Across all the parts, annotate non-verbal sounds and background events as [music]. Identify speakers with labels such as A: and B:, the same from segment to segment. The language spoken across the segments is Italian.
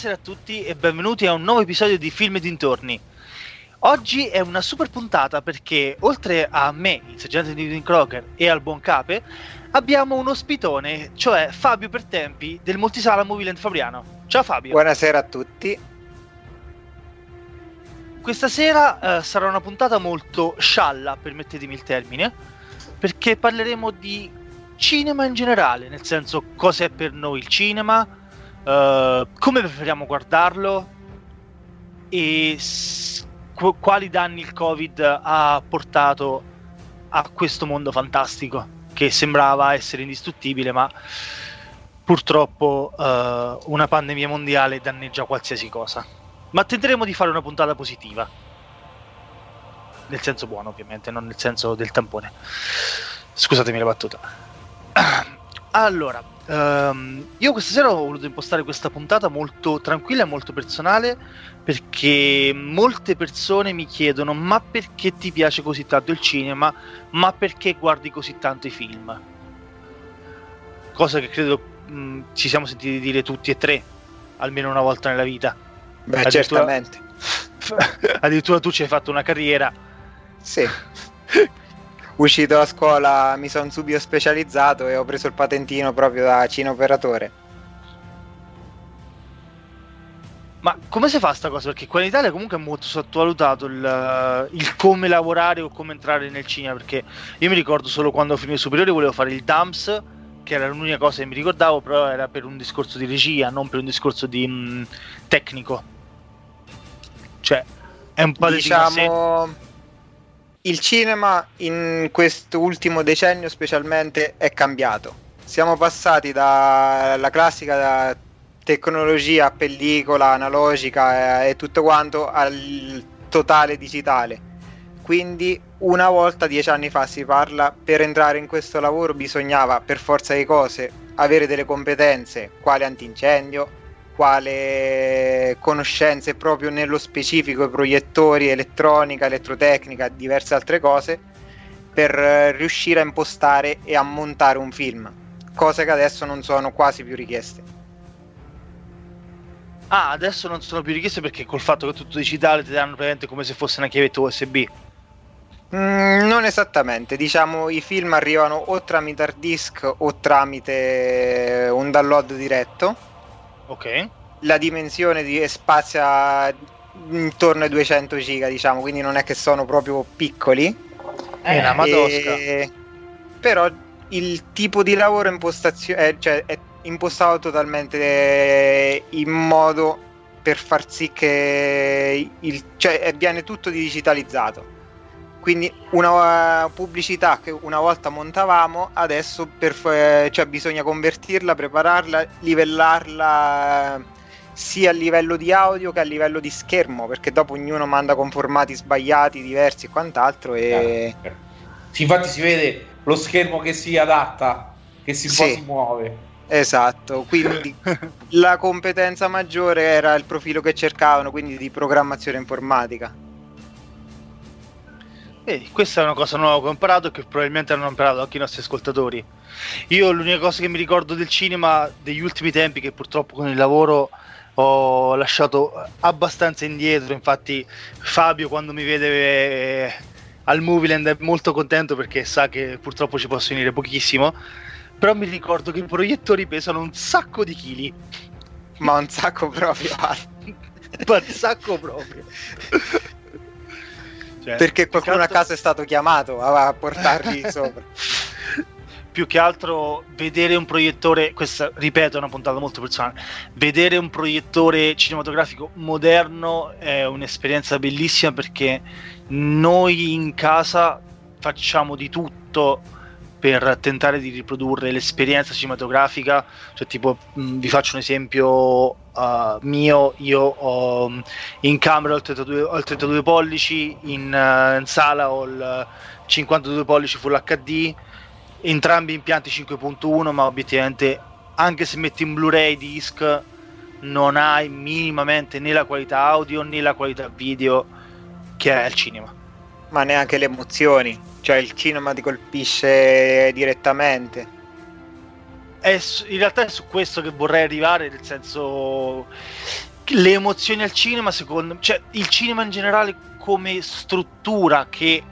A: Buonasera a tutti e benvenuti a un nuovo episodio di Film e dintorni. Oggi è una super puntata perché oltre a me, il sergente Newton Crocker e al buon Cape, abbiamo un ospitone, cioè Fabio Per Tempi del Multisala Moviland Fabriano. Ciao Fabio.
B: Buonasera a tutti.
A: Questa sera eh, sarà una puntata molto scialla, permettetemi il termine, perché parleremo di cinema in generale, nel senso cosa è per noi il cinema, eh, come preferiamo guardarlo e s- qu- quali danni il Covid ha portato a questo mondo fantastico che sembrava essere indistruttibile, ma purtroppo eh, una pandemia mondiale danneggia qualsiasi cosa. Ma tenteremo di fare una puntata positiva. Nel senso buono, ovviamente, non nel senso del tampone. Scusatemi la battuta. [clears throat] Allora, ehm, io questa sera ho voluto impostare questa puntata molto tranquilla e molto personale perché molte persone mi chiedono ma perché ti piace così tanto il cinema, ma perché guardi così tanto i film? Cosa che credo mh, ci siamo sentiti dire tutti e tre, almeno una volta nella vita.
B: Beh,
A: Addirittura-
B: certamente. [laughs]
A: Addirittura tu ci hai fatto una carriera.
B: Sì. [laughs] Uscito da scuola mi sono subito specializzato e ho preso il patentino proprio da cineoperatore.
A: Ma come si fa sta cosa? Perché qua in Italia comunque è molto sottovalutato il, il come lavorare o come entrare nel cinema. Perché io mi ricordo solo quando a film superiori volevo fare il DAMS, che era l'unica cosa che mi ricordavo, però era per un discorso di regia, non per un discorso di mh, tecnico. Cioè, è un po' di
B: Diciamo, il cinema in questo ultimo decennio specialmente è cambiato. Siamo passati dalla classica tecnologia pellicola analogica e, e tutto quanto al totale digitale. Quindi una volta, dieci anni fa si parla, per entrare in questo lavoro bisognava per forza di cose avere delle competenze, quale antincendio, quale conoscenze proprio nello specifico i proiettori, elettronica, elettrotecnica, diverse altre cose, per eh, riuscire a impostare e a montare un film, cose che adesso non sono quasi più richieste.
A: Ah, adesso non sono più richieste perché col fatto che è tutto digitale ti danno praticamente come se fosse una chiavetta USB.
B: Mm, non esattamente, diciamo i film arrivano o tramite hard disk o tramite un download diretto.
A: Ok.
B: La dimensione di spazia intorno ai 200 giga, diciamo, quindi non è che sono proprio piccoli.
A: È una madosca.
B: E- Però il tipo di lavoro è, impostazio- è- cioè, è impostato totalmente eh, in modo per far sì che il, cioè, eh, viene tutto digitalizzato. Quindi una uh, pubblicità che una volta montavamo, adesso per, fa- cioè, bisogna convertirla, prepararla, livellarla eh, sia a livello di audio che a livello di schermo, perché dopo ognuno manda con formati sbagliati, diversi e quant'altro. E...
C: Sì, infatti si vede lo schermo che si adatta, che si,
B: Sì.
C: si muove.
B: Esatto, quindi [laughs] la competenza maggiore era il profilo che cercavano, quindi di programmazione informatica.
A: Eh, questa è una cosa nuova che ho imparato e che probabilmente hanno imparato anche i nostri ascoltatori. Io l'unica cosa che mi ricordo del cinema degli ultimi tempi, che purtroppo con il lavoro ho lasciato abbastanza indietro, infatti Fabio quando mi vede eh, al Movieland è molto contento perché sa che purtroppo ci posso venire pochissimo, però mi ricordo che i proiettori pesano un sacco di chili,
B: Ma un sacco proprio.
A: ma [laughs] un sacco proprio. Cioè,
B: Perché qualcuno a
A: altro-
B: caso è stato chiamato a a portarli [laughs] sopra.
A: più che altro vedere un proiettore, questa ripeto è una puntata molto personale, vedere un proiettore cinematografico moderno è un'esperienza bellissima perché noi in casa facciamo di tutto per tentare di riprodurre l'esperienza cinematografica, cioè tipo mh, vi faccio un esempio uh, mio, io ho mh, in camera ho il 32, ho il 32 pollici, in, uh, in sala ho il 52 pollici Full HD, entrambi impianti 5.1 ma obiettivamente anche se metti un Blu-ray disc non hai minimamente né la qualità audio né la qualità video che hai al cinema
B: Ma neanche le emozioni. Cioè il cinema ti colpisce direttamente.
A: è in realtà è su questo che vorrei arrivare, nel senso le emozioni al cinema, secondo me, cioè il cinema in generale come struttura che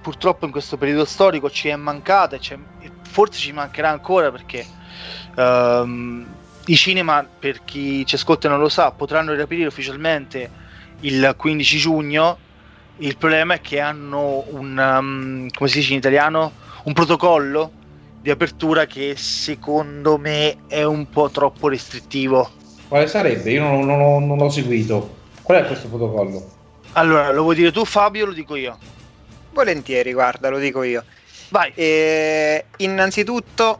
A: purtroppo in questo periodo storico ci è mancata e, e forse ci mancherà ancora perché ehm, i cinema, per chi ci ascolta e non lo sa, potranno riaprire ufficialmente il 15 giugno. Il problema è che hanno un, um, come si dice in italiano, un protocollo di apertura che secondo me è un po' troppo restrittivo.
C: Quale sarebbe? Io non, non non l'ho seguito. Qual è questo protocollo?
A: Allora, lo vuoi dire tu Fabio o lo dico io?
B: Volentieri, guarda, lo dico io.
A: Vai.
B: E innanzitutto,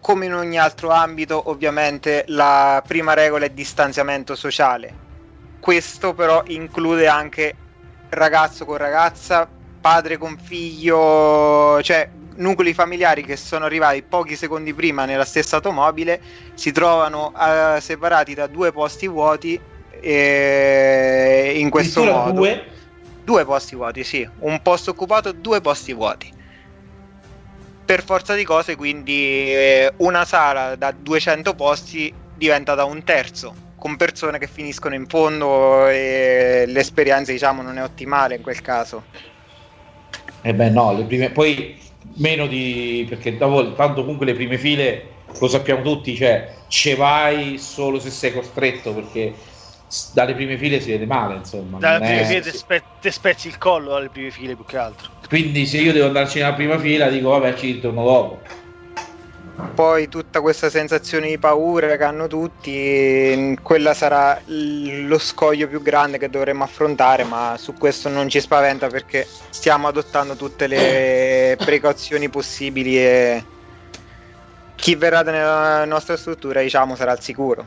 B: come in ogni altro ambito, ovviamente la prima regola è distanziamento sociale. Questo però include anche ragazzo con ragazza, padre con figlio, cioè nuclei familiari che sono arrivati pochi secondi prima nella stessa automobile, si trovano eh, separati da due posti vuoti e in questo modo.
C: due?
B: Due posti vuoti, sì. Un posto occupato, due posti vuoti. Per forza di cose, quindi eh, una sala da 200 posti diventa da un terzo, con persone che finiscono in fondo e l'esperienza, diciamo, non è ottimale in quel caso.
C: Eh beh no, le prime, poi meno di... perché dopo, tanto comunque le prime file, lo sappiamo tutti, cioè ci vai solo se sei costretto perché dalle prime file si vede male, insomma.
A: Dalle prime
C: è-
A: file ti spe- ti spezzi il collo dalle prime file più che altro.
C: Quindi se io devo andarci nella prima fila dico vabbè ci ritorno dopo.
B: Poi tutta questa sensazione di paura che hanno tutti, quella sarà lo scoglio più grande che dovremmo affrontare, ma su questo non ci spaventa perché stiamo adottando tutte le [coughs] precauzioni possibili e chi verrà nella nostra struttura, diciamo, sarà al sicuro.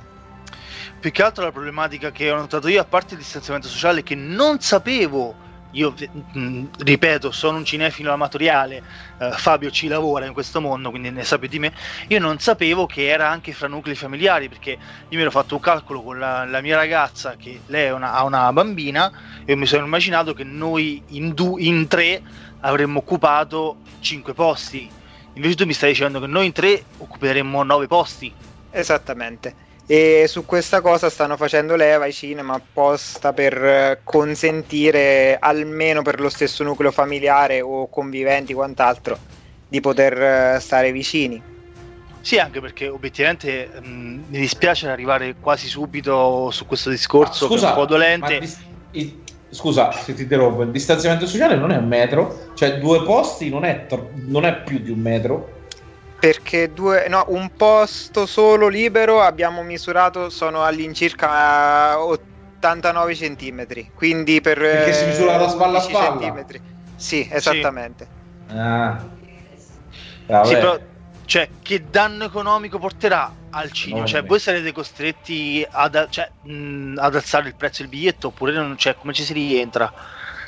A: Più che altro la problematica che ho notato io, a parte il distanziamento sociale, che non sapevo. Io mh, ripeto, sono un cinefilo amatoriale, eh, Fabio ci lavora in questo mondo, quindi ne sa più di me. Io non sapevo che era anche fra nuclei familiari, perché io mi ero fatto un calcolo con la, la mia ragazza, che lei una- ha una bambina, e mi sono immaginato che noi in, du- in tre avremmo occupato cinque posti. Invece tu mi stai dicendo che noi in tre occuperemmo nove posti.
B: Esattamente. E su questa cosa stanno facendo leva i cinema apposta per eh, consentire almeno per lo stesso nucleo familiare o conviventi quant'altro di poter eh, stare vicini.
A: Sì, anche perché obiettivamente mh, mi dispiace arrivare quasi subito su questo discorso è un po' dolente.
C: ma dis- il- scusa se ti interrompo, il distanziamento sociale non è un metro, cioè due posti non è, tro- non è più di un metro.
B: Perché due, no, un posto solo libero abbiamo misurato sono all'incirca eh, 89 centimetri, quindi per
C: Perché si
B: eh,
C: misura da spalla a
B: 11
C: spalla?
B: centimetri. Sì, esattamente.
C: Ah.
A: Sì, però, cioè, che danno economico porterà al cinema?
C: No,
A: cioè, voi sarete costretti ad, cioè, mh, ad alzare il prezzo del biglietto oppure non, cioè, come ci si rientra?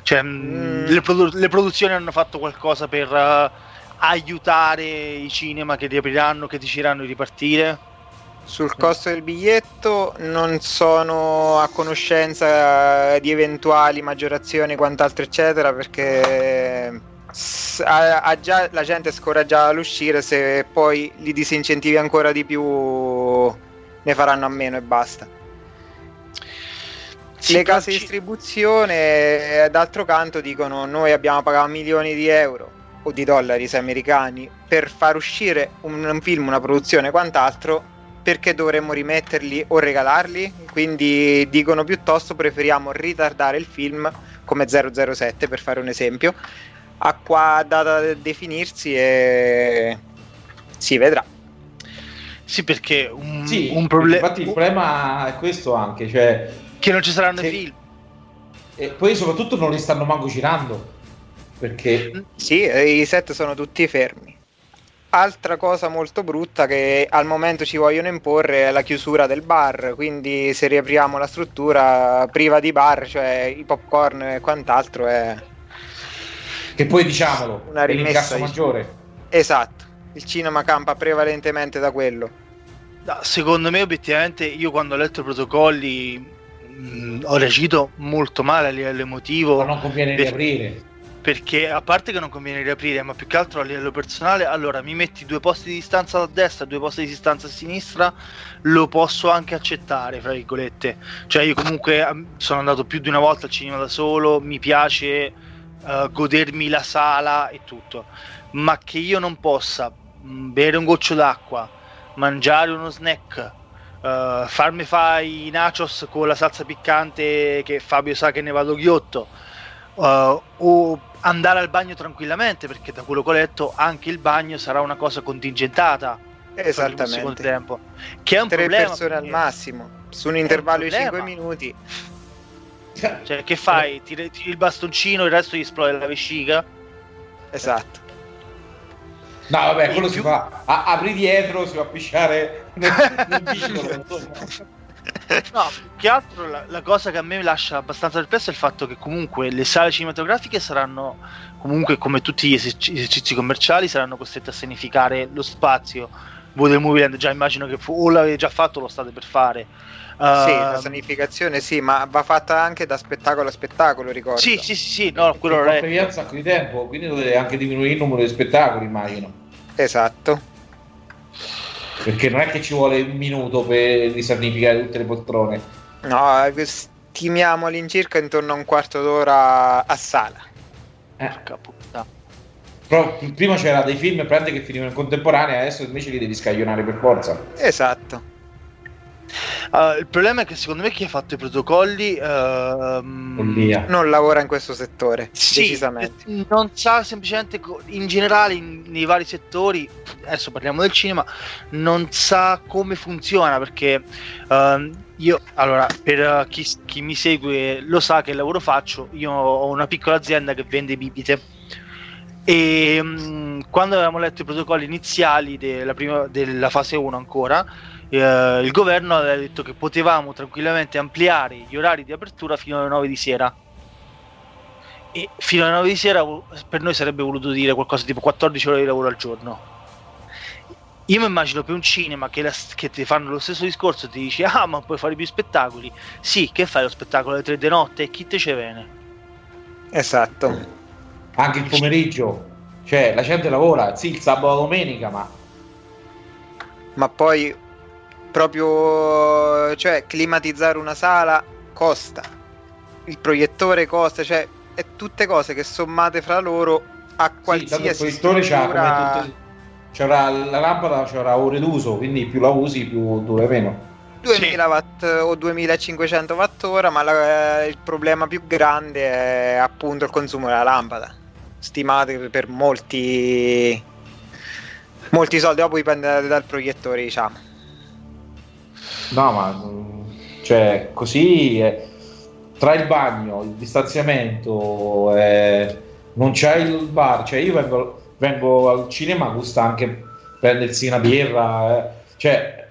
A: Cioè, mh,
B: Mm.
A: le, produ- le produzioni hanno fatto qualcosa per eh, aiutare i cinema che riapriranno, che decideranno di ripartire?
B: Sul costo del biglietto non sono a conoscenza di eventuali maggiorazioni, quant'altro, eccetera, perché ha- ha già- la gente è scoraggiata all'uscire, se poi li disincentivi ancora di più ne faranno a meno e basta.
A: Sì,
B: Le case di distribuzione, eh, d'altro canto, dicono noi abbiamo pagato milioni di euro o di dollari se americani per far uscire un, un film, una produzione quant'altro, perché dovremmo rimetterli o regalarli? Quindi dicono piuttosto preferiamo ritardare il film come 007 per fare un esempio, a qua data da definirsi e si vedrà.
A: Sì, perché un,
C: Sì,
A: un problema
C: infatti il problema è questo anche, cioè
A: che non ci saranno
C: Sì.
A: i film.
C: e poi soprattutto non li stanno manco girando perché
B: Sì, e i set sono tutti fermi. Altra cosa molto brutta che al momento ci vogliono imporre è la chiusura del bar, quindi se riapriamo la struttura priva di bar, cioè i popcorn e quant'altro è
C: che poi diciamolo
B: Una
C: è
B: rimessa
C: l'incasso
B: di-
C: maggiore
B: esatto. Il cinema campa prevalentemente da quello.
A: No, Secondo me, obiettivamente, io quando ho letto i protocolli mh, ho reagito molto male a livello emotivo.
C: ma non conviene
A: Per-
C: riaprire
A: perché a parte che non conviene riaprire, ma più che altro a livello personale, allora mi metti due posti di distanza a destra, due posti di distanza a sinistra, lo posso anche accettare, fra virgolette. Cioè io comunque sono andato più di una volta al cinema da solo, mi piace uh, godermi la sala e tutto, ma che io non possa mh, bere un goccio d'acqua, mangiare uno snack, uh, farmi fare i nachos con la salsa piccante che Fabio sa che ne vado ghiotto, uh, o andare al bagno tranquillamente, perché da quello che ho letto anche il bagno sarà una cosa contingentata.
B: Esattamente.
A: Tempo, che è un
B: Tre
A: problema.
B: persone al massimo, su un intervallo di 5 minuti.
A: Cioè, che fai? Tiri, tiri il bastoncino, il resto gli esplode la vescica?
B: Esatto.
C: No, vabbè, quello si fa. A- apri dietro, si va a pisciare nel, nel vicolo. [laughs]
A: No, più che altro la, la, cosa che a me lascia abbastanza perplesso è il fatto che comunque le sale cinematografiche saranno comunque come tutti gli esercizi commerciali saranno costrette a significare lo spazio. Voi del Movieland già immagino che fu, o l'avete già fatto o lo state per fare.
B: Uh, sì, la sanificazione sì, ma va fatta anche da spettacolo a spettacolo, ricordo.
A: Sì, sì, sì, sì no, quello
C: è... via un sacco di tempo, quindi dovete anche diminuire il numero di spettacoli, immagino.
B: Esatto.
C: Perché non è che ci vuole un minuto per risanificare tutte le poltrone.
B: No, stimiamo all'incirca intorno a un quarto d'ora a sala.
C: Eh. Però prima c'era dei film prende che finivano in contemporanea, adesso invece li devi scaglionare per forza.
B: Esatto.
A: Uh, il problema è che secondo me chi ha fatto i protocolli uh,
B: non lavora in questo settore, sì, decisamente.
A: Non sa semplicemente, in generale, in, nei vari settori, adesso parliamo del cinema, non sa come funziona perché uh, io, allora, per chi, chi mi segue lo sa che lavoro faccio, io ho una piccola azienda che vende bibite e um, quando avevamo letto i protocolli iniziali della, prima, della fase 1 ancora eh, il governo aveva detto che potevamo tranquillamente ampliare gli orari di apertura fino alle 9 di sera. E fino alle 9 di sera per noi sarebbe voluto dire qualcosa tipo 14 ore di lavoro al giorno. Io mi immagino per un cinema che, la, che, ti fanno lo stesso discorso e ti dici ah ma puoi fare più spettacoli. Sì, che fai lo spettacolo alle 3 di notte e chi te ce viene?
B: Esatto.
C: Anche il pomeriggio. Cioè la gente lavora, sì, il sabato e domenica, ma...
B: Ma poi proprio cioè climatizzare una sala costa. Il proiettore costa cioè è tutte cose che sommate fra loro a qualsiasi
C: sì, il proiettore struttura... c'ha, tutte... c'era la lampada c'era ore d'uso quindi più la usi più dura meno.
B: 2000 sì. watt o 2500 watt ora ma la, il problema più grande è appunto il consumo della lampada. Stimate per molti molti soldi dopo dipende dal proiettore diciamo
C: No, ma cioè, così è, tra il bagno, il distanziamento, eh, non c'è il bar. Cioè, io vengo, vengo al cinema, gusta anche prendersi una birra, eh, cioè,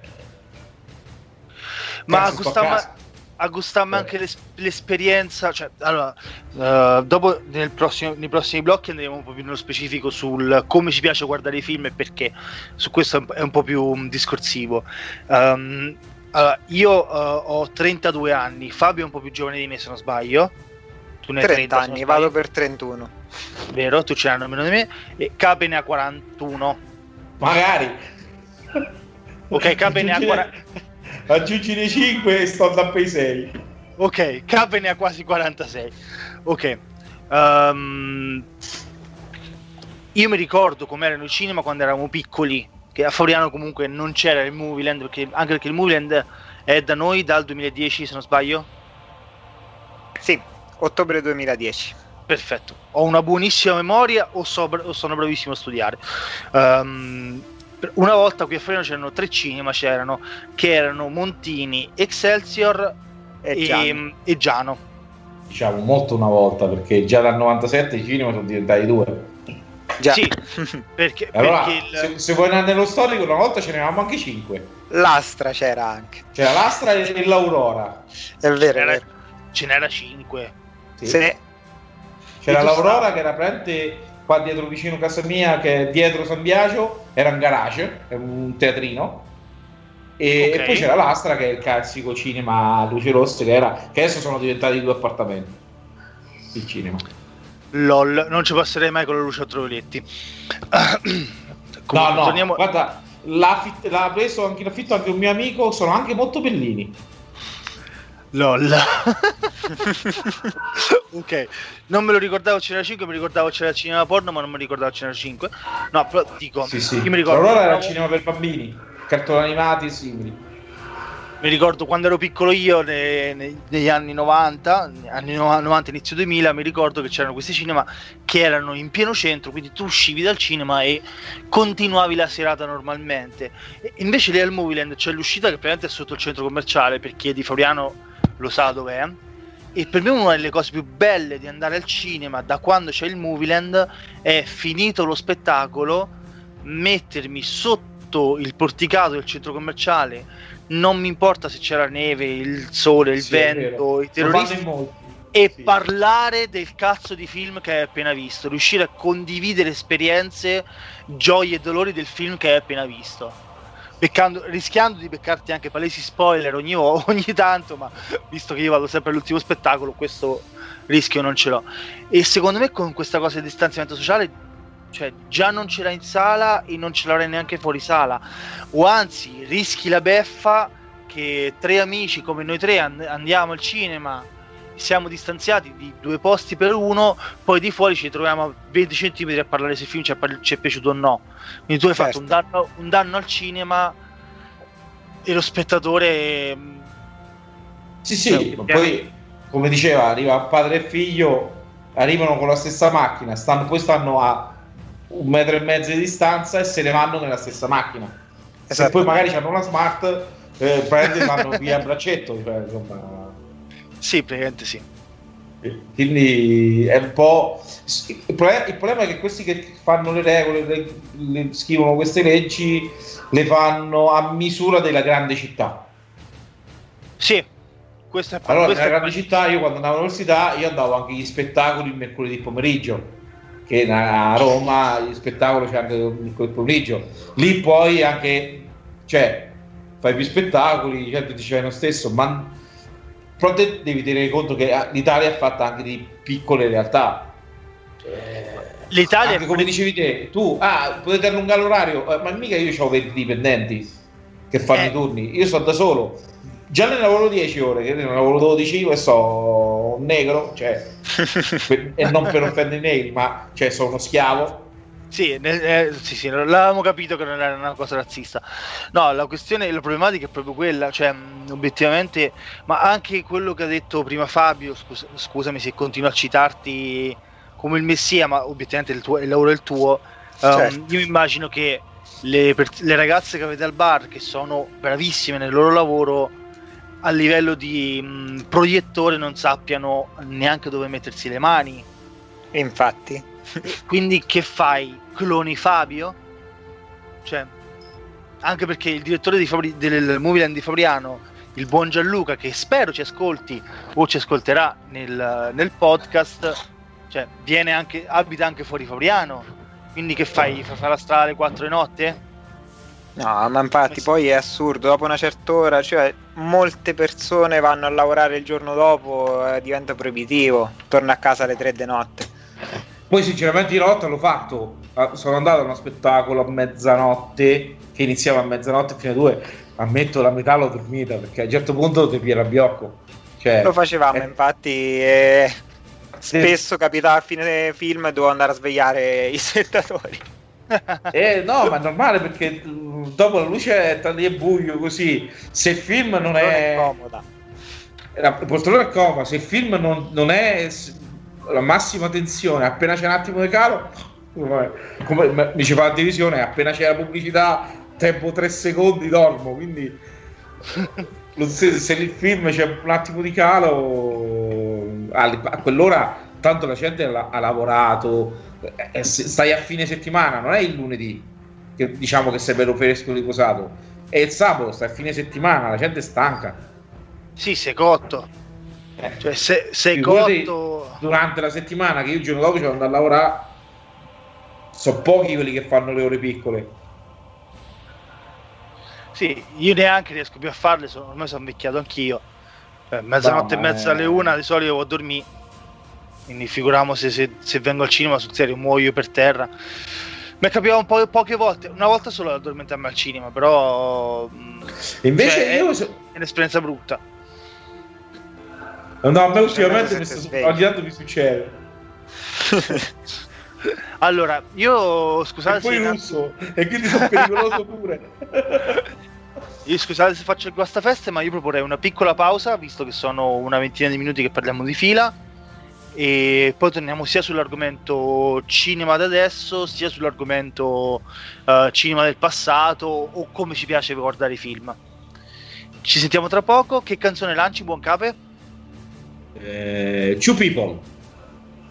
A: ma gusta, a gustarmi eh. anche l'es- l'esperienza. Cioè, allora, uh, dopo nel prossimo, nei prossimi blocchi andremo un po' più nello specifico sul come ci piace guardare i film e perché. Su questo è un po' più um, discorsivo. Um, allora, io uh, ho 32 anni, Fabio è un po' più giovane di me se non sbaglio.
B: Tu ne hai 30, 30 anni, vado per 31.
A: Vero, tu ce l'hai meno di me. E Cape ne ha 41.
C: Magari.
A: Ok, Cape ne ha 40.
C: Aggiungi dei 5 e sto da pay 6.
A: Ok, Cape ne ha quasi 46. Ok. Um, io mi ricordo com'era nel cinema quando eravamo piccoli che a Fabriano comunque non c'era il Movieland, perché, anche perché il Movieland è da noi dal 2010 se non sbaglio.
B: Sì, ottobre 2010.
A: Perfetto, ho una buonissima memoria o, so, o sono bravissimo a studiare. Um, una volta qui a Fabriano c'erano tre cinema, c'erano, che erano Montini, Excelsior e, e, Giano. e Giano.
C: Diciamo molto una volta perché già dal 97 i cinema sono diventati due.
A: Già. Sì, [laughs] perché,
C: allora,
A: perché
C: il... se, se, vuoi andare nello storico, una volta ce ne avevamo anche 5.
B: L'Astra c'era anche.
C: C'era l'Astra e l'Aurora.
B: È vero, ce n'era,
A: ce n'era 5.
B: Sì. sì.
C: C'era l'Aurora che era praticamente qua dietro vicino a casa mia, che è dietro San Biagio, era un garage, è un teatrino. E, okay. e, poi c'era l'Astra che è il classico cinema a luci rosse che, era, che adesso sono diventati due appartamenti. Il cinema.
A: LOL, non ci passerei mai con la luce a trovetti. [clears throat]
C: no, no, torniamo... guarda, l'ha, fit- l'ha preso anche in affitto anche un mio amico, sono anche molto bellini.
A: LOL. [laughs] ok, non me lo ricordavo c'era 5, mi ricordavo c'era il cinema porno, ma non mi ricordavo c'era 5. No, però dico,
C: sì, sì. mi ricordo. Allora era il cinema per bambini, cartoni animati simili
A: mi ricordo quando ero piccolo io ne, ne, negli anni 90, anni 90, inizio 2000, mi ricordo che c'erano questi cinema che erano in pieno centro, quindi tu uscivi dal cinema e continuavi la serata normalmente. E invece lì al Movieland c'è l'uscita che praticamente è sotto il centro commerciale, perché di Fabriano lo sa dov'è. E per me una delle cose più belle di andare al cinema da quando c'è il Movieland è finito lo spettacolo, mettermi sotto il porticato del centro commerciale non mi importa se c'era neve, il sole, il sì, vento, i terroristi e sì. parlare del cazzo di film che hai appena visto, riuscire a condividere esperienze, gioie e dolori del film che hai appena visto. Beccando, rischiando di beccarti anche palesi spoiler ogni, [laughs] ogni tanto, ma visto che io vado sempre all'ultimo spettacolo, questo rischio non ce l'ho. E secondo me con questa cosa di distanziamento sociale cioè già non ce l'hai in sala e non ce l'avrai neanche fuori sala o anzi rischi la beffa che tre amici come noi tre and- andiamo al cinema siamo distanziati di due posti per uno poi di fuori ci troviamo a 20 cm a parlare se il film ci è, ci è piaciuto o no quindi tu hai certo. fatto un danno, un danno al cinema e lo spettatore
C: sì sì cioè, poi come diceva arriva padre e figlio arrivano con la stessa macchina stanno, poi stanno a un metro e mezzo di distanza e se ne vanno nella stessa macchina. Esatto. Se poi magari hanno una smart, eh, prende e vanno via a braccetto. Cioè, insomma...
A: Sì, praticamente sì.
C: Quindi è un po'. Il problema, il problema, è che questi che fanno le regole, le, le, scrivono queste leggi, le fanno a misura della grande città.
A: Sì, questo è
C: Allora,
A: nella
C: grande città, io quando andavo all'università, io andavo anche agli spettacoli il mercoledì pomeriggio che a Roma il spettacolo c'è anche quel pomeriggio. Lì poi anche, cioè, fai più spettacoli, certo ti lo stesso, ma però te devi tenere conto che l'Italia è fatta anche di piccole realtà. L'Italia anche come dicevi te, tu ah, potete allungare l'orario, eh, ma mica io ho 20 dipendenti che fanno eh. i turni, io sto da solo. Già ne lavoro 10 ore, che ne lavoro 12 e so un negro, cioè, e non per offendere i negri, ma cioè, sono uno schiavo.
A: Sì, eh, sì, sì, l'avevamo capito che non era una cosa razzista. No, la questione, la problematica è proprio quella, cioè, obiettivamente, ma anche quello che ha detto prima Fabio, scus- scusami se continuo a citarti come il messia, ma obiettivamente il, tuo, il lavoro è il tuo. Certo. Um, io immagino che le, le ragazze che avete al bar, che sono bravissime nel loro lavoro, a livello di mh, proiettore non sappiano neanche dove mettersi le mani.
B: Infatti.
A: Quindi che fai? Cloni Fabio? Cioè, anche perché il direttore di Fabri- del Movieland di Fabriano, il buon Gianluca, che spero ci ascolti o ci ascolterà nel, nel podcast, cioè, viene anche, abita anche fuori Fabriano. Quindi che fai? Fa la strada alle 4 di notte?
B: No, ma infatti poi è assurdo, dopo una certa ora, cioè molte persone vanno a lavorare il giorno dopo, eh, diventa proibitivo, torna a casa alle 3 di notte.
C: Poi sinceramente di notte l'ho fatto, sono andato a uno spettacolo a mezzanotte, che iniziava a mezzanotte fino a due, ammetto la metà l'ho dormita perché a un certo punto ti piera biocco. Cioè,
B: Lo facevamo, eh, infatti eh, spesso capitava a fine film dovevo andare a svegliare i [laughs] spettatori.
C: Eh, no, ma è normale perché mm, dopo la lucetta lì è buio così. Se il film non, non è, è comoda, la poltrona è comoda. Se il film non, non, è la massima tensione, appena c'è un attimo di calo, come diceva la divisione, appena c'è la pubblicità, tempo 3 secondi dormo. Quindi [laughs] se, se il film c'è un attimo di calo, a quell'ora tanto la gente ha lavorato eh, stai a fine settimana, non è il lunedì che diciamo che sei bello fresco riposato, è il sabato, stai a fine settimana, la gente è stanca.
A: Sì, sei cotto. Eh. Cioè, se, sei cotto
C: durante la settimana che io il giorno dopo ci vado a lavorare. Sono pochi quelli che fanno le ore piccole.
A: Sì, io neanche riesco più a farle, sono, ormai sono invecchiato anch'io. Eh, mezzanotte no, e mezza alle una di solito devo dormire quindi figuriamo se, se, se vengo al cinema sul serio muoio per terra. Mi è capitato un po' poche volte, una volta solo ad addormentarmi al cinema, però...
C: Invece
A: cioè,
C: io...
A: È, è un'esperienza brutta.
C: No, a me ultimamente mi, sto, tanto mi succede. [laughs]
A: allora, io scusate
C: e poi russo, e quindi sono pericoloso [laughs] pure.
A: Io scusate se faccio il guastafeste, ma io proporrei una piccola pausa, visto che sono una ventina di minuti che parliamo di fila, e poi torniamo sia sull'argomento cinema da adesso, sia sull'argomento uh, cinema del passato o come ci piace guardare i film. Ci sentiamo tra poco. Che canzone lanci, buon cape?
C: Eh, two People.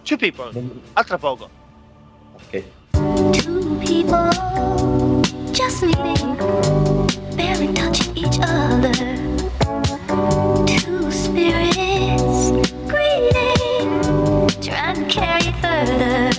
A: Two People. A tra poco.
C: Ok.
D: Two people just meeting, barely touching each other. Carry further.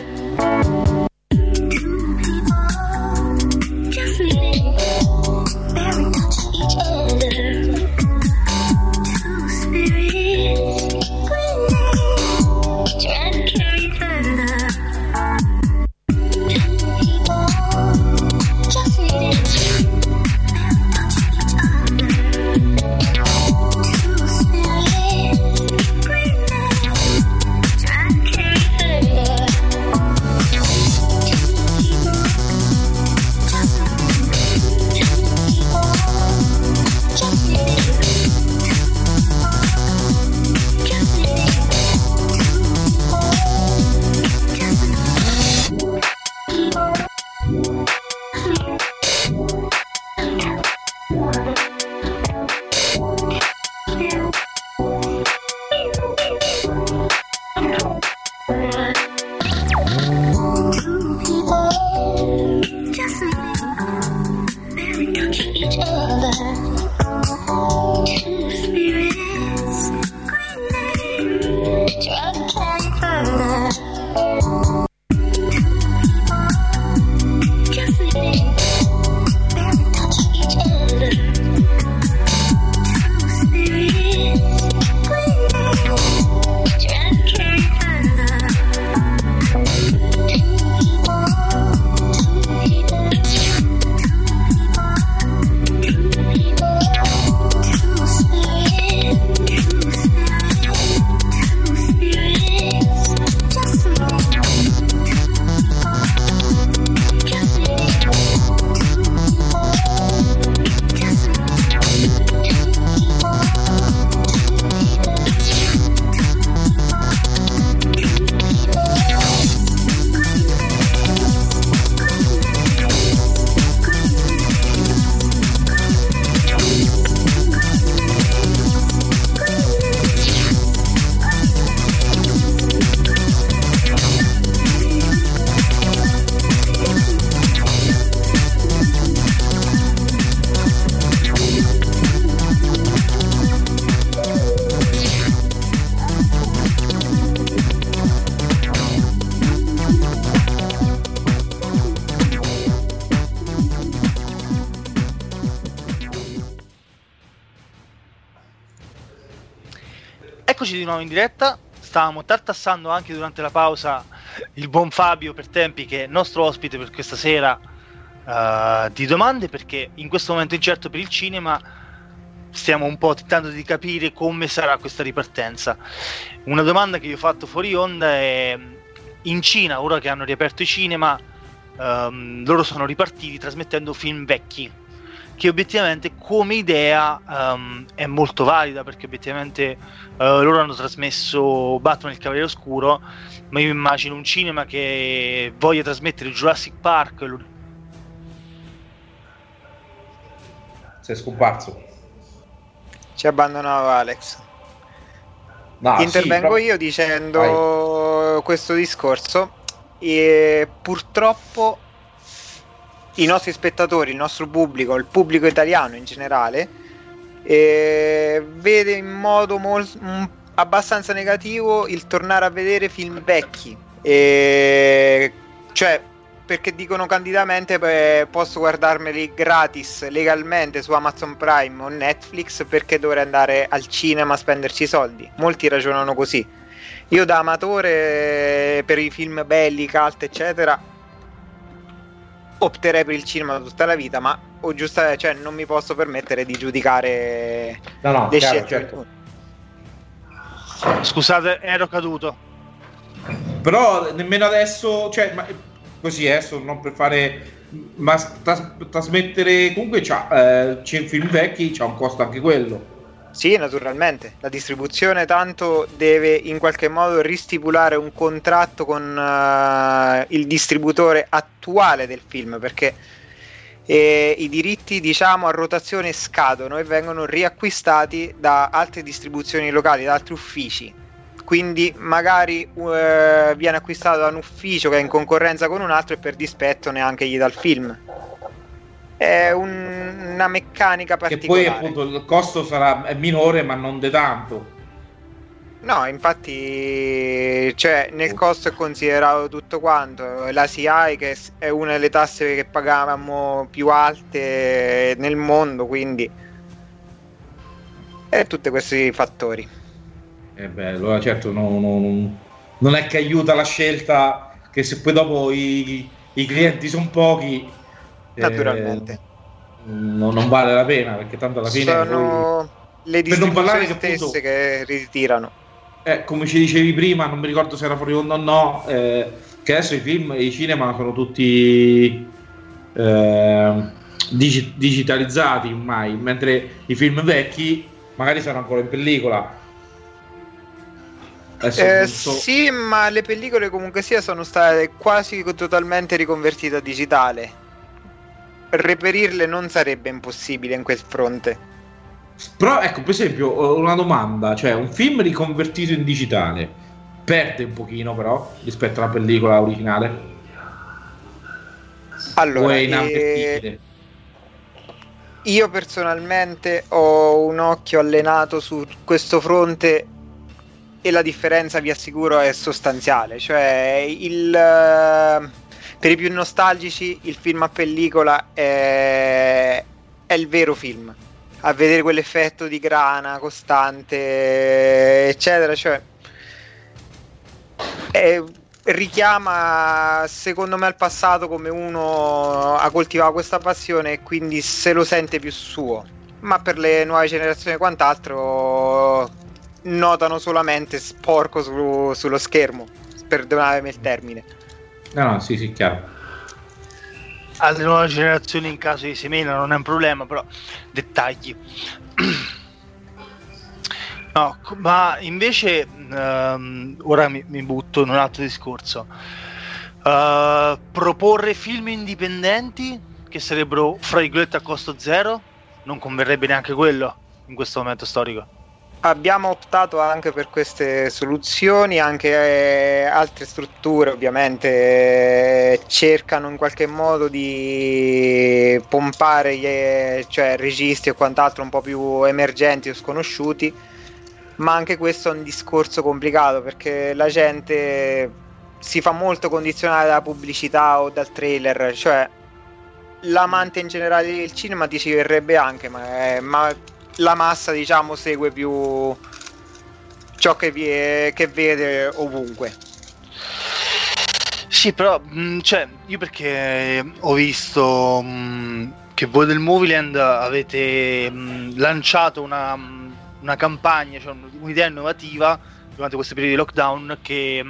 A: Eccoci di nuovo in diretta. Stavamo tartassando anche durante la pausa il buon Fabio per tempi, che è nostro ospite per questa sera eh, di domande, perché in questo momento incerto per il cinema stiamo un po' tentando di capire come sarà questa ripartenza. Una domanda che io ho fatto fuori onda è: in Cina, ora che hanno riaperto i cinema, ehm, loro sono ripartiti trasmettendo film vecchi che obiettivamente come idea um, è molto valida perché obiettivamente uh, loro hanno trasmesso Batman il Cavaliere Oscuro ma io immagino un cinema che voglia trasmettere Jurassic Park lo...
C: Sei scomparso.
B: Ci abbandonava Alex.
C: No,
B: Intervengo
C: sì,
B: io dicendo questo discorso e purtroppo i nostri spettatori, il nostro pubblico, il pubblico italiano in generale, eh, vede in modo mol- m- abbastanza negativo il tornare a vedere film vecchi. E- cioè, perché dicono candidamente beh, posso guardarmeli gratis legalmente su Amazon Prime o Netflix perché dovrei andare al cinema a spenderci i soldi. Molti ragionano così. Io da amatore per i film belli, cult, eccetera, opterei per il cinema tutta la vita, ma o giusta, cioè, non mi posso permettere di giudicare
C: No, no,
B: le
C: chiaro,
B: scelte.
C: certo.
A: Scusate, ero caduto.
C: Però nemmeno adesso, cioè, ma, così adesso non per fare, ma tras- trasmettere comunque c'ha, eh, c'è film vecchi, c'ha un costo anche quello.
B: Sì, naturalmente. La distribuzione tanto deve in qualche modo ristipulare un contratto con eh, il distributore attuale del film perché eh, i diritti diciamo a rotazione scadono e vengono riacquistati da altre distribuzioni locali, da altri uffici. Quindi magari eh, viene acquistato da un ufficio che è in concorrenza con un altro e per dispetto neanche gli dà il film. È un- una meccanica
C: Che
B: particolare.
C: poi appunto il costo sarà minore, ma non de tanto.
B: No, infatti, cioè, nel costo è considerato tutto quanto. La CI, che è una delle tasse che pagavamo più alte nel mondo, quindi. E tutti questi fattori.
C: Eh beh, allora certo non, non- non è che aiuta la scelta che se poi dopo i, i clienti sono pochi, eh,
B: Naturalmente.
C: non, non vale la pena perché tanto alla fine poi-
B: Sono le
C: Per non parlare
B: distribuzioni
C: che appunto-
B: stesse che ritirano.
C: Eh, come ci dicevi prima, non mi ricordo se era fuori onda o no, eh, che adesso i film e i cinema sono tutti eh, digi- digitalizzati ormai, mentre i film vecchi magari sono ancora in pellicola.
B: Eh,
C: so-
B: sì, ma le pellicole comunque sia sono state quasi totalmente riconvertite a digitale. Reperirle non sarebbe impossibile in quel fronte.
C: Però ecco, per esempio, ho una domanda, cioè un film riconvertito in digitale perde un pochino però rispetto alla pellicola originale?
B: Allora,
C: o è
B: eh,
C: inammissibile?
B: io personalmente ho un occhio allenato su questo fronte e la differenza, vi assicuro, è sostanziale. Cioè, il, eh, per i più nostalgici, il film a pellicola è, è il vero film. A vedere quell'effetto di grana costante, eccetera, cioè è- richiama secondo me al passato come uno ha coltivato questa passione e quindi se lo sente più suo. Ma per le nuove generazioni e quant'altro notano solamente sporco su- sullo schermo, perdonatemi il termine.
C: No, no, sì, sì, chiaro.
A: Alle nuove generazioni in caso di semena non è un problema, però dettagli. [clears throat] No, ma invece ehm, ora mi, mi butto in un altro discorso. Eh, proporre film indipendenti che sarebbero fra virgolette a costo zero non converrebbe neanche quello in questo momento storico.
B: Abbiamo optato anche per queste soluzioni, anche eh, altre strutture ovviamente eh, cercano in qualche modo di pompare gli, eh, cioè, registi e quant'altro un po' più emergenti o sconosciuti, ma anche questo è un discorso complicato perché la gente si fa molto condizionare dalla pubblicità o dal trailer, cioè l'amante in generale del cinema ti ci verrebbe anche, ma, ma la massa diciamo segue più ciò che, vi- che vede ovunque.
A: Sì, però, mh, cioè, io perché ho visto mh, che voi del Movieland avete mh, lanciato una, una campagna, cioè un- un'idea innovativa durante questo periodo di lockdown che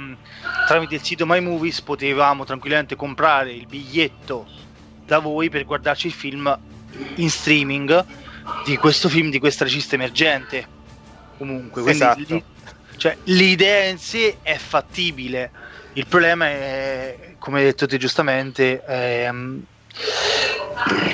A: tramite il sito My Movies potevamo tranquillamente comprare il biglietto da voi per guardarci il film in streaming di questo film di questa regista emergente. Comunque, quindi
B: Esatto.
A: lì- cioè, l'idea in sé è fattibile. Il problema è, come hai detto te giustamente, ehm,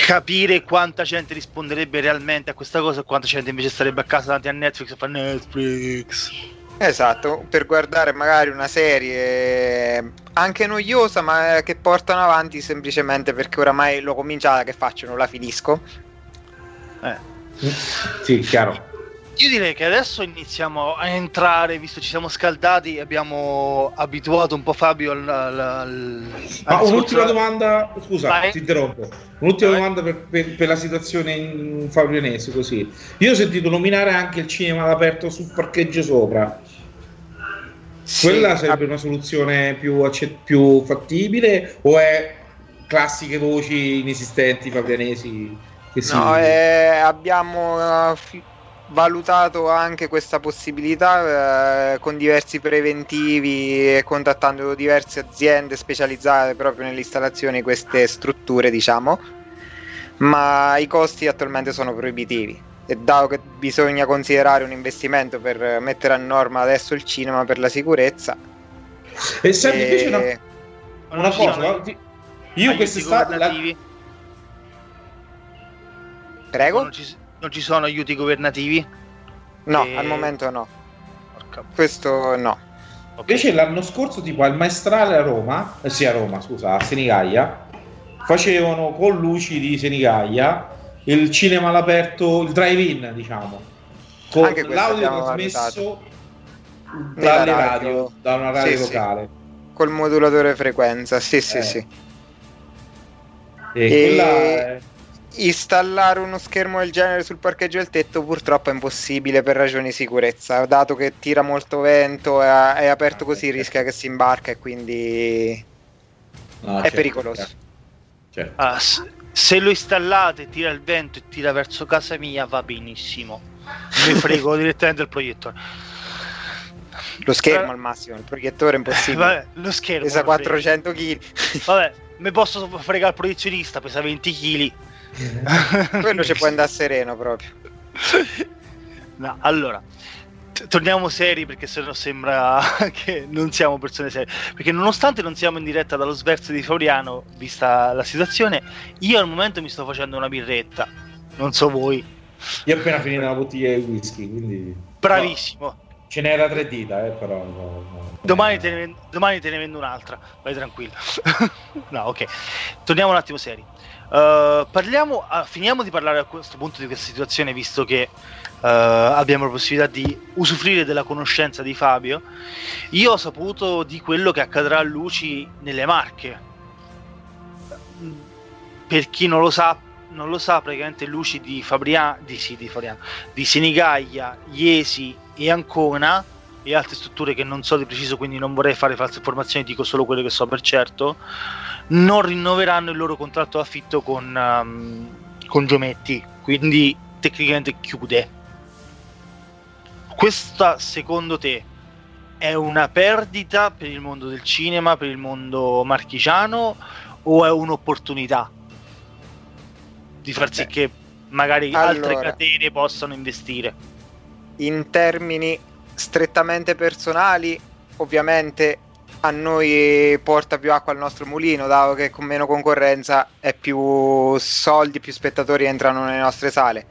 A: capire quanta gente risponderebbe realmente a questa cosa e quanta gente invece starebbe a casa davanti a Netflix e fa Netflix.
B: Esatto, per guardare magari una serie anche noiosa ma che portano avanti semplicemente perché oramai l'ho cominciata, che faccio? Non la finisco.
A: Eh.
C: Sì, chiaro.
A: Io direi che adesso iniziamo a entrare, visto che ci siamo scaldati, abbiamo abituato un po' Fabio al... al, al-
C: Ma
A: al
C: un'ultima domanda, scusa,
A: Vai.
C: ti interrompo. Un'ultima
A: Vai.
C: domanda per, per- per la situazione in Fabrianese, così. Io ho sentito nominare anche il cinema all'aperto sul parcheggio sopra.
B: Sì,
C: Quella sarebbe una soluzione più, accet- più fattibile o è classiche voci inesistenti fabrianesi si...
B: No, eh, abbiamo eh, valutato anche questa possibilità eh, con diversi preventivi e contattando diverse aziende specializzate proprio nell'installazione di queste strutture, diciamo, ma i costi attualmente sono proibitivi. E dato che bisogna considerare un investimento per mettere a norma adesso il cinema per la sicurezza,
C: E senti,
B: eh,
C: invece una,
A: Ma
C: una
A: non ci
C: cosa, io
A: aiuti
C: quest'estate... la-?
B: Prego?
A: Non ci, non ci sono aiuti governativi?
B: No,
A: eh,
B: al momento no.
A: Porca-
B: Questo no.
A: ok.
C: Invece l'anno scorso, tipo al Maestrale a Roma, eh sì a Roma, scusa, a Senigallia, facevano con luci di Senigallia il cinema all'aperto, il drive-in, diciamo, con
B: Anche
C: l'audio trasmesso dalle
B: radio.
C: radio, da una radio
B: Sì, sì.
C: locale.
B: Col modulatore frequenza, sì, sì,
C: Eh.
B: sì.
C: E,
B: E-
C: quella è-
B: Installare uno schermo del genere sul parcheggio del tetto purtroppo è impossibile per ragioni di sicurezza, dato che tira molto vento, è, è aperto
C: Ah,
B: così,
C: certo.
B: rischia che si imbarca e quindi
C: no,
B: è
C: certo,
B: pericoloso.
C: certo, certo.
A: Ah, s- se lo installate, tira il vento e tira verso casa mia, va benissimo. Mi [laughs] frego direttamente il proiettore.
B: Lo schermo
A: Eh.
B: al massimo, il proiettore è impossibile.
A: Vabbè, lo schermo.
B: Pesa
A: me lo frego.
B: 400 kg.
A: Vabbè, [laughs] mi posso fregare il proiezionista, pesa 20 kg. [laughs]
B: Quello ci può andare sereno proprio.
A: No, allora, torniamo seri perché sennò sembra [laughs] che non siamo persone serie. Perché nonostante non siamo in diretta dallo sverso di Fauriano, vista la situazione, io al momento mi sto facendo una birretta. Non so voi.
C: Io ho appena finito una bottiglia di whisky, quindi...
A: Bravissimo.
C: Ce n'era tre dita, eh, però... no, no.
A: Domani te, ne, domani te ne vendo un'altra, vai tranquillo. [laughs] no, ok. Torniamo un attimo seri. Uh, parliamo, ah, finiamo di parlare a questo punto di questa situazione, visto che uh, abbiamo la possibilità di usufruire della conoscenza di Fabio. Io ho saputo di quello che accadrà a Luci nelle Marche. Per chi non lo sa, non lo sa, praticamente Luci di Fabriano, di, sì, di, Fabriano, di Senigallia, Iesi e Ancona e altre strutture che non so di preciso, quindi non vorrei fare false informazioni, dico solo quello che so per certo, non rinnoveranno il loro contratto d'affitto con, um, con Giometti, quindi tecnicamente chiude. Questa secondo te è una perdita per il mondo del cinema, per il mondo marchigiano o è un'opportunità di far sì che magari altre
B: allora.
A: catene possano investire?
B: In termini strettamente personali, ovviamente a noi porta più acqua al nostro mulino, dato che con meno concorrenza e più soldi, più spettatori entrano nelle nostre sale.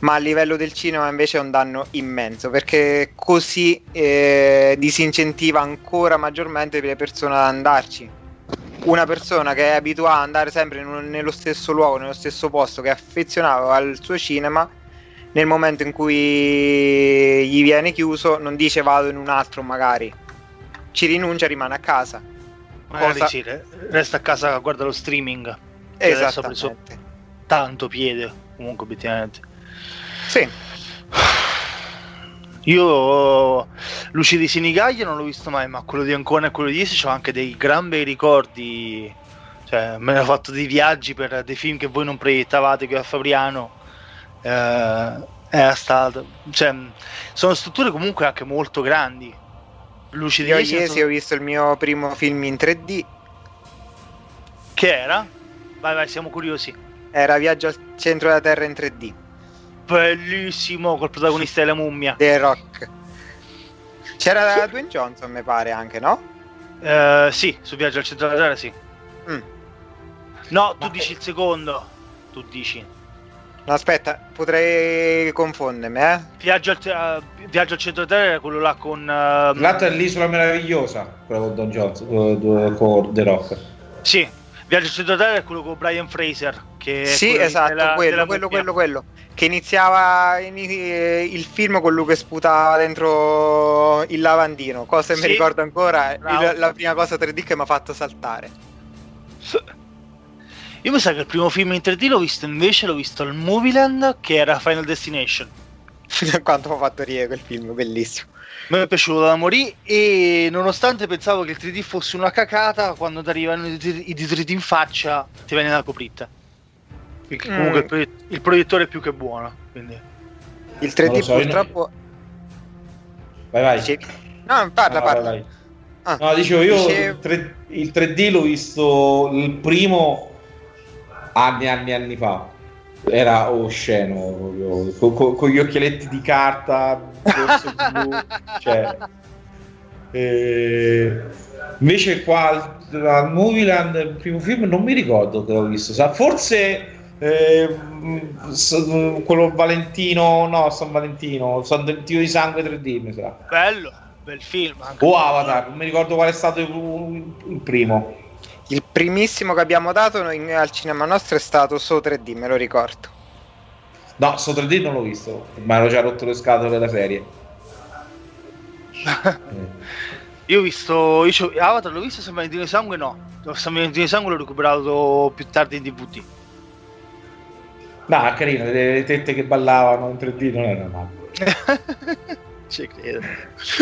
B: Ma a livello del cinema invece è un danno immenso perché così eh, disincentiva ancora maggiormente le persone ad andarci. Una persona che è abituata ad andare sempre un- nello stesso luogo, nello stesso posto, che è affezionato al suo cinema, nel momento in cui gli viene chiuso, non dice vado in un altro magari, ci rinuncia, rimane a casa. Cosa-
A: sì, re- resta a casa, guarda lo streaming. Adesso ha preso tanto piede, comunque obiettivamente.
B: Sì,
A: Io Luci di Senigallia non l'ho visto mai, ma quello di Ancona e quello di Iesi ho anche dei gran bei ricordi. Cioè, me ne ho fatto dei viaggi per dei film che voi non proiettavate qui a Fabriano. Eh, è stato. Cioè, sono strutture comunque anche molto grandi. Luci di
B: io ieri ho visto il mio primo film in 3D,
A: che era? Vai, vai, siamo curiosi.
B: era Viaggio al centro della Terra in 3D,
A: Bellissimo col protagonista della mummia.
B: The Rock. C'era Dwayne Johnson, mi pare anche, no?
A: Eh, sì, su Viaggio al centro della Terra, sì.
B: Mm.
A: No, tu
C: Ma-
A: dici il secondo. Tu dici.
B: No, aspetta, potrei confondermi, eh?
A: Viaggio al, eh, Viaggio al centro Terra è quello là con. ehm,
C: L'altro è l'isola meravigliosa, quello con Don Johnson, con, con- The Rock.
A: Sì, Viaggio al centro Terra è quello con Brian Fraser. Che è
B: Sì,
A: quello
B: esatto,
A: della-
B: quello,
A: della
B: quello, quello, quello. Che iniziava in- eh, il film con lui che sputava dentro il lavandino. Cosa che
A: Sì.
B: mi ricordo ancora, il- la prima cosa 3D che mi ha fatto saltare. [laughs]
A: Io mi sa che il primo film in 3D l'ho visto invece, l'ho visto al Movieland che era Final Destination. [laughs]
B: Quanto mi ha fatto ridere quel film, bellissimo.
A: Mi è piaciuto da morire e nonostante pensavo che il 3D fosse una cacata, quando ti arrivano i i detriti in faccia ti viene la copritta. Perché
B: Mm.
A: comunque il, proiett- il proiettore è più che buono. Quindi.
B: Il 3D
C: Non lo so,
B: purtroppo...
C: Vai, vai.
B: Dicevi? No, parla,
C: No,
B: parla.
C: vai, vai.
B: Ah,
C: No, dicevo, io 3, il 3D l'ho visto il primo anni e anni e anni fa. Era osceno, proprio, co- co- con gli occhialetti di carta, blu, [laughs] cioè... eh, invece qua al, Movieland, il primo film, non mi ricordo che l'ho visto, forse... eh, s- quello Valentino, no, San Valentino, San Valentino di sangue 3D, mi sa.
A: Bello, bel film. Anche.
C: O Avatar, non mi ricordo qual è stato il, il primo.
B: Il primissimo che abbiamo dato noi al cinema nostro è stato So 3D, me lo ricordo.
C: No, sto 3D non l'ho visto, ma ero già rotto le scatole della serie. [laughs]
A: Io ho visto. Io c'ho- Avatar l'ho visto, San Valentino di Sangue no. San Valentino di Sangue l'ho recuperato più tardi in DVD.
C: No, carino, le, le tette che ballavano in 3D non era male. [laughs]
A: Ci credo.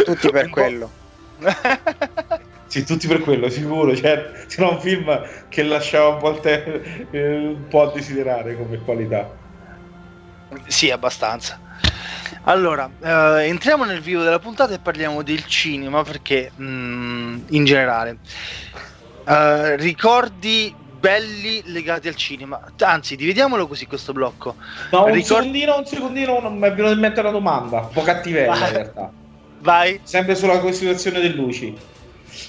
B: Tutti per quello. [laughs]
C: Sì, tutti per quello, sicuro. Cioè, c'era un film che lasciava un po', il te- eh, un po' a desiderare come qualità.
A: Sì, abbastanza. Allora, eh, entriamo nel vivo della puntata e parliamo del cinema perché mm, in generale eh, ricordi belli legati al cinema. Anzi, dividiamolo così questo blocco.
C: No, un
A: Ricord-
C: secondino, un secondino, non mi è venuta in mente una domanda, un po' cattivella
A: Vai.
C: in realtà.
A: Vai.
C: Sempre sulla situazione delle luci.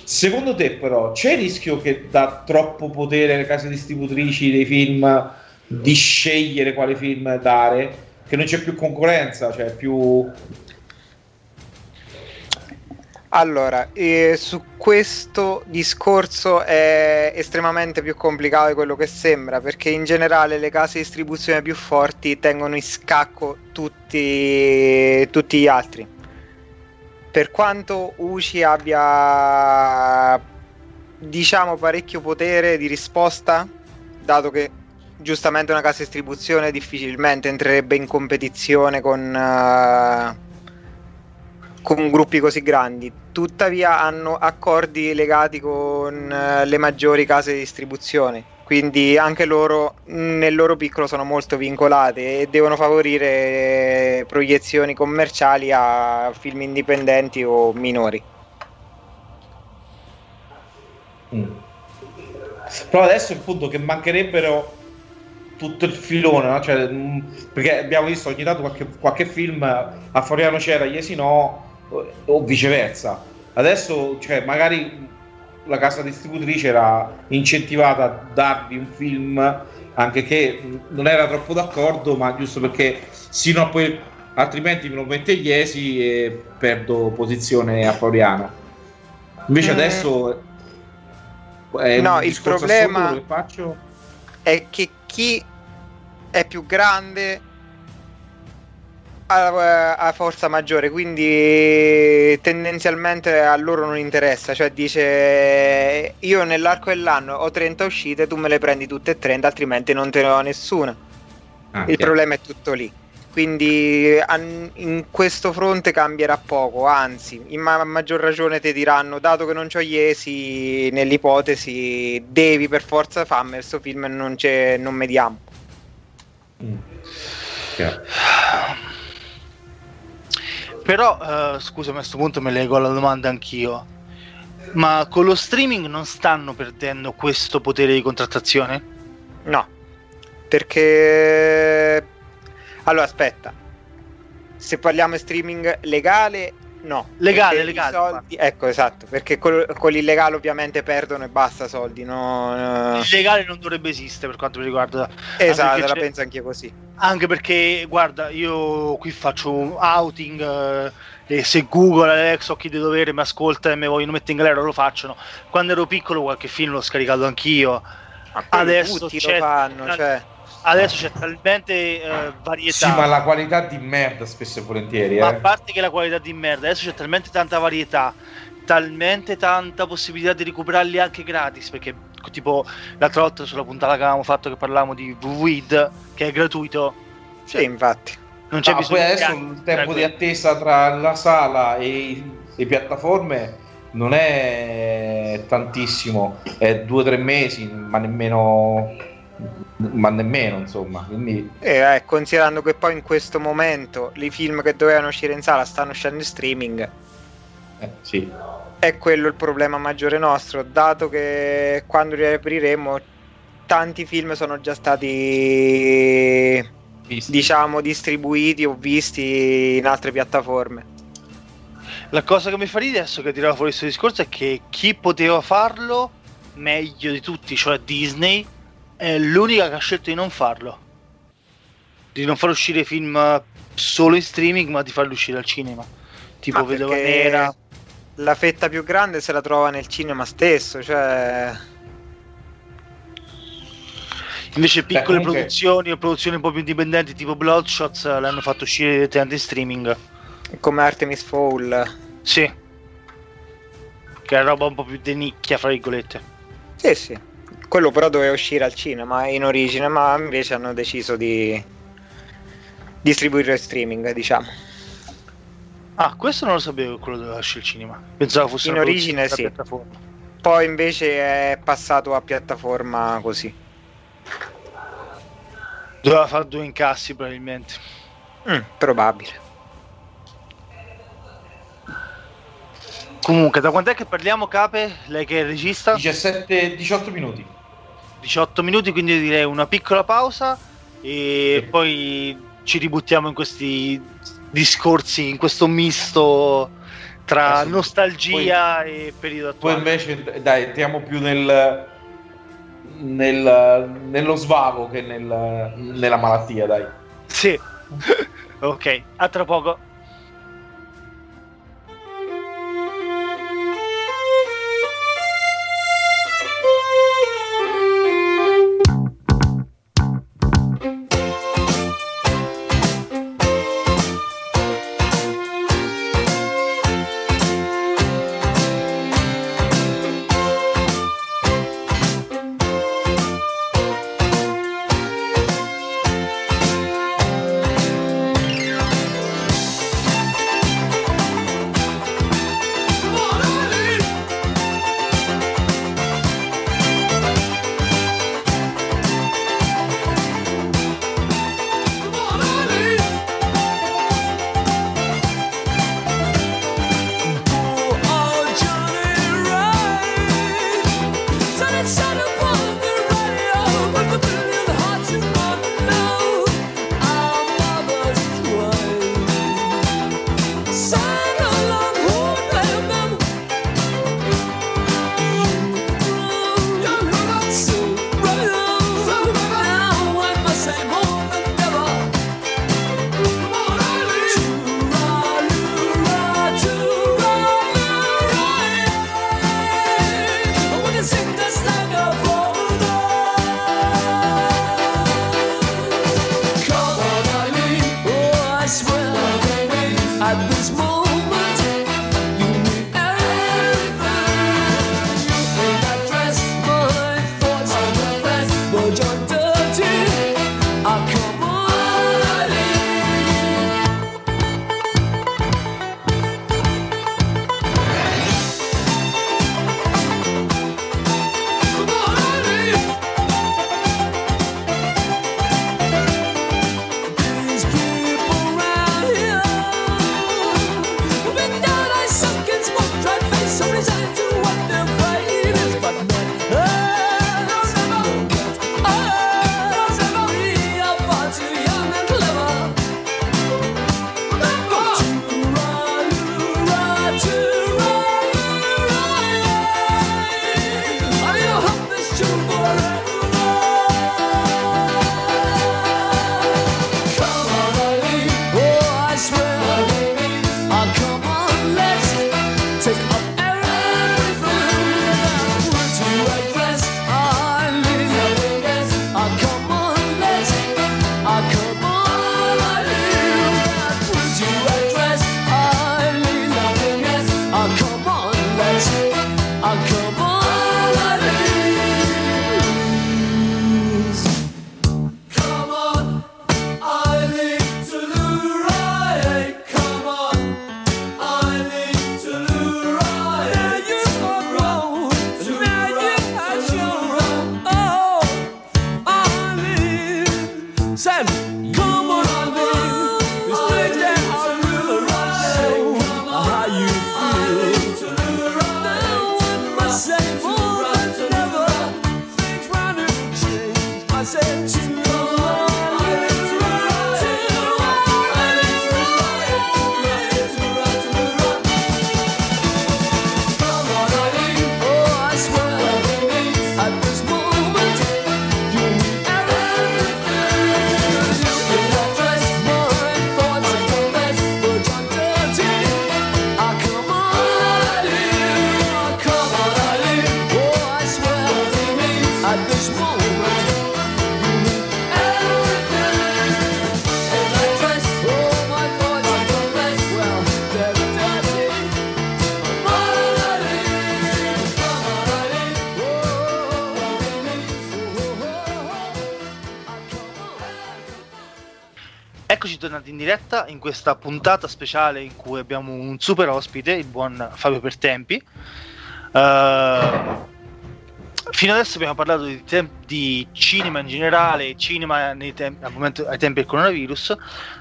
C: Secondo te, però, c'è il rischio che dà troppo potere alle case distributrici dei film di scegliere quale film dare? Che non c'è più concorrenza, cioè più.
B: Allora, eh, su questo discorso è estremamente più complicato di quello che sembra, perché in generale le case di distribuzione più forti tengono in scacco tutti, tutti gli altri. Per quanto UCI abbia, diciamo, parecchio potere di risposta, dato che giustamente una casa di distribuzione difficilmente entrerebbe in competizione con... eh, con gruppi così grandi. Tuttavia hanno accordi legati con eh, le maggiori case di distribuzione. Quindi anche loro nel loro piccolo sono molto vincolate e devono favorire proiezioni commerciali a film indipendenti o minori.
C: Mm. Però adesso il punto che mancherebbero tutto il filone, no? Cioè, mm, perché abbiamo visto ogni tanto qualche, qualche film a Floriano c'era, Iesi no, o viceversa. Adesso, cioè, magari la casa distributrice era incentivata a darvi un film anche che non era troppo d'accordo, ma giusto perché sino a poi altrimenti me lo mette Iesi e perdo posizione a Floriano. Invece
B: Mm.
C: adesso
B: No, il problema-
C: che.
B: È che chi è più grande ha, ha forza maggiore, quindi tendenzialmente a loro non interessa, cioè dice io nell'arco dell'anno ho 30 uscite, tu me le prendi tutte e 30, altrimenti non te ne ho nessuna.
C: Ah,
B: Il
C: chiaro.
B: problema è tutto lì. Quindi an- in questo fronte cambierà poco, anzi, in ma- a maggior ragione ti diranno, dato che non c'ho Iesi, nell'ipotesi devi per forza farmi questo film e non, c'è, non mediamo.
C: Mm. Chiaro.
A: Però, eh, scusami, a questo punto me leggo alla domanda anch'io. Ma con lo streaming non stanno perdendo questo potere di contrattazione?
B: No, perché... Allora, aspetta. Se parliamo di streaming legale, no.
A: Legale, legale,
B: soldi- Ecco, esatto, perché col- con l'illegale ovviamente perdono e basta soldi, no?
A: Il legale non dovrebbe esistere per quanto mi riguarda.
B: Esatto, la
A: c'è-
B: penso anche così.
A: Anche perché, guarda, io qui faccio un outing. eh, e se Google, Alexa o chi di dovere mi ascolta e mi vogliono mettere in galera, lo facciano. Quando ero piccolo, qualche film l'ho scaricato anch'io.
B: Ma
A: Adesso
B: tutti lo fanno, cioè...
A: Adesso c'è talmente eh, varietà.
C: Sì, ma la qualità di merda spesso e volentieri.
A: Ma
C: Eh.
A: a parte che la qualità di merda, adesso c'è talmente tanta varietà, talmente tanta possibilità di recuperarli anche gratis. Perché, tipo, l'altra volta sulla puntata che avevamo fatto che parlavamo di VVID, che è gratuito,
B: Sì, infatti.
A: Non c'è
C: Ah,
A: bisogno
C: poi adesso
A: di-
C: il tempo di
A: eh,
C: attesa tra la sala e le piattaforme non è tantissimo, è due o tre mesi, ma nemmeno, ma nemmeno insomma. Quindi
B: E eh, considerando che poi in questo momento i film che dovevano uscire in sala stanno uscendo in streaming,
C: eh, sì.
B: è quello il problema maggiore nostro, dato che quando riapriremo tanti film sono già stati
C: Visti.
B: diciamo distribuiti o visti in altre piattaforme.
A: La cosa che mi fa ridere adesso che tirava fuori questo discorso è che chi poteva farlo meglio di tutti, cioè Disney, è l'unica che ha scelto di non farlo. Di non far uscire film solo in streaming, ma di farli uscire al cinema. Tipo
B: Ma
A: Vedova Nera.
B: La fetta più grande se la trova nel cinema stesso, cioè
A: Invece piccole
C: comunque-
A: produzioni o produzioni un po' più indipendenti, tipo Bloodshot, eh, l'hanno fatto uscire direttamente in streaming.
B: come Artemis Fowl.
A: Sì. Che è roba un po' più di nicchia, fra virgolette.
B: Sì, sì. Quello però doveva uscire al cinema in origine, ma invece hanno deciso di distribuirlo in streaming, diciamo.
A: Ah, questo non lo sapevo che quello doveva uscire al cinema. Pensavo fosse
B: In origine sì.
A: piattaforma.
B: Poi invece è passato a piattaforma così.
A: Doveva fare due incassi probabilmente.
B: Mm, probabile.
A: Comunque, da quant'è che parliamo, Cape? Lei che è il regista?
C: 17-18 minuti.
A: 18 minuti, quindi direi una piccola pausa e
C: Sì.
A: poi ci ributtiamo in questi discorsi, in questo misto tra
C: Adesso-
A: nostalgia e periodo
C: Poi
A: attuale.
C: invece, dai, entriamo più nel, nel- nello svago che nel- nella malattia, dai.
A: Sì. [laughs] ok, a tra poco.
E: swear
A: I was more. Diretta in questa puntata speciale in cui abbiamo un super ospite, il buon Fabio Pertempi. Eh, fino adesso abbiamo parlato di, tem- di cinema in generale, cinema tem- al momento- ai tempi del coronavirus.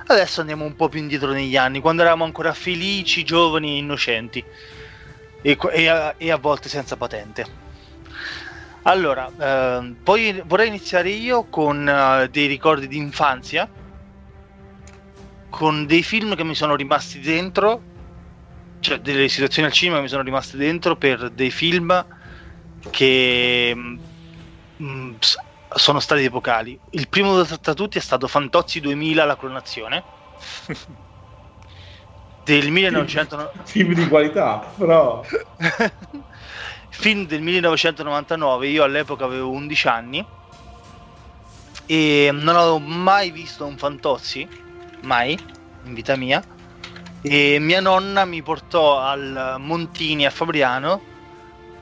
A: Adesso andiamo un po' più indietro negli anni, quando eravamo ancora felici, giovani e innocenti e, e a- e a volte senza patente. Allora, ehm, poi vorrei iniziare io con eh, dei ricordi di infanzia, con dei film che mi sono rimasti dentro, cioè delle situazioni al cinema che mi sono rimaste dentro per dei film che mm, mm, s- sono stati epocali. Il primo tra tutti è stato Fantozzi 2000, la clonazione, [laughs] del 1900... [laughs]
C: Film di qualità, però... [laughs]
A: film del 1999, io all'epoca avevo 11 anni. E non avevo mai visto un Fantozzi, mai, in vita mia, e mia nonna mi portò al Montini a Fabriano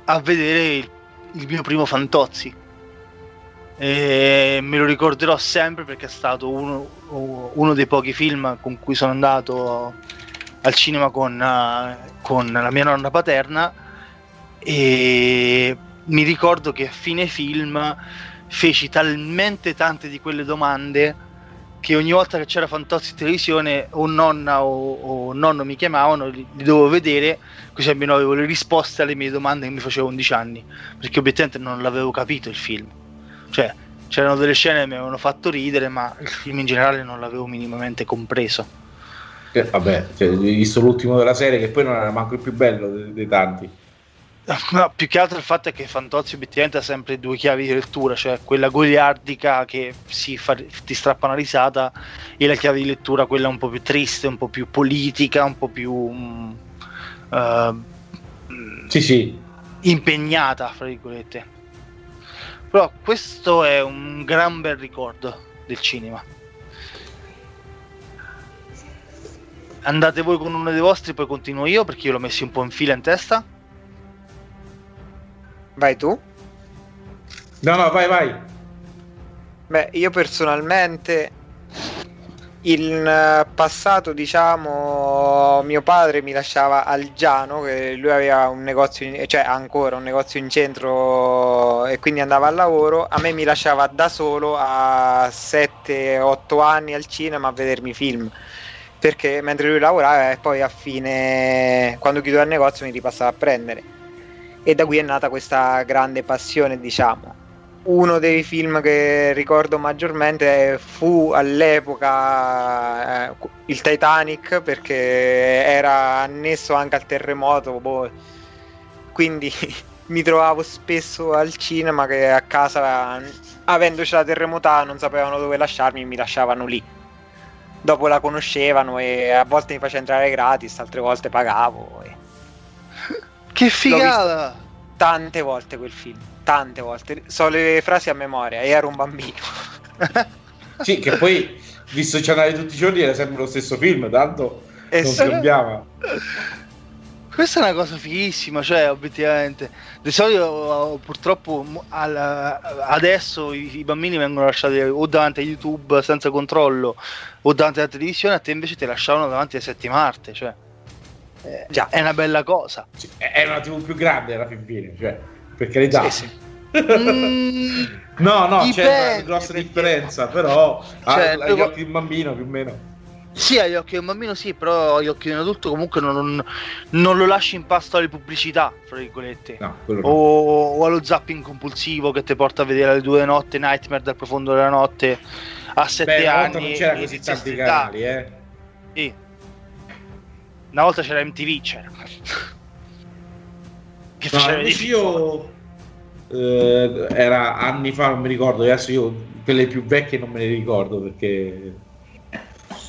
A: a vedere il, il mio primo Fantozzi. E me lo ricorderò sempre perché è stato uno, uno dei pochi film con cui sono andato al cinema con, con la mia nonna paterna e mi ricordo che a fine film feci talmente tante di quelle domande che ogni volta che c'era Fantozzi in televisione o nonna o, o nonno mi chiamavano, li, li dovevo vedere così almeno avevo le risposte alle mie domande che mi facevo a 11 anni perché obiettivamente non l'avevo capito il film cioè c'erano delle scene che mi avevano fatto ridere ma il film in generale non l'avevo minimamente compreso
C: Eh, vabbè, cioè, visto l'ultimo della serie che poi non era manco il più bello dei, dei tanti.
A: No, più che altro il fatto è che Fantozzi obiettivamente ha sempre due chiavi di lettura, cioè quella goliardica che si fa, ti strappa una risata e la chiave di lettura quella un po' più triste, un po' più politica, un po' più mm,
C: Sì, sì.
A: impegnata, fra virgolette. Però questo è un gran bel ricordo del cinema. Andate voi con uno dei vostri, poi continuo io perché io l'ho messi un po' in fila in testa.
B: Vai tu?
C: No, no, vai, vai.
B: Beh, io personalmente in eh, passato, diciamo, mio padre mi lasciava al Giano, che lui aveva un negozio, in- cioè ancora un negozio in centro e quindi andava al lavoro. A me mi lasciava da solo a 7-8 anni al cinema a vedermi film. Perché mentre lui lavorava e poi a fine, quando chiudeva il negozio, mi ripassava a prendere. E da qui è nata questa grande passione, diciamo uno dei film che ricordo maggiormente fu all'epoca eh, il Titanic perché era annesso anche al terremoto boh. quindi [laughs] mi trovavo spesso al cinema che a casa avendoci la terremotata non sapevano dove lasciarmi e mi lasciavano lì dopo la conoscevano e a volte mi faceva entrare gratis altre volte pagavo e
A: Che figata!
B: tante volte quel film tante volte so le frasi a memoria e ero un bambino [laughs]
C: Sì, che poi, visto che ci andare tutti i giorni, era sempre lo stesso film, tanto
B: E
C: non
B: se-
C: cambiava.
A: Questa è una cosa fighissima, cioè, obiettivamente. Di solito, purtroppo, mo- al- adesso i, i bambini vengono lasciati o davanti a YouTube senza controllo o davanti alla televisione, a te invece ti lasciavano davanti a settima arte, cioè. Eh,
B: Già.
A: È una bella cosa.
C: Sì, Era una TV più grande alla fin fine, cioè, per carità.
B: Sì, sì.
A: Mm, [laughs]
C: No, no, c'è
A: Dipende,
C: una grossa
A: perché-
C: differenza, però
A: Cioè,
C: agli
A: devo-
C: occhi di un bambino più o meno.
A: sì, agli occhi di un bambino sì, però agli occhi di un adulto comunque non, non- non lo lasci in pasto alle pubblicità, fra virgolette.
C: No, quello no.
A: o, o allo zapping compulsivo che ti porta a vedere alle due notte Nightmare dal profondo della notte a sette
C: Beh,
A: anni
C: non c'era così
A: ti
C: tanti canali, eh.
A: Sì. Una volta c'era MTV c'era [laughs] che
C: No,
A: faceva film.
C: io eh, era anni fa, non mi ricordo, adesso io quelle più vecchie non me le ricordo perché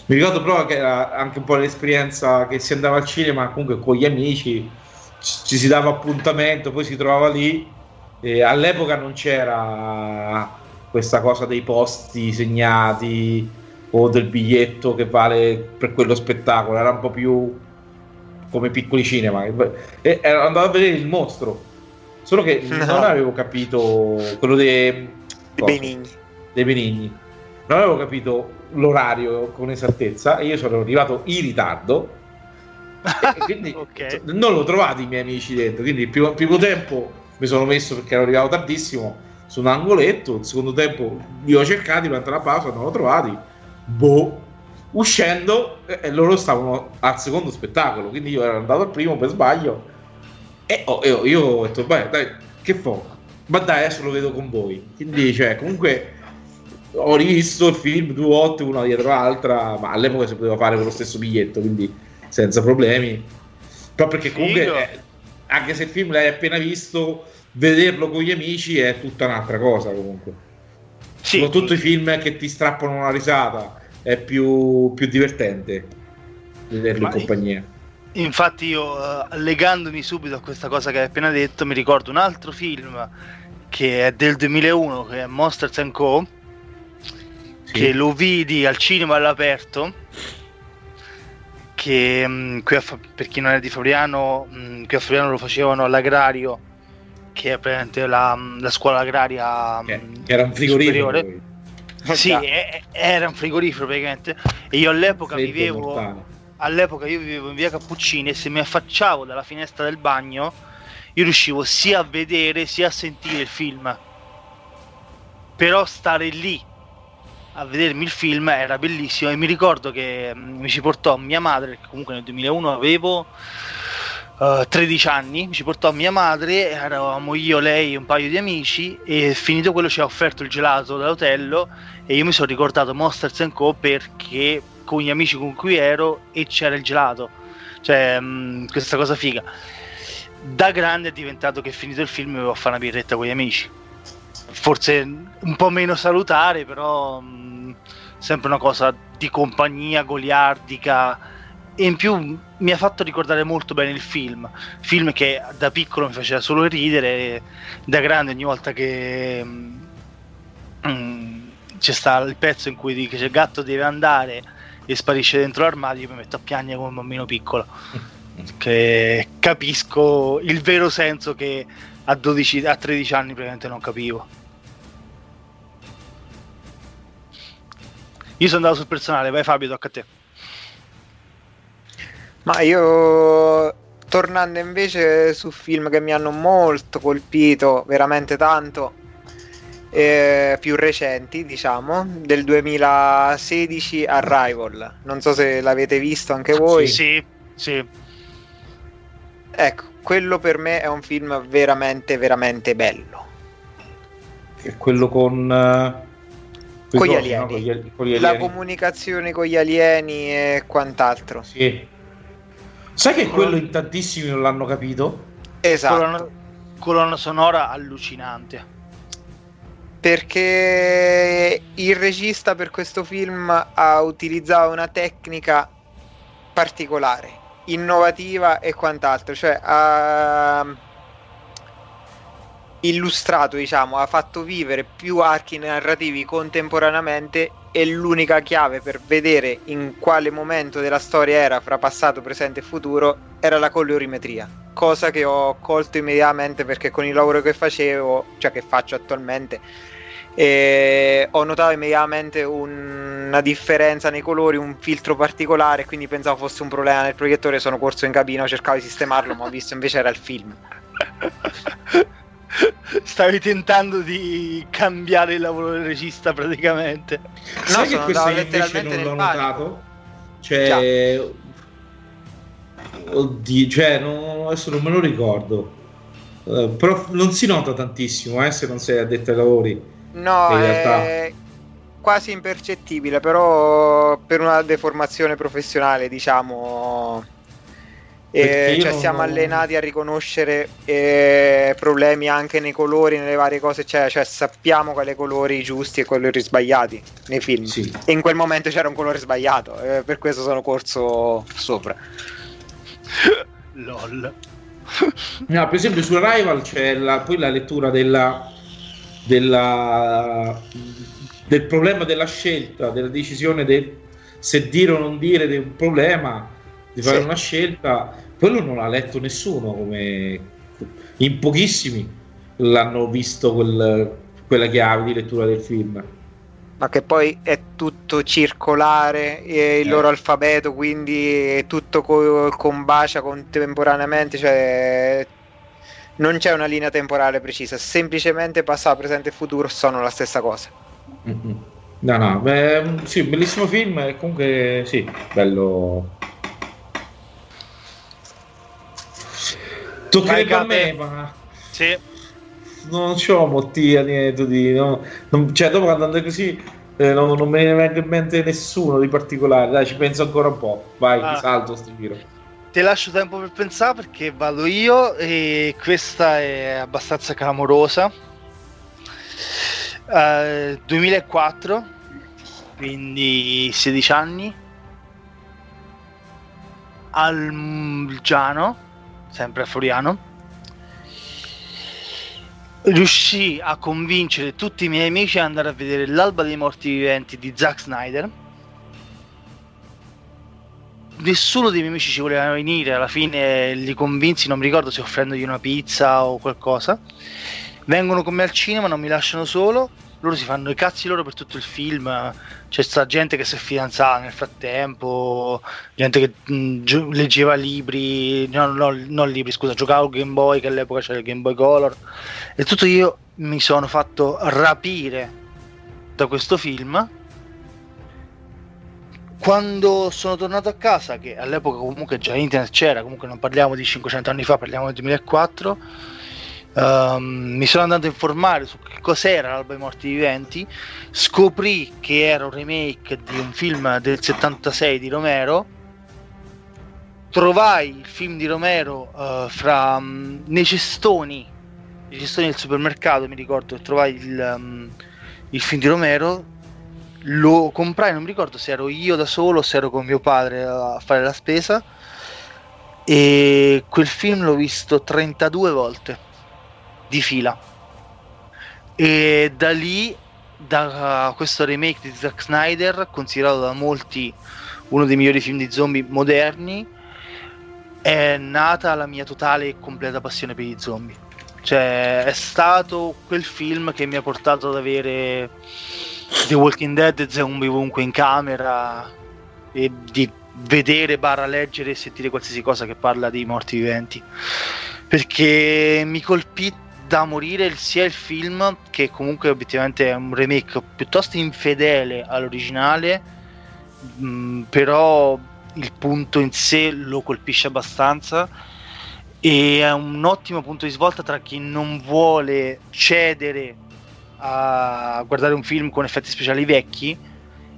C: mi ricordo però che era anche un po' l'esperienza che si andava al cinema comunque con gli amici, ci, ci si dava appuntamento, poi si trovava lì e all'epoca non c'era questa cosa dei posti segnati o del biglietto che vale per quello spettacolo, era un po' più come piccoli cinema. E ero andato a vedere il mostro. Solo che
B: No. [laughs]
C: non avevo capito quello dei
B: I Benigni.
C: dei Benigni. Non avevo capito l'orario con esattezza e io sono arrivato in ritardo. Quindi [laughs]
A: Ok.
C: non l'ho trovato i miei amici dentro. Quindi il primo, primo tempo mi sono messo perché ero arrivato tardissimo su un angoletto. Il secondo tempo li ho cercati durante la pausa non l'ho trovati. Boh uscendo eh, e loro stavano al secondo spettacolo quindi io ero andato al primo per sbaglio e ho- ho- io ho detto beh dai che fo ma dai adesso lo vedo con voi. Quindi cioè comunque ho rivisto il film due volte una dietro l'altra ma all'epoca si poteva fare con lo stesso biglietto quindi senza problemi. Proprio perché comunque eh, anche se il film l'hai appena visto vederlo con gli amici è tutta un'altra cosa comunque.
A: Sì,
C: soprattutto i film che ti strappano una risata è più, più divertente vederlo in compagnia
A: Infatti io, eh, legandomi subito a questa cosa che hai appena detto, mi ricordo un altro film che è del 2001, che è Monsters Co.,
C: Sì.
A: che lo vidi al cinema all'aperto, che Fa- per chi non è di Fabriano, mh, qui a Fabriano lo facevano all'agrario, che è praticamente la, la scuola agraria
C: che,
A: mh,
C: che era un frigorifero.
A: Sì,
B: Già.
A: è- era un frigorifero praticamente. E io all'epoca
C: Freddo
A: vivevo
C: mortale.
A: all'epoca io vivevo in via Cappuccini e se mi affacciavo dalla finestra del bagno io riuscivo sia a vedere sia a sentire il film però stare lì a vedermi il film era bellissimo e mi ricordo che mm, mi ci portò mia madre perché comunque nel 2001 avevo eh, 13 anni ci portò mia madre eravamo io, lei e un paio di amici e finito quello ci ha offerto il gelato dall'hotel e io mi sono ricordato Monsters Co perché con gli amici con cui ero e c'era il gelato. Cioè mh, questa cosa figa. Da grande è diventato che finito il film avevo a fare una birretta con gli amici. Forse un po' meno salutare però mh, sempre una cosa di compagnia goliardica e in più mi ha fatto ricordare molto bene il film. Film che da piccolo mi faceva solo ridere e da grande ogni volta che mh, mm, c'è sta il pezzo in cui dice il gatto deve andare e sparisce dentro l'armadio io mi metto a piangere come un bambino piccolo. [laughs] Che capisco il vero senso che a 12 a 13 anni praticamente non capivo. Io sono andato sul personale vai Fabio tocca a te
B: Ma io tornando invece su film che mi hanno molto colpito, veramente tanto, eh, più recenti, diciamo, del 2016 Arrival. Non so se l'avete visto anche voi.
A: sì sì
B: Ecco, quello per me è un film veramente, veramente bello.
C: È quello con coi
B: Con gli
C: cosi,
B: alieni.
C: no? Con gli ali- con gli
B: La
C: alieni.
B: comunicazione con gli alieni e quant'altro.
C: Sì. Sai che quello in tantissimi non l'hanno capito?
B: Esatto.
A: colonna, colonna sonora allucinante
B: perché il regista per questo film ha utilizzato una tecnica particolare, innovativa e quant'altro, cioè ha illustrato, diciamo, ha fatto vivere più archi narrativi contemporaneamente e l'unica chiave per vedere in quale momento della storia era fra passato, presente e futuro era la colorimetria, cosa che ho colto immediatamente perché con il lavoro che facevo, cioè che faccio attualmente, e ho notato immediatamente un- una differenza nei colori, un filtro particolare, quindi pensavo fosse un problema nel proiettore, sono corso in cabina, cercavo di sistemarlo, ma ho visto invece era il film. [laughs] [laughs]
A: stavi tentando di cambiare il lavoro del regista praticamente
C: Sai che questo invece non l'ho
B: panico.
C: notato? Cioè... Oddio, cioè, no, adesso non me lo ricordo. Eh, però non si nota tantissimo, eh, se non sei addetto ai lavori.
B: No,
C: In realtà.
B: è quasi impercettibile, però per una deformazione professionale, diciamo, eh,
C: io
B: cioè
C: non-
B: siamo allenati a riconoscere eh, problemi anche nei colori, nelle varie cose, cioè, cioè sappiamo quali colori giusti e colori sbagliati nei film.
C: Sì.
B: E in quel momento c'era un colore sbagliato, eh, per questo sono corso sopra.
A: lol
C: No, per esempio su Arrival c'è la- poi la lettura della, della- del problema della scelta, della decisione del se dire o non dire di un problema, di fare
B: Sì.
C: una scelta. Quello non l'ha letto nessuno, come in pochissimi l'hanno visto quel- quella chiave di lettura del film.
B: Ma che poi è tutto circolare, e il
C: Eh.
B: loro alfabeto, quindi è tutto co- combacia contemporaneamente, cioè non c'è una linea temporale precisa, semplicemente passato, presente e futuro sono la stessa cosa.
C: Mm-mm. No, no, beh, sì, bellissimo film comunque sì, bello. Toccherebbe a me, ma
A: Sì,
C: non c'ho molti aneddoti, no? Non- cioè dopo andando così eh, non, non me ne venga in mente nessuno di particolare, dai ci penso ancora un po', vai,
A: Ah.
C: salto sto giro.
A: Ti lascio tempo per pensare perché vado io e questa è abbastanza clamorosa. Eh, 2004, quindi 16 anni. Algiano, sempre a Floriano. Riuscì a convincere tutti i miei amici ad andare a vedere l'alba dei morti viventi di Zack Snyder nessuno dei miei amici ci voleva venire, alla fine li convinsi, non mi ricordo se offrendogli una pizza o qualcosa. Vengono con me al cinema, non mi lasciano solo, loro si fanno i cazzi loro per tutto il film, c'è sta gente che si è fidanzata nel frattempo, gente che mh, gio- leggeva libri, no, no, non libri, scusa, giocava Game Boy che all'epoca c'era il Game Boy Color. E tutto io mi sono fatto rapire da questo film quando sono tornato a casa, che all'epoca comunque già internet c'era, comunque non parliamo di 500 anni fa, parliamo del 2004, ehm, mi sono andato a informare su che cos'era l'alba dei morti viventi, scoprì che era un remake di un film del 76 di Romero, trovai il film di Romero eh, fra mm, nei cestoni, nei cestoni del supermercato, mi ricordo, trovai il, mm, il film di Romero, lo comprai, non mi ricordo se ero io da solo o se ero con mio padre a fare la spesa e quel film l'ho visto 32 volte di fila. E da lì da questo remake di Zack Snyder considerato da molti uno dei migliori film di zombie moderni è nata la mia totale e completa passione per i zombie. Cioè è stato quel film che mi ha portato ad avere The Walking Dead e zombie ovunque in camera e di vedere, barra leggere e sentire qualsiasi cosa che parla di morti viventi. Perché mi colpì da morire sia il film che comunque obiettivamente è un remake piuttosto infedele all'originale mh, però il punto in sé lo colpisce abbastanza e è un ottimo punto di svolta tra chi non vuole cedere a guardare un film con effetti speciali vecchi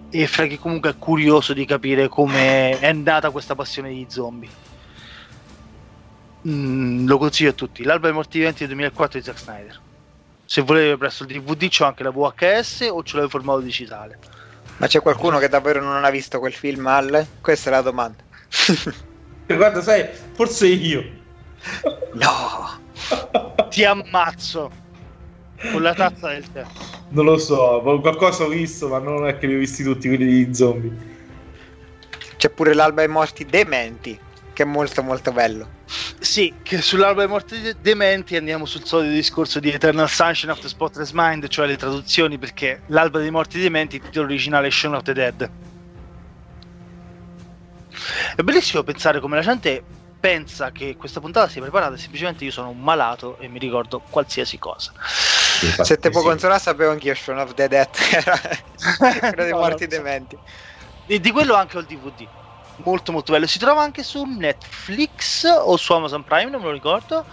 A: e fra chi comunque è curioso di capire come è nata questa passione di zombie. Mm, lo consiglio a tutti. L'alba dei morti viventi del 2004 di Zack Snyder. Se volete presso il DVD c'ho anche la VHS o ce l'ho in formato digitale.
B: Ma c'è qualcuno che davvero non ha visto quel film, Al? Questa è la domanda. [laughs]
C: Guarda, sai, forse io.
B: no! [laughs]
A: Ti ammazzo con la tazza del tè.
C: Non lo so, qualcosa ho visto, ma non è che li ho visti tutti quelli di zombie.
B: C'è pure l'alba ai morti dementi, che è molto molto bello.
A: Sì, che sull'alba dei morti de- dementi andiamo sul solito discorso di Eternal Sunshine of the Spotless Mind, cioè le traduzioni, perché l'alba dei morti dementi, il titolo originale è Shaun of the Dead. È bellissimo pensare come la gente pensa che questa puntata sia preparata semplicemente io sono un malato e mi ricordo qualsiasi cosa.
B: Se te può consolare, sapevo anch'io Shaun of the Dead, [laughs] era quello dei
A: No,
B: morti
A: so.
B: dementi.
A: E di quello anche ho il DVD. Molto molto bello. Si trova anche su Netflix o su Amazon Prime, non me lo ricordo.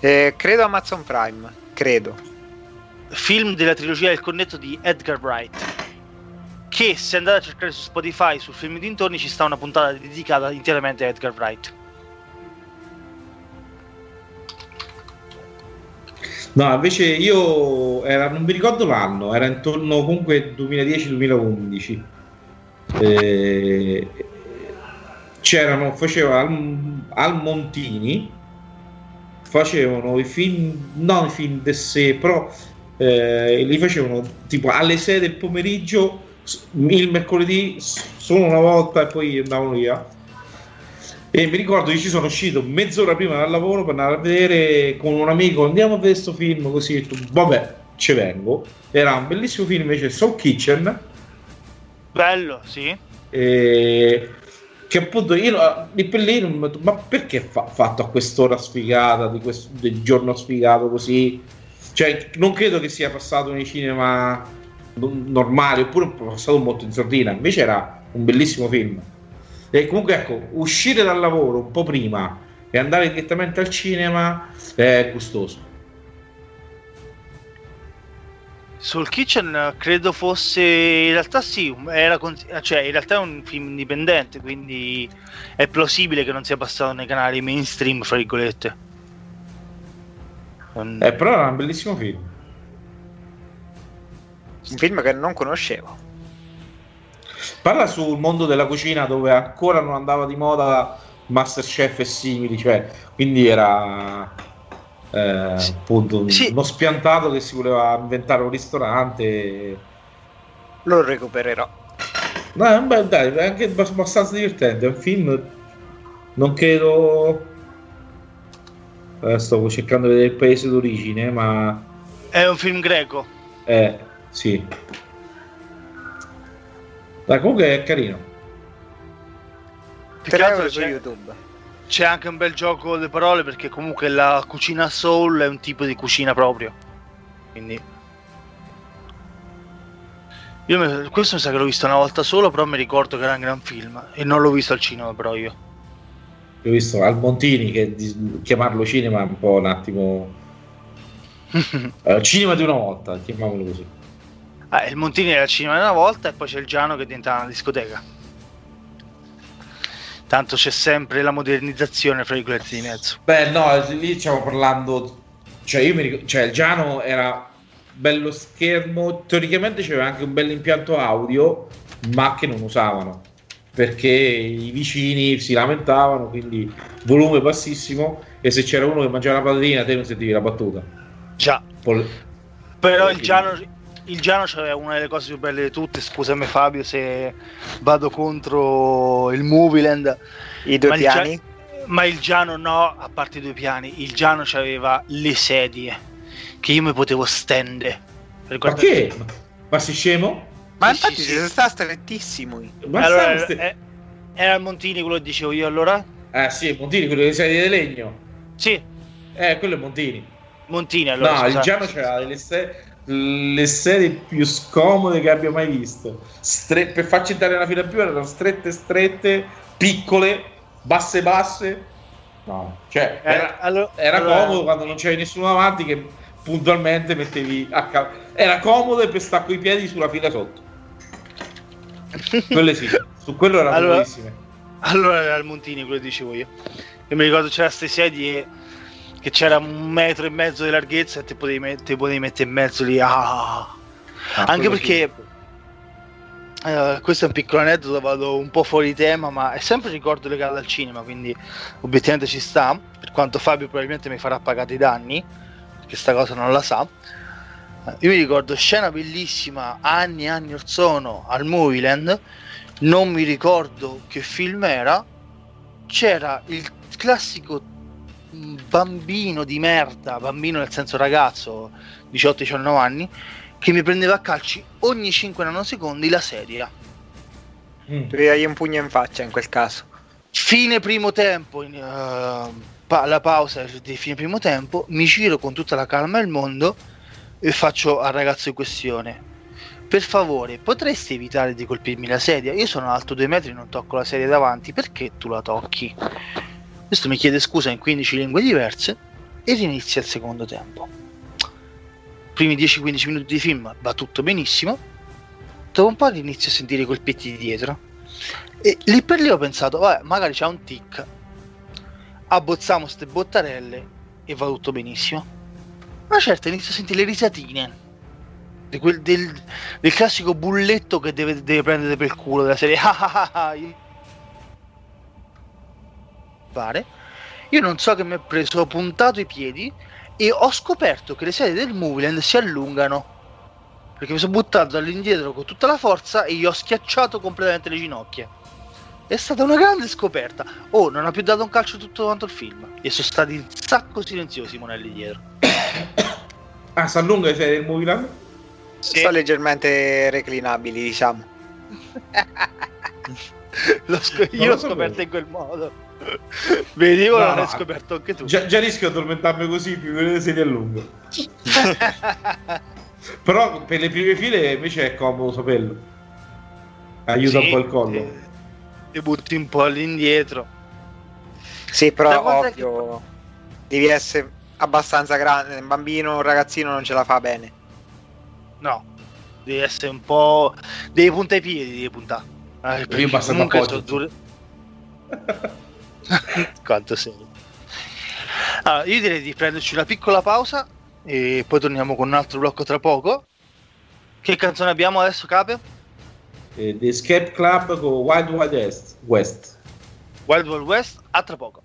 B: Eh, credo Amazon Prime, credo.
A: film della trilogia del cornetto di Edgar Wright che se andate a cercare su Spotify sul film dintorni ci sta una puntata dedicata interamente a Edgar Wright
C: No, invece io era, non mi ricordo l'anno, era intorno comunque 2010-2011. Eh, c'erano, faceva al, al Montini, facevano i film, non i film de sé, però eh, li facevano tipo alle 6 del pomeriggio, il mercoledì, solo una volta e poi andavano via. E mi ricordo che ci sono uscito mezz'ora prima dal lavoro per andare a vedere con un amico. Andiamo a vedere questo film così. Vabbè, ci vengo. Era un bellissimo film invece Soul Kitchen.
A: Bello, sì.
C: E che appunto io per lì non mi ho detto, ma perché fa, fatto a quest'ora sfigata di questo del giorno sfigato così? Cioè non credo che sia passato nei cinema normali oppure è passato molto in sordina invece era un bellissimo film. E comunque ecco uscire dal lavoro un po' prima e andare direttamente al cinema è gustoso
A: Soul Kitchen credo fosse in realtà sì, era con- cioè in realtà è un film indipendente, quindi è plausibile che non sia passato nei canali mainstream, fra virgolette. Non-
C: eh, però era un bellissimo film
B: Un film che non conoscevo.
C: Parla sul mondo della cucina dove ancora non andava di moda Masterchef e simili, cioè, quindi era eh,
A: Sì.
C: appunto
A: Sì.
C: uno spiantato che si voleva inventare un ristorante.
B: Lo recupererò.
C: No, è un bel- dai, è anche abbast- abbastanza divertente, è un film, non credo... Eh, stavo cercando di vedere il paese d'origine, ma...
A: È un film greco.
C: Eh, sì. Dai, comunque è carino.
A: Più che
B: 3
A: altro
B: euro su
A: c'è,
B: YouTube.
A: C'è anche un bel gioco di parole perché comunque la cucina soul è un tipo di cucina proprio. Quindi... Io me- questo mi sa che l'ho visto una volta solo, però mi ricordo che era un gran film. E non l'ho visto al cinema però io.
C: Ho visto al Montini che di- chiamarlo cinema è un po' un attimo... [laughs] Eh, cinema di una volta, chiamiamolo così.
A: Ah, il Montini era al cinema una volta e poi c'è il Giano che diventa una discoteca. Tanto c'è sempre la modernizzazione fra virgolette di mezzo.
C: Beh, no, lì stiamo parlando. Cioè, io mi ricordo. Cioè, il Giano era bello schermo. Teoricamente c'era anche un bel impianto audio, ma che non usavano perché i vicini si lamentavano. Quindi, volume bassissimo. E se c'era uno che mangiava la patatina, te non sentivi la battuta.
A: Già,
C: Pol-
A: però il. Giano, il Giano c'aveva una delle cose più belle di tutte. Scusami Fabio se vado contro il Movieland.
B: I due
A: Ma il
B: piani.
A: Gia- ma il Giano no, a parte i due piani. Il Giano c'aveva le sedie che io mi potevo stendere.
C: Ma che? Ma sei scemo?
B: Ma
A: Sì,
B: infatti
A: sì,
B: si
A: sì.
B: sta strettissimo.
C: Ma
A: Allora,
C: stai-
A: eh, era il Montini quello che dicevo io allora?
C: Eh sì, Montini, quello che sei di legno.
A: Sì,
C: Eh, quello è Montini.
A: Montini allora.
C: no, il
A: scusa.
C: Giano c'era delle se- le serie più scomode che abbia mai visto. Stre- per farci entrare nella fila più erano strette strette, piccole, basse basse. No, cioè
A: Eh,
C: era,
A: allo-
C: era
A: allora-
C: comodo quando non c'era nessuno davanti che puntualmente mettevi a ca- Era comodo e per stare coi piedi sulla fila sotto. Quelle sì, su quello erano
A: Allora-
C: bellissime.
A: Allora era il Montini quello che dicevo io. Io mi ricordo c'era queste sedie che c'era un metro e mezzo di larghezza e te potevi, met- te potevi mettere in mezzo lì. ah.
C: Ah,
A: Anche
C: quello
A: perché eh, questo è un piccolo aneddoto, vado un po' fuori tema, ma è sempre ricordo legato al cinema, quindi obiettivamente ci sta. Per quanto Fabio probabilmente mi farà pagare i danni, perché sta cosa non la sa. Eh, Io mi ricordo scena bellissima anni e anni or sono al Movieland, non mi ricordo che film era, c'era il classico bambino di merda, bambino nel senso ragazzo, 18-19 anni, che mi prendeva a calci ogni 5 nanosecondi la sedia.
C: Mm.
B: Devi dargli un pugno in faccia in quel caso.
A: Fine primo tempo, in, eh, pa- la pausa di fine primo tempo, mi giro con tutta la calma del mondo e faccio al ragazzo in questione. Per favore, potresti evitare di colpirmi la sedia? Io sono alto due metri e non tocco la sedia davanti, perché tu la tocchi? Questo mi chiede scusa in 15 lingue diverse e rinizia il secondo tempo. Primi 10-15 minuti di film va tutto benissimo. Dopo un po' inizio a sentire i colpetti di dietro. E lì per lì ho pensato, vabbè, magari c'è un tic. Abbozziamo ste bottarelle e va tutto benissimo. Ma certo, inizio a sentire le risatine. Quel- del, del classico bulletto che deve, deve prendere per il culo della serie. [laughs] Ah, ah, ah, ah, pare. Io non so che mi ha preso ho puntato i piedi e ho scoperto che le sedie del Movieland si allungano. Perché mi sono buttato all'indietro con tutta la forza e gli ho schiacciato completamente le ginocchia. È stata una grande scoperta. Oh, non ha più dato un calcio tutto quanto il film. E sono stati un sacco silenziosi i monelli dietro. [coughs]
C: ah, si allunga le sedie del Movieland?
F: Sì.
B: Sono leggermente reclinabili, diciamo. [laughs]
F: L'ho sc- io l'ho scoperto in quel modo. [laughs] Vedi, ora
C: no,
F: l'hai scoperto anche tu.
C: Già, già rischio di addormentarmi così, più figurate se a lungo. [laughs] Però per le prime file invece è comodo saperlo. Aiuta
F: sì,
C: un po' il collo.
F: Eh, ti butti un po' all'indietro.
B: Sì, però ovvio, che... devi essere abbastanza grande. Un bambino, un ragazzino non ce la fa bene.
F: No, devi essere un po'. devi puntare i piedi, devi puntare. Eh, Io
C: basta
F: comunque sono dure. [laughs] [laughs] Quanto sei. Allora, io direi di prenderci una piccola pausa e poi torniamo con un altro blocco tra poco. Che canzone abbiamo adesso, Cape?
C: Eh, The Escape Club con Wild Wild West.
F: Wild Wild West, a tra poco.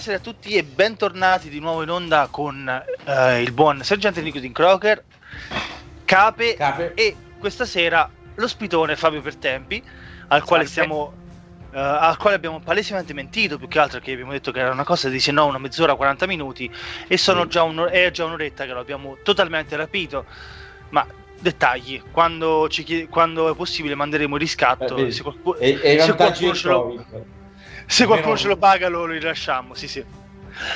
A: Buonasera a tutti e bentornati di nuovo in onda con eh, il buon sergente Nicodin Crocker, Cape,
C: Cape.
A: e questa sera l'ospitone Fabio Pertempi, al quale, stiamo, eh, al quale abbiamo palesemente mentito, più che altro che abbiamo detto che era una cosa di se no una mezz'ora, 40 minuti, e sono
C: Sì.
A: già un- è già un'oretta che lo abbiamo totalmente rapito, ma dettagli, quando, ci chiede- quando è possibile manderemo il riscatto,
C: Eh,
A: se qualcuno-
C: E, e
A: se qualcuno ce lo-. Se qualcuno
C: Almeno-
A: ce lo paga lo rilasciamo, sì sì.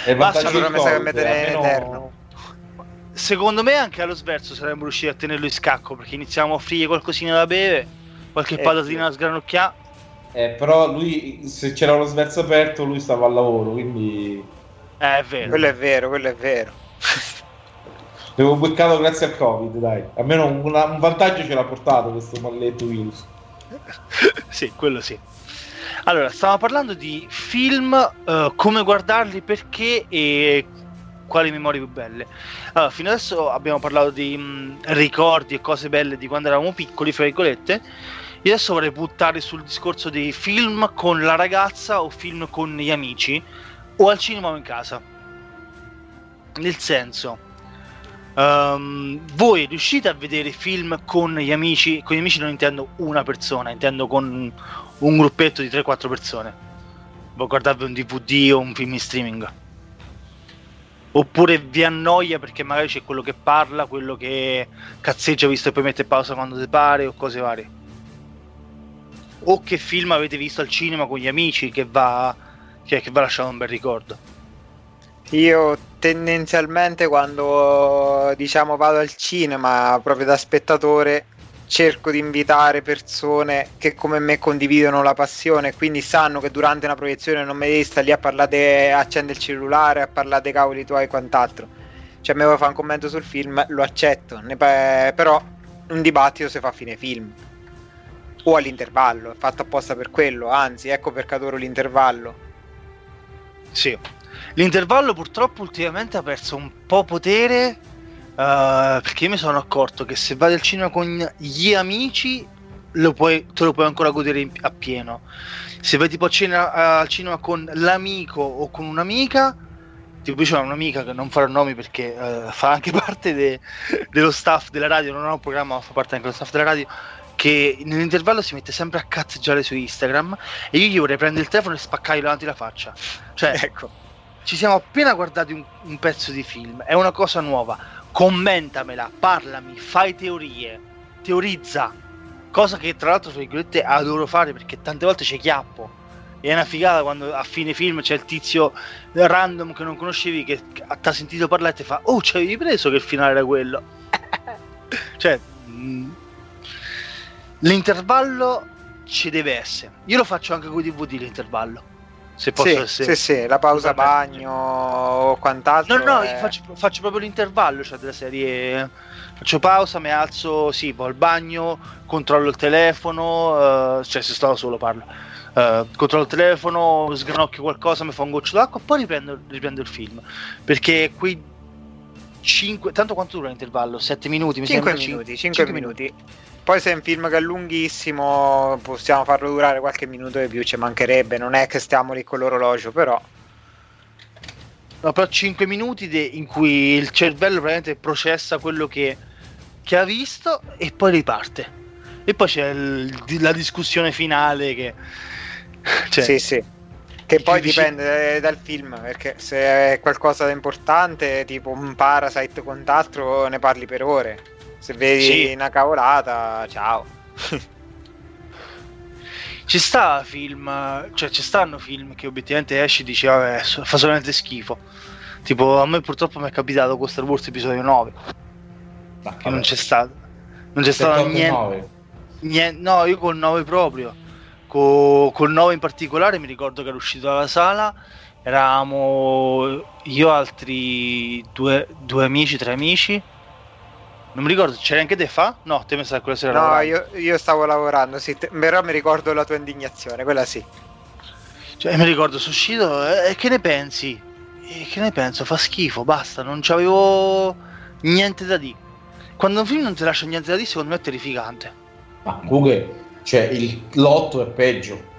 C: E vantaggi
A: Allora,
B: mi sa che
C: Covid,
B: me te ne-
C: almeno-
B: eterno.
A: Secondo me anche allo sverso saremmo riusciti a tenerlo in scacco perché iniziamo a offrire qualcosina da bere, qualche
B: Eh,
A: patatina da sgranocchiare.
C: Eh, però lui, se c'era lo sverso aperto, lui stava al lavoro, quindi
A: Eh, è vero.
B: Quello è vero, quello è vero. [laughs]
C: avevo beccato grazie al Covid, dai. Almeno un, un vantaggio ce l'ha portato questo maledetto virus. [laughs]
A: sì, quello sì. Allora, stavamo parlando di film, eh, come guardarli, perché e quali memorie più belle. Allora, fino adesso abbiamo parlato di mh, ricordi e cose belle di quando eravamo piccoli, fra virgolette. Io adesso vorrei buttare sul discorso dei film con la ragazza o film con gli amici o al cinema o in casa. Nel senso, ehm, voi riuscite a vedere film con gli amici? Con gli amici non intendo una persona, intendo con un gruppetto di 3-4 persone. Voi guardarvi un DVD o un film in streaming. Oppure vi annoia perché magari c'è quello che parla, quello che cazzeggia visto che poi mette pausa quando ti pare o cose varie. O che film avete visto al cinema con gli amici che va, che, che va lasciato un bel ricordo.
B: Io tendenzialmente quando diciamo vado al cinema proprio da spettatore cerco di invitare persone che come me condividono la passione quindi sanno che durante una proiezione non mi devi stare lì a parlare, accende il cellulare, a parlare dei cavoli tuoi e quant'altro. Cioè, me vuoi fare un commento sul film, lo accetto, ne però un dibattito si fa a fine film. O all'intervallo, è fatto apposta per quello, anzi, ecco perché adoro l'intervallo.
A: Sì. L'intervallo purtroppo ultimamente ha perso un po' potere eh, perché io mi sono accorto che se vai al cinema con gli amici lo puoi, te lo puoi ancora godere in- appieno. Se vai tipo a cena, al cinema con l'amico o con un'amica, tipo c'ho un'amica che non farò nomi perché eh, fa anche [laughs] parte de- dello staff della radio, non ha un programma ma fa parte anche dello staff della radio, che nell'intervallo si mette sempre a cazzeggiare su Instagram e io gli vorrei prendere il telefono e spaccargli davanti la faccia. Cioè,
B: Ecco.
A: ci siamo appena guardati un, un pezzo di film, è una cosa nuova, commentamela, parlami, fai teorie, teorizza, cosa che tra l'altro, tra virgolette, adoro fare perché tante volte c'è chiappo. E è una figata quando a fine film c'è il tizio random che non conoscevi che ti ha sentito parlare e ti fa Oh, ci avevi preso che il finale era quello? [laughs] cioè, mh, l'intervallo ci deve essere. Io lo faccio anche con i DVD l'intervallo. Se posso
B: Sì,
A: essere...
B: sì, sì, la pausa
A: Vabbè.
B: bagno o quant'altro.
A: No, no,
B: è-
A: io faccio, faccio proprio l'intervallo, cioè della serie. Faccio pausa, mi alzo, sì, vado al bagno, controllo il telefono, eh, cioè se sto solo parlo. Eh, controllo il telefono, sgranocchio qualcosa, mi fa un goccio d'acqua, poi riprendo, riprendo il film. Perché quei 5. Tanto quanto dura l'intervallo? 7 minuti? Mi
B: 5
A: sembra?
B: minuti,
A: Cin-
B: 5
A: cinque
B: minuti. Poi se è un film che è lunghissimo possiamo farlo durare qualche minuto di più, ci mancherebbe, non è che stiamo lì con l'orologio, però
A: No, però 5 minuti de- in cui il cervello praticamente processa quello che, che ha visto e poi riparte. E poi c'è il- la discussione finale che... Cioè,
B: sì, sì. Che poi
A: dici-
B: dipende eh, dal film, perché se è qualcosa di importante, tipo un Parasite o quant'altro, ne parli per ore. Se vedi
A: Sì.
B: una cavolata, ciao. [laughs]
A: Ci sta film, cioè ci stanno film che obiettivamente esci e dici vabbè, fa solamente schifo. Tipo a me purtroppo mi è capitato con Star Wars episodio 9,
C: Ma
A: che non c'è stato. Non c'è stato niente.
C: 9.
A: Nien- no, io col 9 proprio. Co- col 9 in particolare mi ricordo che ero uscito dalla sala. Eravamo io altri due, due amici, tre amici. Non mi ricordo, c'era anche te fa? No, te mi sa che quella sera
B: No, io, io stavo lavorando, sì, te- però mi ricordo la tua indignazione, quella sì.
A: Cioè, mi ricordo, sono uscito eh, e che ne pensi? E che ne penso? Fa schifo, basta, non c'avevo niente da dire. Quando un film non ti lascia niente da dire, secondo me è terrificante.
C: Ma comunque, cioè, il lotto è peggio.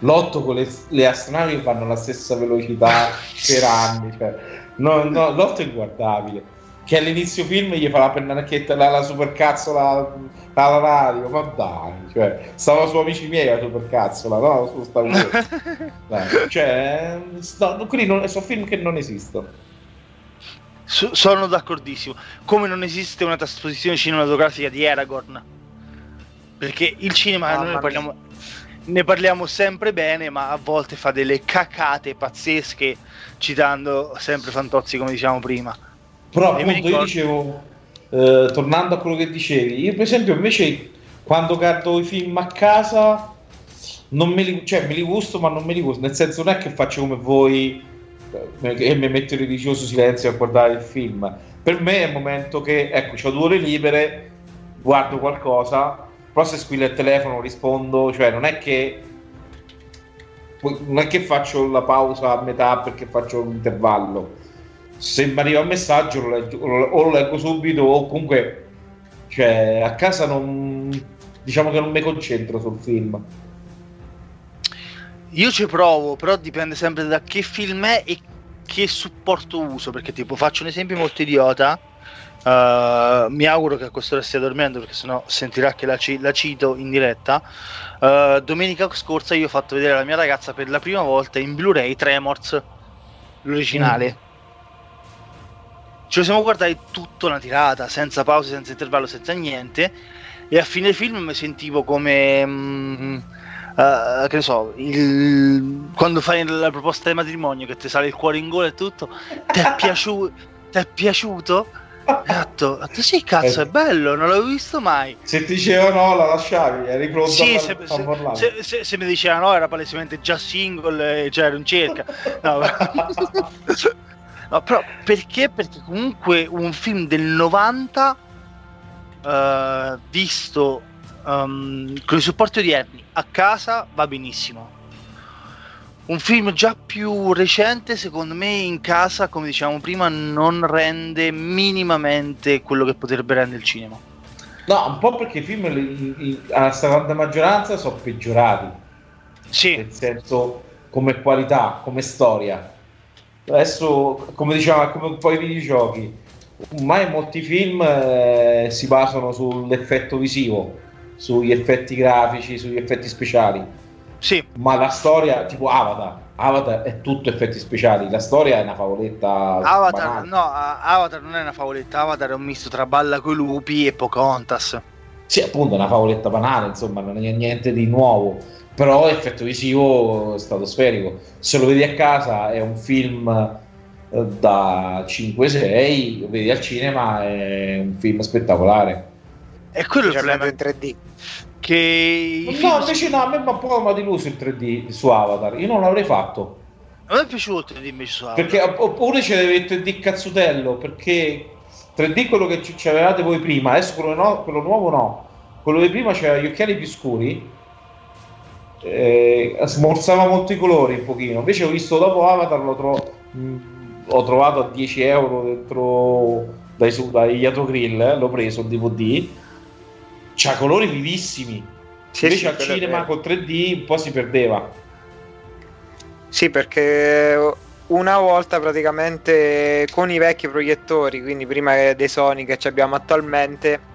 C: l'otto con le, le astronavi che vanno alla stessa velocità per anni. Cioè, no, no, l'otto è inguardabile. Che all'inizio film gli fa la pennacchietta, la, la supercazzola alla radio, ma dai, cioè, stava su amici miei la supercazzola, no? Su Star Wars. [laughs] Dai, cioè, no, quelli non, sono film che non esistono.
A: So- sono d'accordissimo. Come non esiste una trasposizione cinematografica di Aragorn. Perché il cinema
B: Mamma
A: noi ne parliamo, ne parliamo sempre bene, ma a volte fa delle cacate pazzesche, citando sempre Fantozzi come diciamo prima.
C: Però
A: E
C: appunto io
A: ricordo-
C: dicevo, eh, tornando a quello che dicevi, io per esempio invece quando guardo i film a casa non me li, cioè, me li gusto ma non me li gusto, nel senso non è che faccio come voi eh, e mi metto in religioso silenzio a guardare il film. Per me è il momento che, ecco, ho due ore libere, guardo qualcosa, però se squilla il telefono rispondo, cioè non è che non è che faccio la pausa a metà perché faccio un intervallo se mi arriva un messaggio lo leggo, o lo leggo subito o comunque cioè a casa non diciamo che non mi concentro sul film
A: Io ci provo, però dipende sempre da che film è e che supporto uso. Perché, tipo, faccio un esempio molto idiota. Eh, mi auguro che a quest'ora stia dormendo perché sennò sentirà che la, ci- la cito in diretta. Eh, domenica scorsa io ho fatto vedere alla mia ragazza per la prima volta in Blu-ray Tremors, l'originale. Ce lo siamo guardati tutto una tirata, senza pause, senza intervallo, senza niente. E a fine film mi sentivo come. mm, eh, che ne so, il- quando fai la proposta di matrimonio che ti sale il cuore in gola e tutto. Ti è, piaciuto? E detto, sì, cazzo, è bello, non l'avevo visto mai.
C: se ti diceva no la lasciavi eri pronto
A: Sì,
C: a,
A: se,
C: a
A: se- se- se- se mi diceva no, era palesemente già single, e c'era un cerca. No, però- [laughs] no, però perché? Perché comunque un film del 90 eh, visto ehm, con i supporti odierni a casa va benissimo. Un film già più recente, secondo me, in casa, come dicevamo prima, non rende minimamente quello che potrebbe rendere il cinema.
C: no un po' perché i film li- li- alla stragrande maggioranza sono peggiorati.
A: Sì,
C: nel senso come qualità come storia. Adesso come diciamo come un po' i videogiochi ormai molti film eh, si basano sull'effetto visivo sugli effetti grafici sugli effetti speciali
A: sì,
C: ma la storia tipo Avatar Avatar è tutto effetti speciali la storia è una favoletta
A: Avatar,
C: banale.
A: no, Avatar non è una favoletta, Avatar è un misto tra Balla coi lupi e Pocahontas.
C: sì appunto è una favoletta banale insomma non è niente di nuovo però effetto visivo stratosferico se lo vedi a casa è un film eh, da 5-6 lo vedi al cinema è un film spettacolare
A: E quello è il problema.
B: in 3D.
A: Che
C: no
A: film-
C: invece no a me mi ha un po' mi ha deluso il 3D su Avatar io non l'avrei fatto.
A: A me è piaciuto il 3D invece su Avatar.
C: perché oppure ci deve il 3D cazzutello perché 3D quello che ci avevate voi prima adesso quello, no- quello nuovo no. Quello di prima c'era gli occhiali più scuri eh, smorzava molto i colori un pochino. Invece ho visto dopo Avatar l'ho tro- mh, ho trovato a 10 euro dentro dai, su, dai Yato Grill eh, l'ho preso il DVD c'ha colori vivissimi.
B: Sì,
C: invece
B: sì,
C: al cinema col 3D un po' si perdeva.
B: Sì, perché una volta praticamente con i vecchi proiettori, quindi prima dei Sony che ci abbiamo attualmente,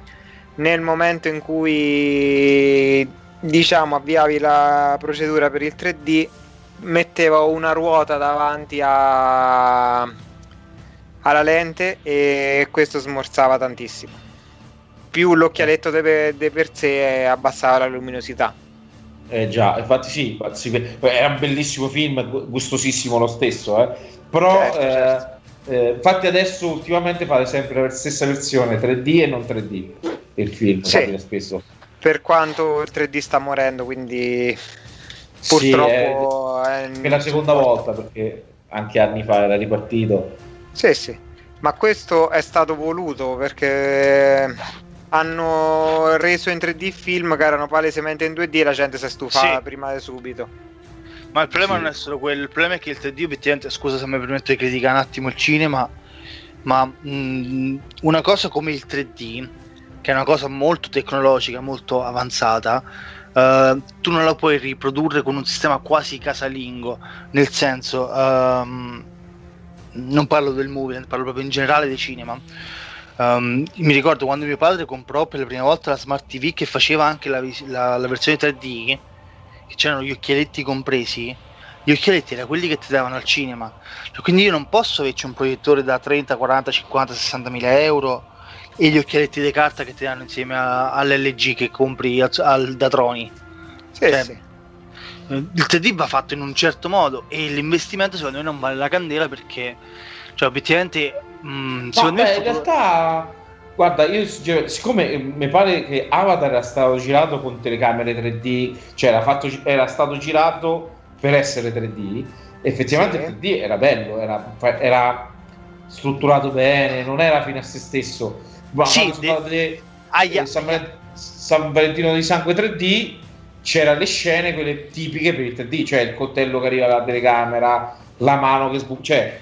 B: nel momento in cui diciamo avviavi la procedura per il 3D, metteva una ruota davanti a- alla lente e questo smorzava tantissimo. Più l'occhialetto de per, de per sé abbassava la luminosità.
C: Eh già, infatti sì, sì, è un bellissimo film, gu- gustosissimo lo stesso, eh. però
B: Certo,
C: eh,
B: certo.
C: eh, infatti adesso ultimamente fate sempre la stessa versione 3D e non 3D il film,
B: Sì.
C: spesso.
B: Per quanto il 3D sta morendo, quindi
C: Sì,
B: purtroppo
C: è,
B: è,
C: è la seconda volta perché anche anni fa era ripartito.
B: Sì, sì. Ma questo è stato voluto perché hanno reso in 3D film che erano palesemente in 2D e la gente si è stufata
A: Sì.
B: prima di subito.
A: Ma il problema
C: Sì.
A: non è solo quello, il problema è che il 3D obiettivamente, scusa se mi permetto di criticare un attimo il cinema, ma mh, una cosa come il 3D, che è una cosa molto tecnologica, molto avanzata, eh, tu non la puoi riprodurre con un sistema quasi casalingo, nel senso, ehm, non parlo del movie, parlo proprio in generale dei cinema. Ehm, mi ricordo quando mio padre comprò per la prima volta la Smart TV che faceva anche la, la- la versione 3D, che c'erano gli occhialetti compresi. Gli occhialetti erano quelli che ti davano al cinema. Cioè, quindi io non posso averci un proiettore da 30, 40, 50, 60 mila euro e gli occhialetti di carta che ti danno insieme a- all'LG che compri al, al Datroni.
B: Sì,
A: Cioè,
B: sì.
A: Il 3D va fatto in un certo modo e l'investimento secondo me non vale la candela perché, cioè, obiettivamente, mh,
C: No, beh, in realtà, guarda, io siccome eh, mi pare che Avatar era stato girato con telecamere 3D, cioè era, fatto, era stato girato per essere 3D, effettivamente
B: Sì.
C: il 3D era bello, era, era strutturato bene, non era fine a se stesso. Ma
A: Sì,
C: quando
A: de-
C: andate,
A: Aia,
C: eh, San, Valen- San Valentino di Sangue 3D c'era le scene quelle tipiche per il 3D, cioè il coltello che arriva dalla telecamera, la mano che sbuca, cioè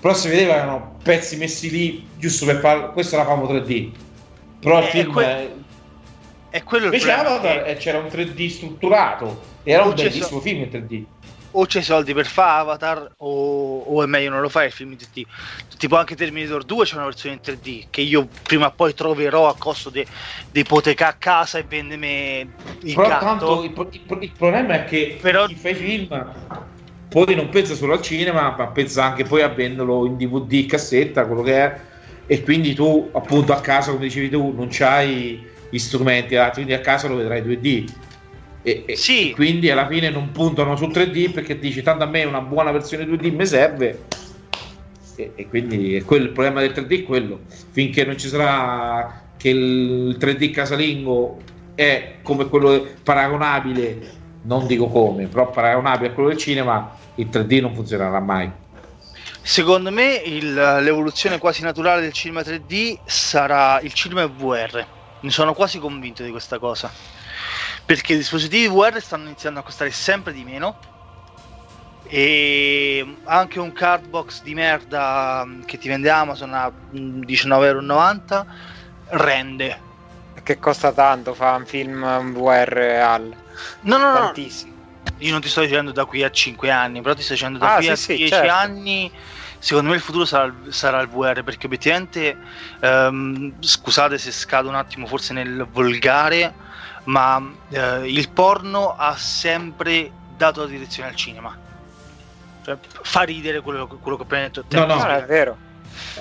C: però si vedeva che erano pezzi messi lì giusto per fare questo era famo 3D. Però il
A: Eh,
C: film
A: que-
C: è-
A: quello il
C: invece Avatar
A: che
C: eh, c'era un 3D strutturato, era un
A: Non c'è
C: bellissimo
A: so-
C: film in 3D.
A: o c'hai i soldi per fare Avatar o, o è meglio non lo fai il film in 3D. Tipo anche Terminator 2 c'è una versione in 3D che io prima o poi troverò a costo di de ipotecare a casa e vendermi il
C: Però
A: gatto.
C: tanto il, pro- il pro- il problema è che
A: Però-
C: chi fa i film poi non pensa solo al cinema, ma pensa anche poi a venderlo in DVD, cassetta, quello che è. E quindi tu, appunto, a casa, come dicevi tu, non c'hai gli strumenti adatti, quindi a casa lo vedrai 2D. E,
A: Sì.
C: e quindi alla fine non puntano sul 3D perché dici tanto a me una buona versione 2D mi serve. E, e quindi è quello, il problema del 3D è quello. Finché non ci sarà che il 3D casalingo è come quello paragonabile, non dico come, però paragonabile a quello del cinema, il 3D non funzionerà mai.
A: Secondo me il- l'evoluzione quasi naturale del cinema 3D sarà il cinema VR. Ne sono quasi convinto di questa cosa. Perché i dispositivi VR stanno iniziando a costare sempre di meno. E anche un cardbox di merda che ti vende Amazon a mm, 19,90€ rende.
B: Che costa tanto fa un film VR al
A: No, no, no,
B: tantissimo.
A: io non ti sto dicendo da qui a 5 anni, però ti sto dicendo da
B: Ah,
A: qui
B: sì,
A: a
B: sì,
A: 10
B: certo.
A: anni. Secondo me il futuro sarà, il- sarà il VR perché obiettivamente, ehm, scusate se scado un attimo forse nel volgare, ma eh, il porno ha sempre dato la direzione al cinema. Cioè, fa ridere quello, quello che ho appena detto.
C: No, no.
B: No, è vero.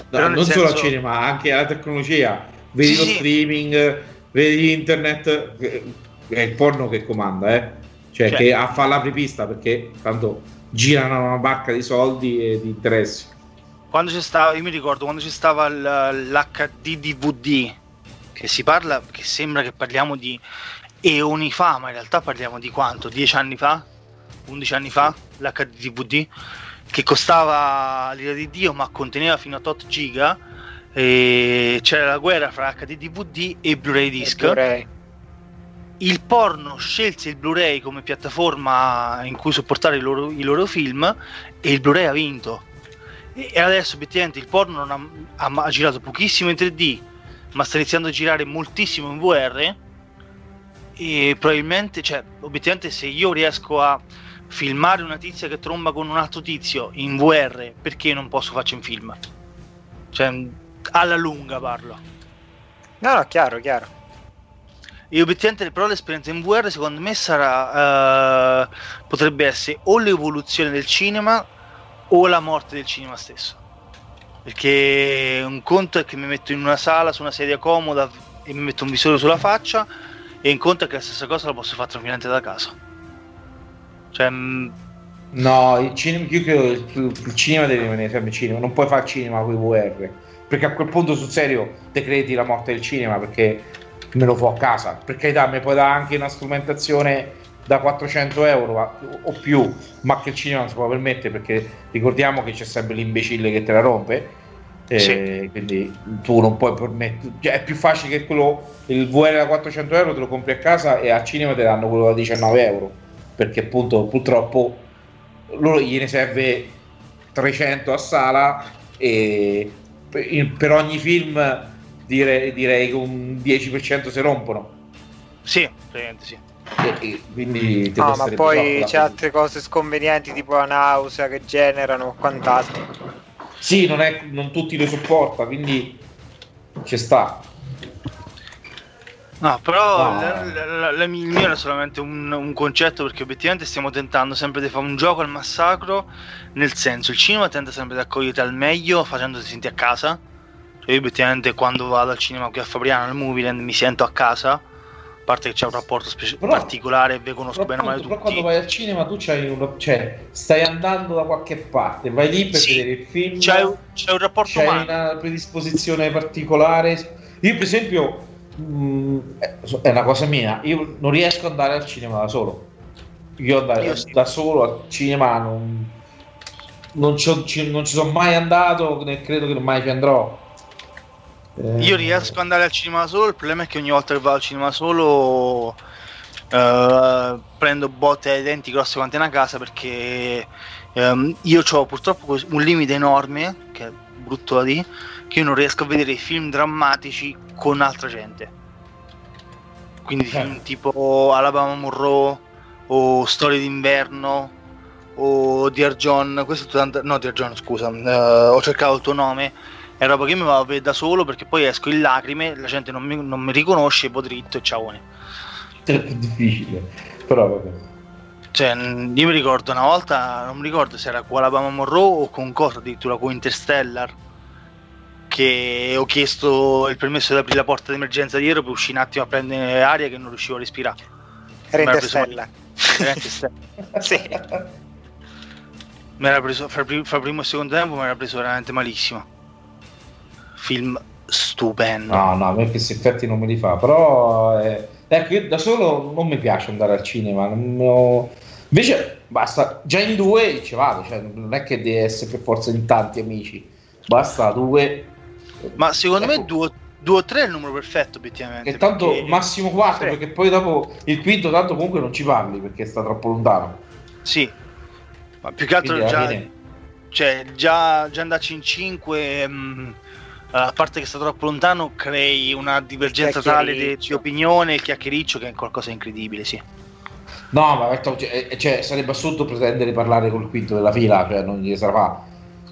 C: No, non solo al
A: senso-
C: cinema, anche alla tecnologia. Lo
A: sì.
C: streaming, vedi internet, è il porno che comanda, eh. Cioè,
A: Cioè-
C: che a fare l'apripista perché tanto girano una barca di soldi e di interessi.
A: Quando c'è stava, io mi ricordo quando c'è stava l'HD DVD, che si parla, che sembra che parliamo di eoni fa, ma in realtà parliamo di quanto? 10 anni fa? 11 anni fa? L'HD DVD? Che costava l'ira di Dio, ma conteneva fino a 8 giga. E c'era la guerra fra HD DVD e Blu-ray disc
B: Blu-ray.
A: il porno scelse il Blu-ray come piattaforma in cui sopportare i loro, i loro film e il Blu-ray ha vinto. E e adesso obiettivamente il porno ha- ha girato pochissimo in 3D, ma sta iniziando a girare moltissimo in VR. E probabilmente, cioè, obiettivamente, se io riesco a filmare una tizia che tromba con un altro tizio in VR, perché non posso farci un film? Cioè, alla lunga parlo.
B: No, no, chiaro, chiaro.
A: E obiettivamente però l'esperienza in VR secondo me sarà eh, potrebbe essere o l'evoluzione del cinema o la morte del cinema stesso. Perché un conto è che mi metto in una sala su una sedia comoda e mi metto un visore sulla faccia e un conto è che la stessa cosa la posso fare tranquillamente da casa. Cioè, mm,
C: No, il cinema, io credo che il, il cinema deve rimanere sempre cinema, non puoi fare cinema con i VR. Perché a quel punto sul serio decreti la morte del cinema perché me lo fo a casa. Per carità, mi puoi dare anche una strumentazione da 400 euro o più, ma che il cinema non si può permettere perché ricordiamo che c'è sempre l'imbecille che te la rompe. eh,
A: Sì.
C: Quindi tu non puoi permettere, cioè, è più facile che quello il VR da 400 euro te lo compri a casa e al cinema te danno quello da 19 euro perché appunto purtroppo loro gliene serve 300 a sala e per ogni film direi, direi che un 10% si rompono
A: sì, praticamente sì.
C: E, e quindi
B: No, ma poi c'è
C: la-
B: altre cose sconvenienti tipo la nausea che generano o quant'altro.
C: Sì, non, è, non tutti lo sopporta, quindi ci sta.
A: No, però
C: No.
A: la- la- la- la- il mio era solamente un, un concetto perché obiettivamente stiamo tentando sempre di fare un gioco al massacro, nel senso il cinema tenta sempre di accoglierti al meglio facendoti sentire a casa. Cioè io obiettivamente quando vado al cinema qui a Fabriano, al Movieland, mi sento a casa, a parte che c'è un rapporto specie-
C: Però-
A: particolare e vi conosco bene male
C: appunto, però
A: tutti.
C: quando vai al cinema tu c'hai un, cioè, stai andando da qualche parte, vai lì per
A: Sì,
C: vedere il film,
A: C'è, c'è un rapporto
C: c'hai
A: umano.
C: una predisposizione particolare. Io per esempio, mh, è una cosa mia, io non riesco ad andare al cinema da solo. Io andare
A: Io sì.
C: da solo al cinema non, non, ci, non ci sono mai andato, né credo che mai ci andrò. Eh,
A: Io riesco ad andare al cinema solo, il problema è che ogni volta che vado al cinema solo eh, prendo botte ai denti grosse quante una casa perché ehm, io ho purtroppo un limite enorme, brutto da dire, che io non riesco a vedere film drammatici con altra gente. Quindi
C: Eh.
A: film tipo Alabama Monroe o Storie d'inverno o Dear John, questo è tanta- no Dear John scusa, eh, ho cercato il tuo nome è roba che mi vado a vedere da solo perché poi esco in lacrime, la gente non mi, non mi riconosce, vado dritto e ciao.
C: È difficile, però vabbè.
A: Cioè, io mi ricordo una volta, non mi ricordo se era con Alabama Monroe o con cosa, addirittura con Interstellar, che ho chiesto il permesso di aprire la porta d'emergenza dietro per uscire un attimo a prendere aria che non riuscivo a respirare.
B: Era Interstellar.
A: Era Interstellar. [laughs]
B: Sì.
A: Mi era preso, fra, fra primo e secondo tempo mi era preso veramente malissimo. Film stupendo.
C: No, no, a me questi effetti non me li fa, però eh, ecco, io da solo non mi piace andare al cinema, non invece basta, già in due ci vado, cioè, non è che deve essere per forza in tanti amici, basta due,
A: Ma secondo me
C: Ecco.
A: due, due o tre è il numero perfetto, obiettivamente.
C: e tanto
A: perché-
C: massimo quattro,
A: Sì.
C: perché poi dopo il quinto tanto comunque non ci parli perché sta troppo lontano.
A: Sì, ma più che altro
C: Quindi
A: già,
C: fine-
A: cioè, già, già andarci in 5, a parte che sta troppo lontano, crei una divergenza tale di opinione, il chiacchiericcio che è qualcosa di incredibile, sì.
C: No, ma ecco, cioè, eh, cioè, sarebbe assurdo pretendere di parlare col quinto della fila, cioè non gli sarà fa.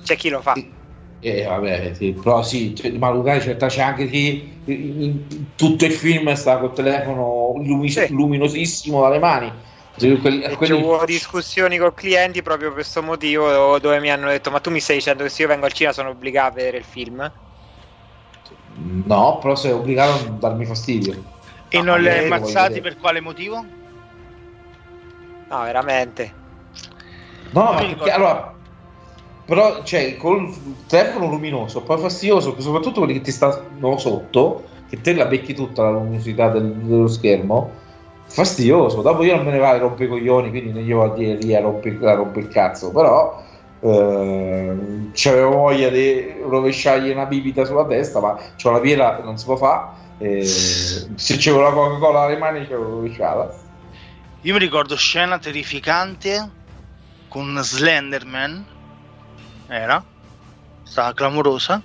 B: C'è chi lo fa.
C: Sì. Eh, vabbè, sì, però sì, cioè, ma magari c'è, c'è anche chi in- tutto il film sta col telefono lumi-
B: Sì.
C: luminosissimo dalle mani. Cioè, quelli- quelli-
B: discussioni con clienti proprio per questo motivo dove mi hanno detto ma tu mi stai dicendo che se io vengo al cinema sono obbligato a vedere il film?
C: No, però sei obbligato a non darmi fastidio.
A: E
C: No,
A: non li hai ammazzati per quale motivo?
B: No, veramente.
C: No, ma perché allora. Però, cioè, col telefono luminoso, poi fastidioso, soprattutto quelli che ti stanno sotto, che te la becchi tutta la luminosità del- dello schermo, fastidioso. Dopo io non me ne vado a rompere i coglioni, quindi non io a dire lì a rompere, a rompere il cazzo, però ehm, c'avevo voglia di rovesciargli una bibita sulla testa, ma c'ho la piena, non si può fare. e se c'avevo la Coca-Cola alle mani, c'avevo rovesciata.
A: Io mi ricordo scena terrificante con Slenderman, era, stava clamorosa.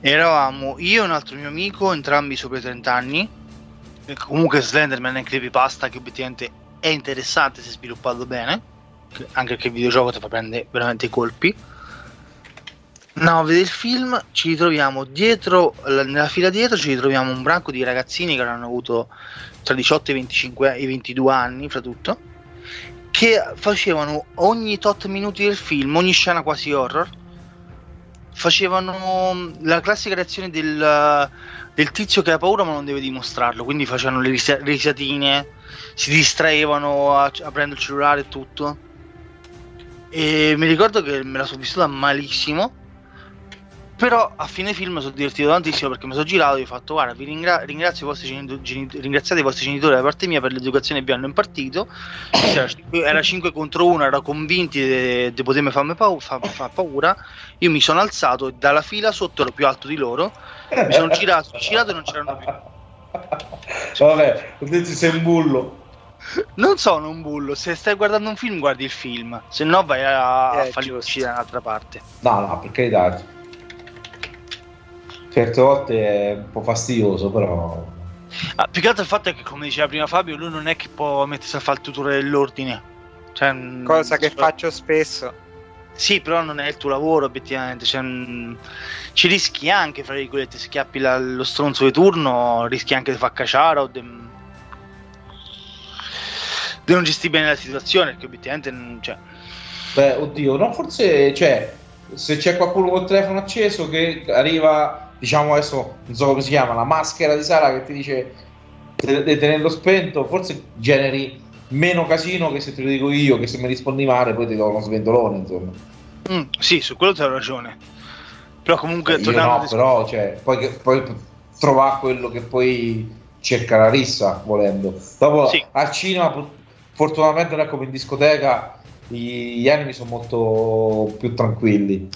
A: Eravamo io e un altro mio amico, entrambi sopra i 30 anni. E comunque Slenderman è un creepypasta che obiettivamente è interessante se sviluppato bene, che- anche perché il videogioco ti fa prendere veramente i colpi. No, a vedere il film ci ritroviamo dietro, nella fila dietro ci ritroviamo un branco di ragazzini che hanno avuto tra i 18 e i 25 e i 22 anni, fra tutto, che facevano ogni tot minuti del film, ogni scena quasi horror, facevano mm, la classica reazione del, del tizio che ha paura ma non deve dimostrarlo, quindi facevano le risa- risatine, si distraevano aprendo il cellulare e tutto. E mi ricordo che me la sono vissuta malissimo. Però a fine film mi sono divertito tantissimo perché mi sono girato e ho fatto guarda vi ringra- ringrazio i vostri genitori, geni- ringraziate i vostri genitori da parte mia per l'educazione che vi hanno impartito era, cinque- era 5 contro 1 ero convinti di- potermi farmi pau- fa- fa paura io mi sono alzato e dalla fila sotto ero più alto di loro mi sono girato, girato e non c'erano più
C: Vabbè, ho detto sei un bullo.
A: non sono un bullo se stai guardando un film guardi il film se no vai a, a
B: Eh,
A: farli
B: giusto.
A: uscire da un'altra parte
C: No, no, per carità. Certe volte è un po' fastidioso, però.
A: Ah, più che altro il fatto è che, come diceva prima Fabio, lui non è che può mettersi a fare il tutore dell'ordine. Cioè, mm,
B: Cosa che
A: so-
B: faccio spesso.
A: Sì, però non è il tuo lavoro, obiettivamente. Cioè, mm, ci rischi anche, fra virgolette, se chiappi la- lo stronzo di turno, rischi anche di far cacciare o di di non gestire bene la situazione, perché obiettivamente mm, cioè,
C: Beh, oddio, no, forse, cioè, se c'è qualcuno col telefono acceso che arriva, diciamo adesso, non so come si chiama, la maschera di Sara che ti dice te- di tenerlo spento, forse generi meno casino che se te lo dico io, che se mi rispondi male poi ti do uno sventolone, insomma.
A: mm, sì, su quello ti ho ragione. Però comunque
C: Io
A: tornando
C: no,
A: dis-
C: però, cioè, poi, poi trovare quello che poi cerca la rissa, volendo. Dopo,
A: Sì.
C: al cinema, fortunatamente non è come in discoteca, gli anime sono molto più tranquilli.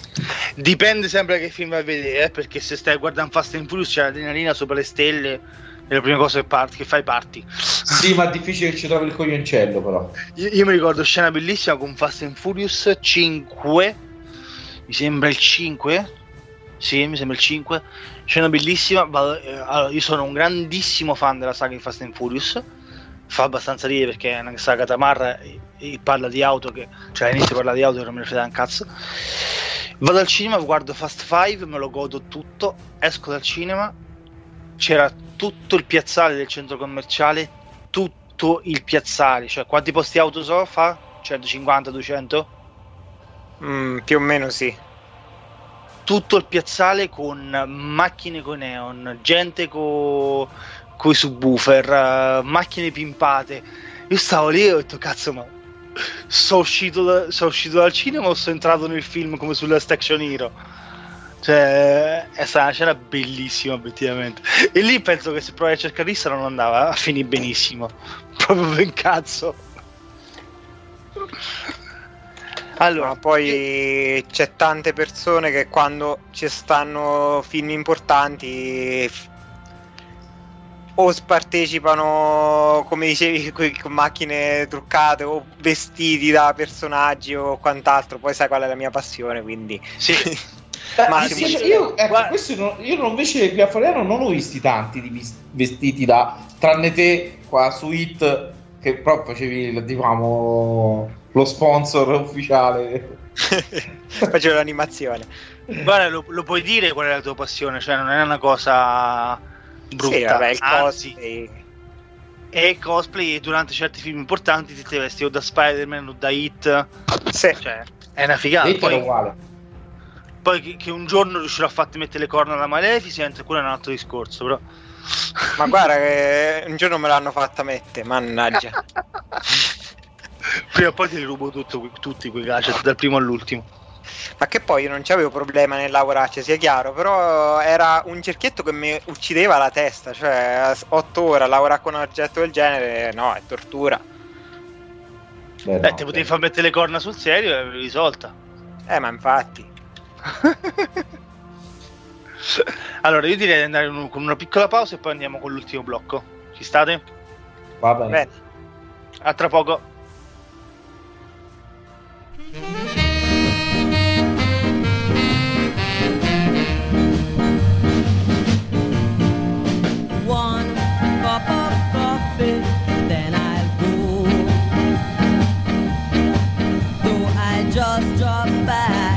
A: Dipende sempre da che film vai a vedere, eh, perché se stai guardando Fast and Furious c'è l'adrenalina sopra le stelle e la prima cosa che, parti, che fai parti.
C: Sì, ma è difficile che ci trovi il coglioncello, però.
A: Io, io mi ricordo scena bellissima con Fast and Furious 5, mi sembra il 5. Sì, mi sembra il 5. Scena bellissima. eh, allora, io sono un grandissimo fan della saga di Fast and Furious. Fa abbastanza ridere perché è una saga tamarra e, parla di auto che. Cioè all'inizio parla di auto che non me ne frega un cazzo. Vado al cinema, guardo Fast 5, me lo godo tutto, esco dal cinema, c'era tutto il piazzale del centro commerciale, tutto il piazzale, cioè quanti posti auto so fa? 150, 200?
B: Mm, più o meno sì.
A: Tutto il piazzale con macchine con neon, gente con i subwoofer, eh, macchine pimpate. Io stavo lì e ho detto cazzo ma sono uscito, da- sono uscito dal cinema o sono entrato nel film come sulla Action Hero? Cioè, è stata una scena bellissima, obiettivamente. E lì penso che se provi a cercare rissa non andava a finire benissimo. [laughs] Proprio ben cazzo. Allora,
B: Ma poi c'è tante persone che quando ci stanno film importanti o partecipano, come dicevi, [laughs] con macchine truccate o vestiti da personaggi o quant'altro. Poi sai qual è la mia passione, quindi
A: sì. [laughs]
C: Eh,
B: Ma
C: sì, io, ecco,
A: guarda-
C: questo non- io non- invece qui a Fabriano non ho visti tanti di vestiti da tranne te qua su Hit che proprio facevi diciamo lo sponsor ufficiale [laughs]
B: facevo l'animazione.
A: Guarda, lo, lo puoi dire qual è la tua passione, cioè non è una cosa brutta.
B: Sì, vabbè, il cosplay.
A: è cosplay e durante certi film importanti ti ti vesti o da Spider-Man o da Hit.
B: Sì.
A: Cioè, è una figata.
C: Hit
A: Poi,
C: uguale
A: poi che, che un giorno riuscirò a farti mettere le corna da Maleficent, quello è un altro discorso, però.
B: Ma guarda che un giorno me l'hanno fatta mettere, mannaggia. [laughs]
A: Prima o poi ti li rubo tutto, tutti quei gadget, dal primo all'ultimo.
B: Ma che poi io non c'avevo problema nel lavorarci, sia chiaro, però era un cerchietto che mi uccideva la testa, cioè a s- otto ore a lavorare con un oggetto del genere, no, è tortura.
C: Beh,
A: Eh,
C: no,
A: ti potevi
C: beh.
A: far mettere le corna sul serio e l'avevi risolta.
B: Eh, ma infatti. [laughs]
A: allora, io direi di andare un- con una piccola pausa e poi andiamo con l'ultimo blocco. Ci state?
C: va bene
B: Bene.
A: A tra poco.
G: I just drop by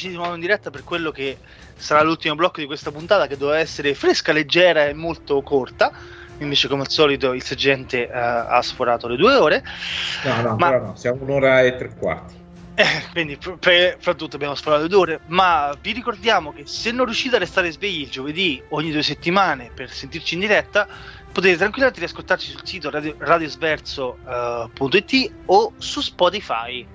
A: Eccoci di nuovo in diretta per quello che sarà l'ultimo blocco di questa puntata che doveva essere fresca, leggera e molto corta. Invece, come al solito, il sergente eh, ha sforato le due ore.
C: No, no,
A: Ma-
C: no, siamo un'ora e tre quarti.
A: Eh, quindi, per- fra tutto, abbiamo sforato le due ore. Ma vi ricordiamo che se non riuscite a restare svegli il giovedì ogni due settimane per sentirci in diretta, potete tranquillamente riascoltarci sul sito radio- radiosverso.it o su Spotify.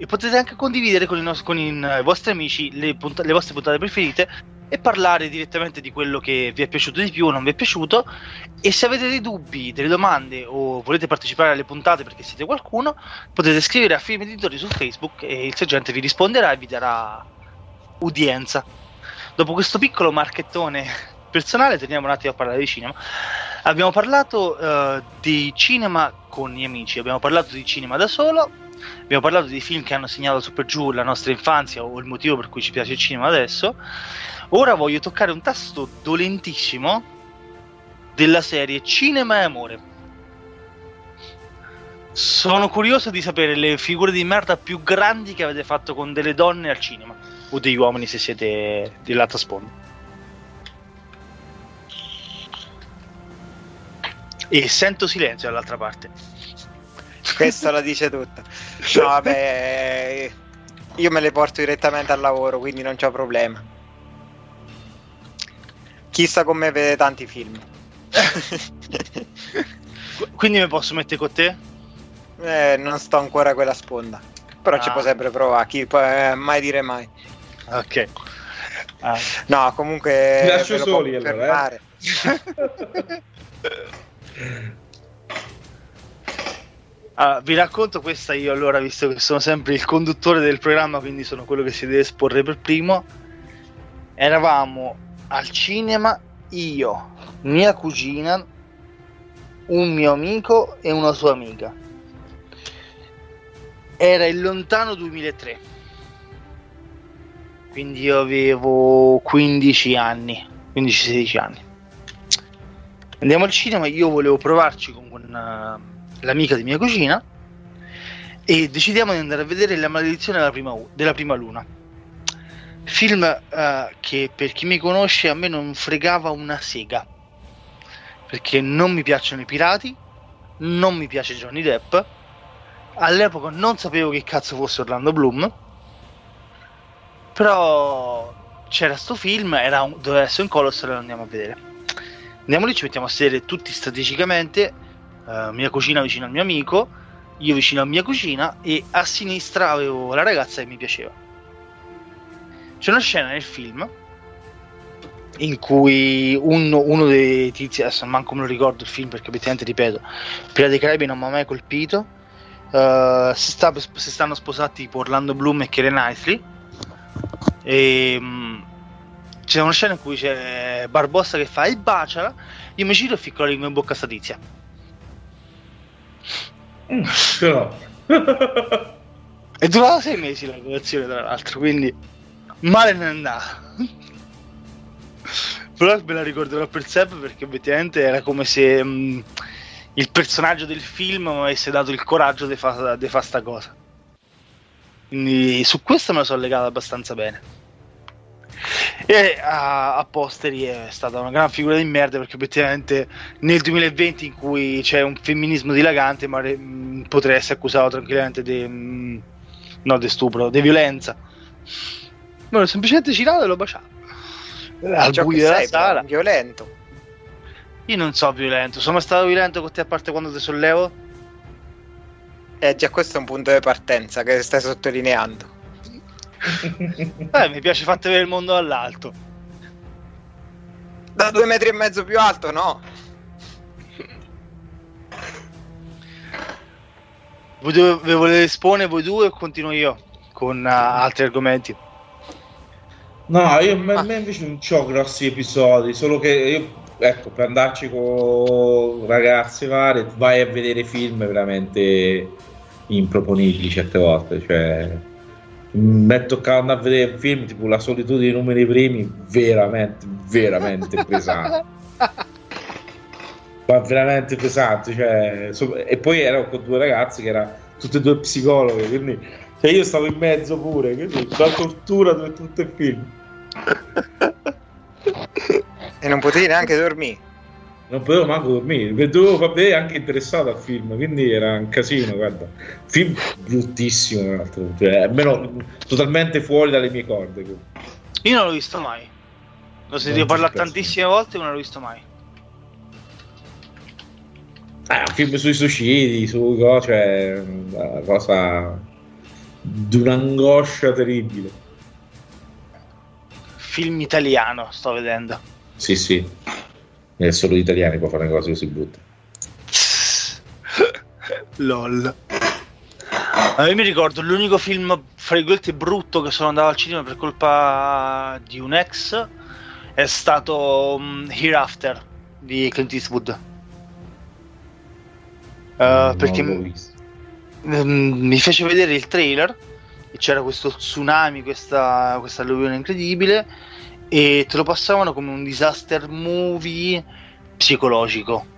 A: E potete anche condividere con i, nos- con i eh, vostri amici le, punta- le vostre puntate preferite e parlare direttamente di quello che vi è piaciuto di più o non vi è piaciuto. E se avete dei dubbi, delle domande o volete partecipare alle puntate perché siete qualcuno, potete scrivere a Film Editori su Facebook e il sergente vi risponderà e vi darà udienza. Dopo questo piccolo marchettone [laughs] personale, torniamo un attimo a parlare di cinema. Abbiamo parlato eh, di cinema con gli amici, abbiamo parlato di cinema da solo, abbiamo parlato di film che hanno segnato su per giù la nostra infanzia o il motivo per cui ci piace il cinema adesso. Ora voglio toccare un tasto dolentissimo della serie Cinema e Amore. Sono curioso di sapere le figure di merda più grandi che avete fatto con delle donne al cinema o degli uomini se siete dell'altra sponda. E sento silenzio dall'altra parte. [laughs]
B: Questo la dice tutta. No, vabbè, io me le porto direttamente al lavoro, quindi non c'ho problema. Chissà con me vede tanti film.
A: Qu- [laughs] Quindi mi posso mettere con te?
B: Eh, non sto ancora a quella sponda. Però ci
A: Ah.
B: può sempre provare, chi può eh, mai dire mai.
A: Ok. Ah.
B: No, comunque
C: Ti lascio soli, allora, eh. [laughs]
A: Allora, vi racconto questa io allora, visto che sono sempre il conduttore del programma, quindi sono quello che si deve esporre per primo. Eravamo al cinema io, mia cugina, un mio amico e una sua amica. Era il lontano 2003. Quindi io avevo 15 anni, 15-16 anni. Andiamo al cinema, io volevo provarci con eh, l'amica di mia cugina e decidiamo di andare a vedere La maledizione della prima, della prima luna. Film eh, che per chi mi conosce a me non fregava una sega. Perché non mi piacciono i pirati, non mi piace Johnny Depp. All'epoca non sapevo che cazzo fosse Orlando Bloom. Però c'era sto film, era un- doveva essere un colosso e lo andiamo a vedere. Andiamo lì, ci mettiamo a sedere tutti strategicamente, eh, mia cugina vicino al mio amico, io vicino a mia cugina e a sinistra avevo la ragazza che mi piaceva. C'è una scena nel film in cui uno, uno dei tizi, adesso manco me lo ricordo il film perché effettivamente ripeto, Pirati dei Caraibi non mi ha mai colpito, eh, si, sta- si stanno sposati tipo Orlando Bloom e Keira Knightley e mm, c'è una scena in cui c'è Barbossa che fa il baciala io mi giro e ficco la lingua in bocca a sta tizia
C: Però. [laughs]
A: e durava sei mesi la relazione tra l'altro quindi male non è andata [laughs] però me la ricorderò per sempre perché effettivamente era come se mm, il personaggio del film mi avesse dato il coraggio di fare fa sta cosa. Quindi su questo me la sono legata abbastanza bene e a, a posteri è stata una gran figura di merda perché effettivamente nel 2020 in cui c'è un femminismo dilagante ma mh, potrei essere accusato tranquillamente di no di stupro, di violenza. Ma l'ho semplicemente girato e l'ho baciato al buio della
B: sei,
A: sala.
B: violento.
A: io non so violento. Sono stato violento con te a parte quando ti sollevo?
B: Eh, già questo è un punto di partenza che stai sottolineando.
A: Eh, mi piace fate vedere il mondo dall'alto
B: Da due metri e mezzo più alto, no?
A: voi due, vi volete espone voi due o continuo io con uh, altri argomenti
C: No, io a me, invece non ho grossi episodi, solo che io, ecco, per andarci con ragazze varie, vai a vedere film veramente improponibili certe volte, cioè mi è toccato a vedere un film tipo La solitudine dei numeri primi, veramente, veramente [laughs] pesante. Ma veramente pesante, cioè, so- e poi ero con due ragazze che erano tutte e due psicologhe, quindi Cioè io stavo in mezzo pure, quindi la tortura di tutto il film.
B: E non potevi neanche dormire.
C: Non potevo manco dormire, far vedere anche interessato al film, quindi era un casino, guarda. Film bruttissimo, tra l'altro, cioè, almeno totalmente fuori dalle mie corde.
A: Io non l'ho visto mai. L'ho sentito parlare tantissime volte, ma non l'ho visto mai.
C: Eh, un film sui suicidi, su co- cioè, una cosa di un'angoscia terribile.
A: Film italiano, sto vedendo.
C: Sì, sì. È solo gli italiani può fare una cosa così brutta. [laughs]
A: LOL. Io mi ricordo l'unico film, fra virgolette, brutto che sono andato al cinema per colpa di un ex è stato mm, Hereafter di Clint Eastwood. Eh,
C: Non
A: perché
C: l'ho visto.
A: mm, mi fece vedere il trailer e c'era questo tsunami, questa, questa alluvione incredibile e te lo passavano come un disaster movie psicologico.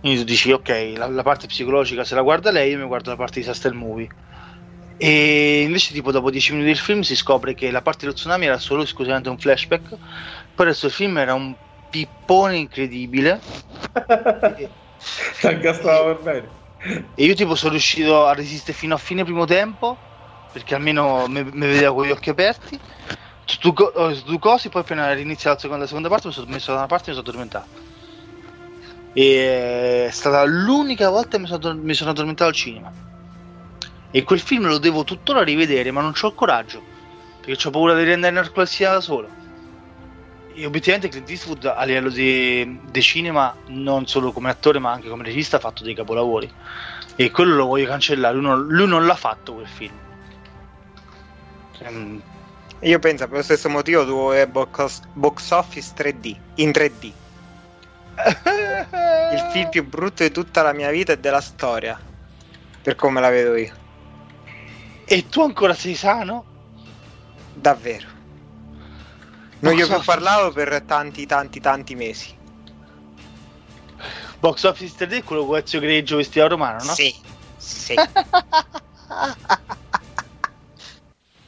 A: Quindi tu dici, ok, la, la parte psicologica se la guarda lei, io mi guardo la parte disaster movie. E invece, tipo, dopo 10 minuti del film si scopre che la parte dello tsunami era solo esclusivamente un flashback. Poi il resto del film era un pippone incredibile. [laughs] e,
C: Anche stava per bene.
A: e io, tipo, sono riuscito a resistere fino a fine primo tempo. Perché almeno mi mi vedeva con gli occhi aperti. Su due oh, cose, poi appena era iniziata la seconda, seconda parte, mi sono messo da una parte e mi sono addormentato. E è stata l'unica volta che mi sono, mi sono addormentato al cinema. E quel film lo devo tuttora rivedere, ma non ho il coraggio. Perché ho paura di rendere narcolepsia da solo. E obiettivamente Clint Eastwood a livello di, di cinema, non solo come attore, ma anche come regista, ha fatto dei capolavori. E quello lo voglio cancellare. Lui non, lui non l'ha fatto quel film. Ehm,
B: Io penso per lo stesso motivo vedere box, box office 3D, in 3D. [laughs] Il film più brutto di tutta la mia vita e della storia. Per come la vedo io.
A: E tu ancora sei sano?
B: Davvero. Non gli ho più parlato per tanti, tanti, tanti mesi.
A: Box Office 3D è quello con Ezio Greggio vestito da romano, no?
B: Sì. Sì. [laughs]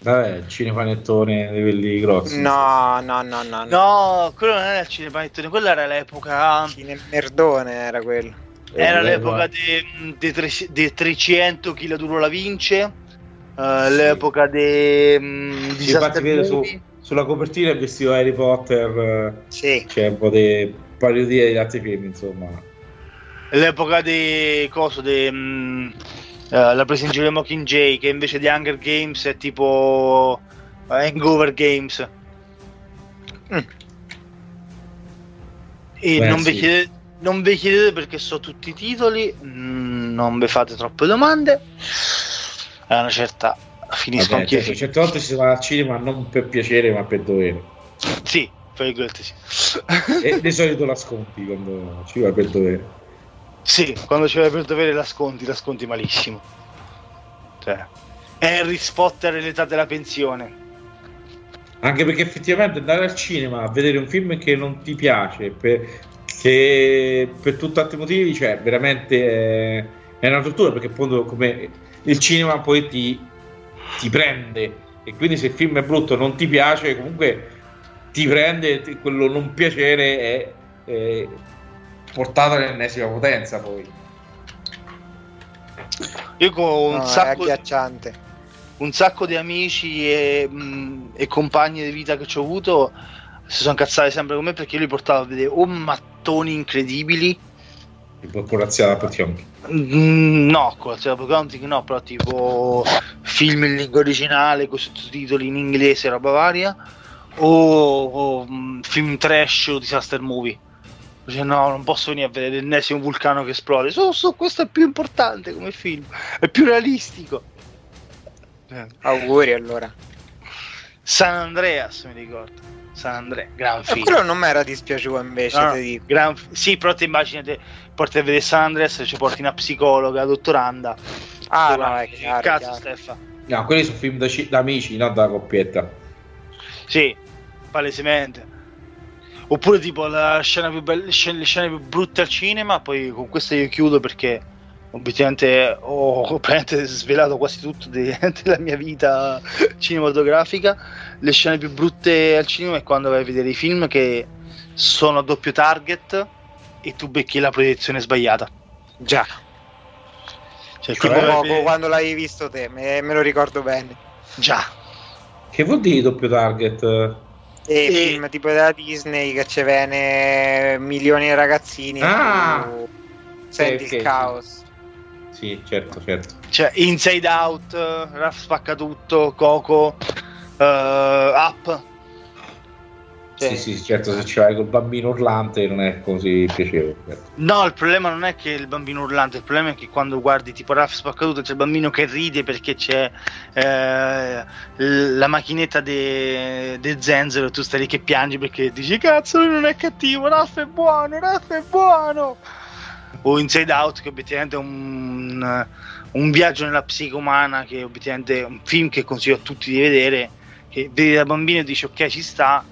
C: Vabbè, il cinepanettone di quelli grossi.
B: No, no, no, no. no.
A: No, quello non era il cinepanettone, quella era l'epoca.
B: Cine merdone era quello.
A: Era
C: Eh,
A: l'epoca dei de, tre- de 300 chi la duro la vince. eh, l'epoca dei mm,
C: Sì, infatti vedo su- sulla copertina è vestito Harry Potter, eh,
B: Sì.
C: c'è un po' di parodia di altri film, insomma.
A: l'epoca di coso de, mm, eh, la presa in giro di Mockingjay che invece di Hunger Games è tipo eh, Hangover Games
B: Mm.
A: e
C: Beh,
A: non,
C: sì.
A: vi chiedete, non vi chiedete perché so tutti i titoli mm, non vi fate troppe domande a una certa finisco
C: Vabbè,
A: anch'io i
C: certo,
A: film.
C: certe volte si va al cinema non per piacere ma per dovere.
A: sì sì
C: E di solito la sconti quando ci va per dovere.
A: Sì, quando ci vai per dovere la sconti, la sconti malissimo. Cioè, Harry Potter e l'età della pensione.
C: Anche perché effettivamente andare al cinema a vedere un film che non ti piace, per, che per tutti altri motivi, cioè veramente è, è una tortura perché appunto come il cinema poi ti, ti prende e quindi se il film è brutto non ti piace, comunque ti prende quello non piacere è, è portato all'ennesima potenza poi.
A: Io con un,
B: No, è
A: sacco, un sacco di amici e, mh, e compagni di vita che ci ho avuto si sono incazzati sempre con me perché io li portavo a vedere o mattoni incredibili.
C: Il corazziato a Potionchi.
A: Mm, No, con la Counting no, però tipo film in lingua originale con sottotitoli in inglese, roba varia, o, o, mm, film trash o disaster movie. Dice, no, non posso venire a vedere l'ennesimo vulcano che esplode. So, so, questo è più importante come film, è più realistico. Eh.
B: Auguri allora.
A: San Andreas, mi ricordo. San Andrea, gran
B: E
A: film.
B: quello non mi era dispiaciuto invece,
A: No, no, gran- sì, però ti immaginate, porti a vedere San Andreas, ci porti una psicologa, dottoranda.
B: Ah, no, è chiaro.
A: Cazzo,
B: chiaro.
A: Stefano.
C: No, quelli sono film da, da amici, non da coppietta.
A: Sì, palesemente. Oppure tipo la scena più bella, scene- le scene più brutte al cinema, poi con questa io chiudo perché obiettivamente ho, praticamente svelato quasi tutto de- [laughs] della mia vita cinematografica. Le scene più brutte al cinema è quando vai a vedere i film che sono a doppio target e tu becchi la proiezione sbagliata.
B: Già,
A: Cioè, tipo,
B: poco
A: vedere-
B: quando l'hai visto te, me, me lo ricordo bene.
A: Già,
C: Che vuol dire doppio target?
B: E,
A: E-
B: film tipo della Disney che ci viene milioni di ragazzini.
C: Ah!
B: tu Senti
C: ok,
B: il caos.
C: Sì, certo, certo.
A: cioè Inside Out, Raf spacca tutto, Coco, eh, Up. Cioè,
C: Sì, sì, certo, se ce l'hai col bambino urlante non è così piacevole. certo.
A: No, il problema non è che il bambino urlante, il problema è che quando guardi tipo Raf Spaccaduto c'è il bambino che ride perché c'è eh, la macchinetta de, de Zenzero e tu stai lì che piangi perché dici cazzo lui non è cattivo, Raf è buono, Raf è buono. O Inside Out che obiettivamente è un, un viaggio nella psiche umana che obiettivamente è un film che consiglio a tutti di vedere, che vedi da bambino e dici ok ci sta,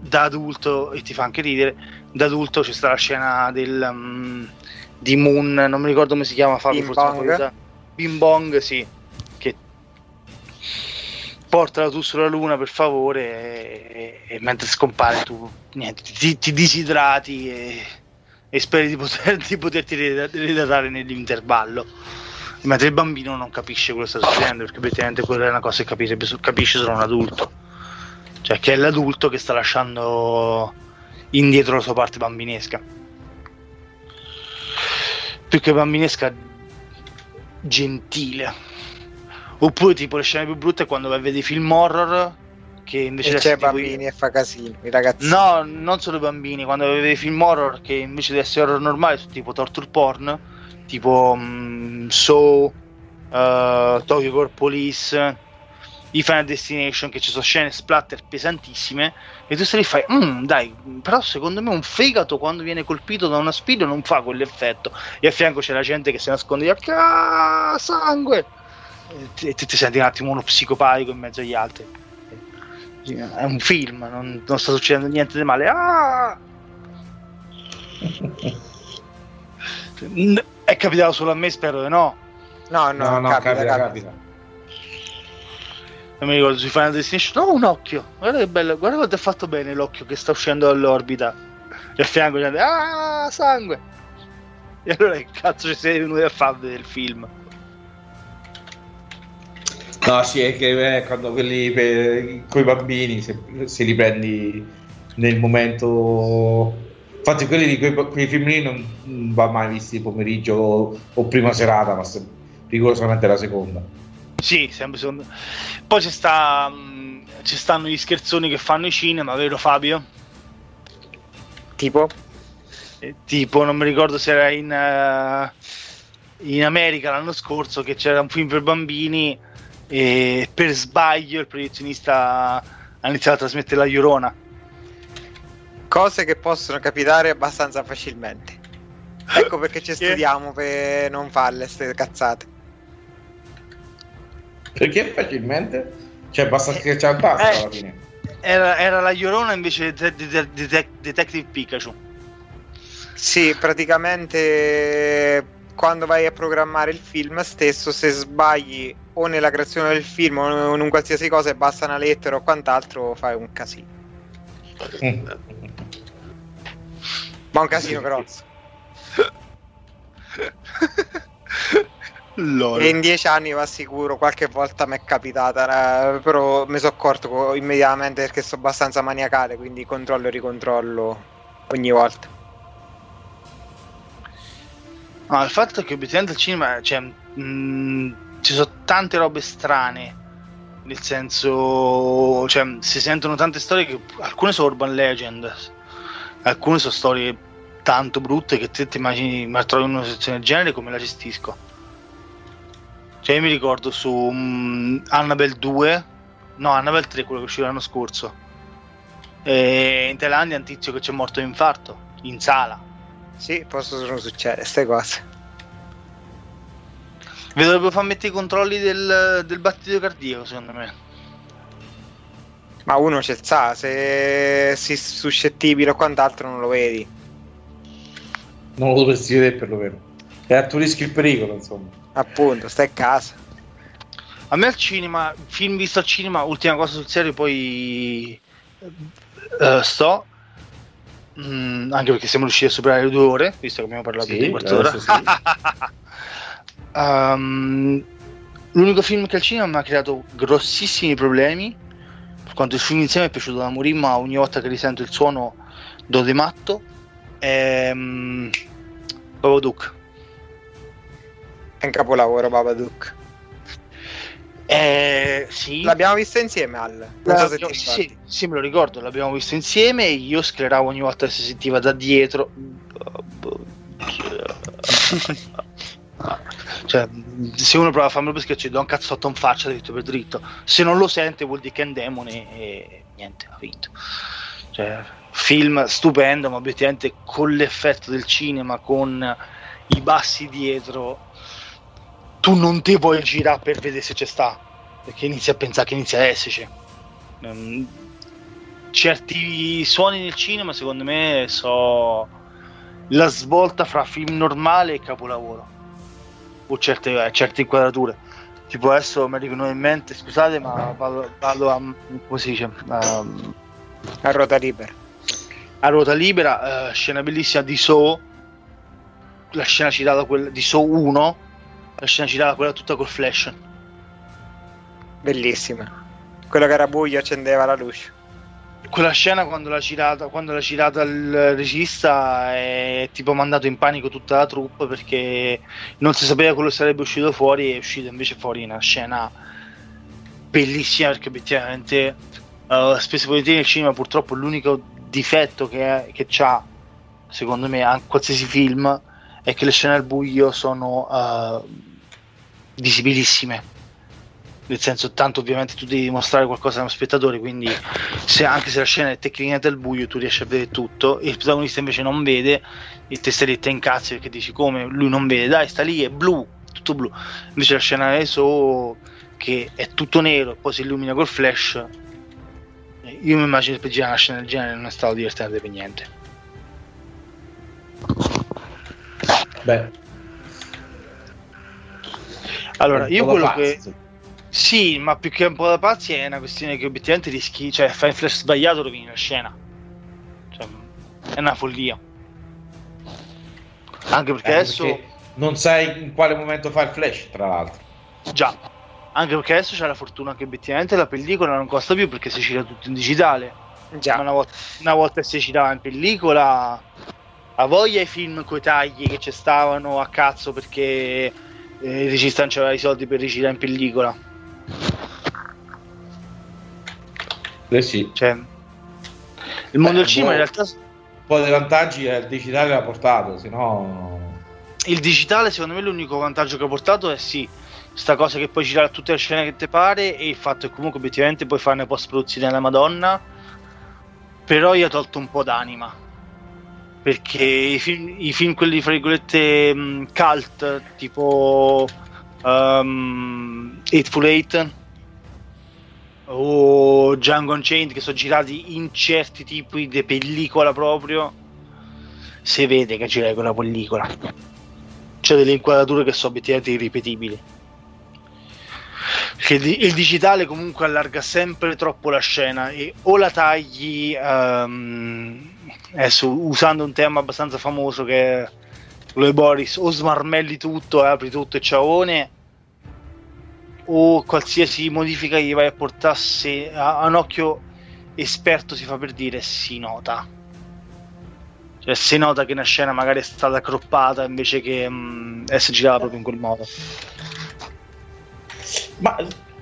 A: da adulto e ti fa anche ridere da adulto c'è stata la scena del mm, di Moon non mi ricordo come si chiama Fabio
B: Bing
A: forse
B: Bong?
A: Bing Bong sì che portala tu sulla luna per favore e, e mentre scompare tu niente, ti, ti disidrati e, e speri di, poter, di poterti rid- ridratare nell'intervallo. Mentre il bambino non capisce quello che sta succedendo perché obiettivamente quella è una cosa che so- capisce solo un adulto cioè che è l'adulto che sta lasciando indietro la sua parte bambinesca. Più che bambinesca gentile. Oppure tipo le scene più brutte è quando vai a vedere film horror che invece
B: E
A: di
B: c'è
A: essere tipo-
B: bambini e fa casino, i ragazzi.
A: No, non solo i bambini, quando vedevi film horror che invece di essere horror normali sono tipo torture porn, tipo mm, So, eh, Tokyo Core Police, i Final Destination, che ci sono scene splatter pesantissime, e tu stai lì e fai, "Mm, dai, però secondo me un fegato quando viene colpito da una spina non fa quell'effetto, e a fianco c'è la gente che si nasconde, e dice, "Ah, sangue! E ti- tu ti senti un attimo uno psicopatico in mezzo agli altri. È un film, non, non sta succedendo niente di male. Ah! [laughs] È capitato solo a me, spero di no.
B: No, no,
C: No, no,
B: capita,
C: capita,
B: capita.
A: Non mi ricordo sui Final Destination. No, un occhio. Guarda che bello. Guarda quanto è fatto bene l'occhio che sta uscendo dall'orbita. E a fianco c'è. Ah, sangue. E allora che cazzo ci sei venuti a fare del film?
C: No, sì, è che eh, quando quelli con i bambini, se, se li prendi nel momento... Infatti quelli di quei, quei film lì non, va mai visti pomeriggio o, o prima serata, ma se- rigorosamente la seconda.
A: Sì, sempre secondo. Poi ci sta. mh, ci stanno gli scherzoni che fanno i cinema, vero Fabio?
B: Tipo?
A: Eh, tipo non mi ricordo se era in, eh, in America l'anno scorso che c'era un film per bambini e per sbaglio il proiezionista ha iniziato a trasmettere la Llorona
B: Cose che possono capitare abbastanza facilmente. Ecco [laughs] perché ci studiamo per non farle ste cazzate.
C: Perché facilmente? Cioè basta schiacciare il tasto
A: Eh.
C: alla fine.
A: era, era la Llorona invece di de- de- de- Detective Pikachu
B: Sì, praticamente quando vai a programmare il film stesso, se sbagli o nella creazione del film o in un qualsiasi cosa e basta una lettera o quant'altro, fai un casino.
C: Mm. [laughs]
B: Ma un casino grosso. [laughs]
A: Lol.
B: E in dieci anni va sicuro, qualche volta mi è capitata, eh, però mi sono accorto co- immediatamente perché sono abbastanza maniacale, quindi controllo e ricontrollo ogni volta.
A: No, il fatto è che obiettivamente al cinema cioè, mh, ci sono tante robe strane. Nel senso, cioè, si sentono tante storie che alcune sono urban legend, alcune sono storie tanto brutte che te ti immagini, ma trovi in una situazione del genere come la gestisco. Cioè, io mi ricordo su mh, Annabelle 2, no, Annabelle 3, quello che uscì l'anno scorso. E in Thailandia un tizio che c'è morto di infarto in sala.
B: Sì, possono succedere queste cose.
A: Vi dovrebbero far mettere i controlli del, del battito cardiaco, secondo me.
B: Ma uno c'è il sa, se sei suscettibile o quant'altro non lo vedi.
C: Non lo dovresti vedere perlomeno. è a tuo rischio e pericolo, insomma.
B: Appunto, stai a casa.
A: A me al cinema, film visto al cinema, ultima cosa sul serio, poi eh, sto. Mm, anche perché siamo riusciti a superare le due ore, visto che abbiamo parlato
C: Sì,
A: di un quarto d'ora.
C: adesso sì. [laughs]
A: Ehm, l'unico film che al cinema mi ha creato grossissimi problemi. Per quanto il film insieme è piaciuto da morire, ma ogni volta che risento il suono do di matto. È um, Babadook.
B: È un capolavoro Babadook.
A: Eh, sì.
B: L'abbiamo visto insieme Al. Non so se ti
A: sì, sì, me lo ricordo, l'abbiamo visto insieme. Io scleravo ogni volta che si sentiva da dietro. [laughs] cioè, se uno prova a farmelo per scherzo, gli do un cazzotto in faccia dritto per dritto. Se non lo sente, vuol dire che è un demone e niente, ha vinto. Cioè, film stupendo, ma obiettivamente con l'effetto del cinema, con i bassi dietro, tu non ti puoi girare per vedere se c'è sta, perché inizi a pensare che inizia a esserci. Mm, certi suoni nel cinema, secondo me, so la svolta fra film normale e capolavoro, o certe, eh, certe inquadrature. Tipo adesso mi arrivano in mente, scusate, ma vado, vado a come si dice? Ehm,
B: A ruota libera.
A: a ruota libera, eh, scena bellissima di Saw, la scena citata quella di Saw 1, la scena citata quella tutta col flash.
B: Bellissima. Quello che era buio accendeva la luce.
A: Quella scena quando l'ha girata, quando l'ha girata il regista è tipo mandato in panico tutta la troupe perché non si sapeva quello sarebbe uscito fuori e è uscito invece fuori una scena bellissima perché obiettivamente eh, spesso volentieri nel cinema purtroppo l'unico difetto che, che ha secondo me anche qualsiasi film è che le scene al buio sono eh, visibilissime. Nel senso tanto ovviamente tu devi mostrare qualcosa allo spettatore quindi se, anche se la scena è tecnicamente al buio tu riesci a vedere tutto. E il protagonista invece non vede e te stai lì te incazzi perché dici come? Lui non vede. Dai sta lì è blu tutto blu. Invece la scena adesso che è tutto nero e poi si illumina col flash. Io mi immagino che per girare una scena del genere non è stato divertente per niente.
C: Beh,
A: allora io quello che. Sì, ma più che un po' da pazzi è una questione che obiettivamente rischi, cioè fai un flash sbagliato rovini la scena. Cioè, è una follia. Anche perché
C: Eh,
A: adesso
C: perché non sai in quale momento fa il flash, tra l'altro.
A: già, anche perché adesso c'è la fortuna che obiettivamente la pellicola non costa più perché si gira tutto in digitale. Ma
B: Già.
A: una volta, una volta che si girava in pellicola, a voglia i film coi tagli che ci stavano a cazzo perché eh, il regista non aveva i soldi per rigirare in pellicola.
C: Eh sì.
A: Cioè, il mondo
C: Eh,
A: del cinema in realtà
C: Un po' dei vantaggi è il digitale l'ha portato, se no...
A: il digitale secondo me l'unico vantaggio che ha portato è sì sta cosa che puoi girare tutte le scene che ti pare e il fatto che comunque obiettivamente puoi fare una post produzione alla madonna però gli ha tolto un po' d'anima perché i film, i film quelli fra virgolette mh, cult tipo um, Eightful Eight o Django Unchained che sono girati in certi tipi di pellicola proprio si vede che girai con la pellicola c'è delle inquadrature che sono obiettivamente irripetibili. Perché il, di- il digitale comunque allarga sempre troppo la scena e o la tagli ehm, adesso usando un tema abbastanza famoso che è quello di Boris, o smarmelli tutto, e apri tutto e ciaone, o qualsiasi modifica gli vai a portare se a, a un occhio esperto si fa per dire si nota. Cioè si nota che una scena magari è stata croppata invece che mh, essere girata proprio in quel modo.
C: Ma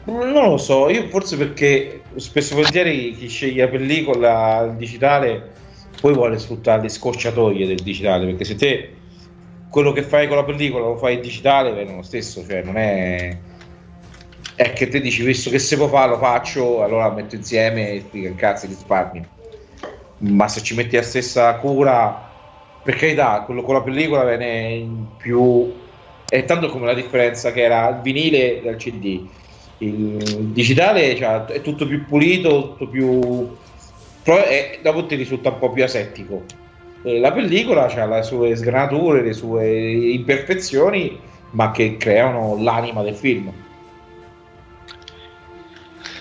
C: non lo so, io forse perché spesso e volentieri chi sceglie la pellicola il digitale poi vuole sfruttare le scorciatoie del digitale, perché se te quello che fai con la pellicola lo fai in digitale, bene lo stesso, cioè non è... È che te dici, visto che se può fare lo faccio, allora metto insieme e ti cazzo di risparmio. Ma se ci metti la stessa cura, per carità, quello con la pellicola viene in più... È tanto come la differenza che era il vinile dal CD. Il digitale cioè, è tutto più pulito, tutto più... Però è, dopo ti risulta un po' più asettico. eh, la pellicola ha le sue sgranature, le sue imperfezioni, ma che creano l'anima del film.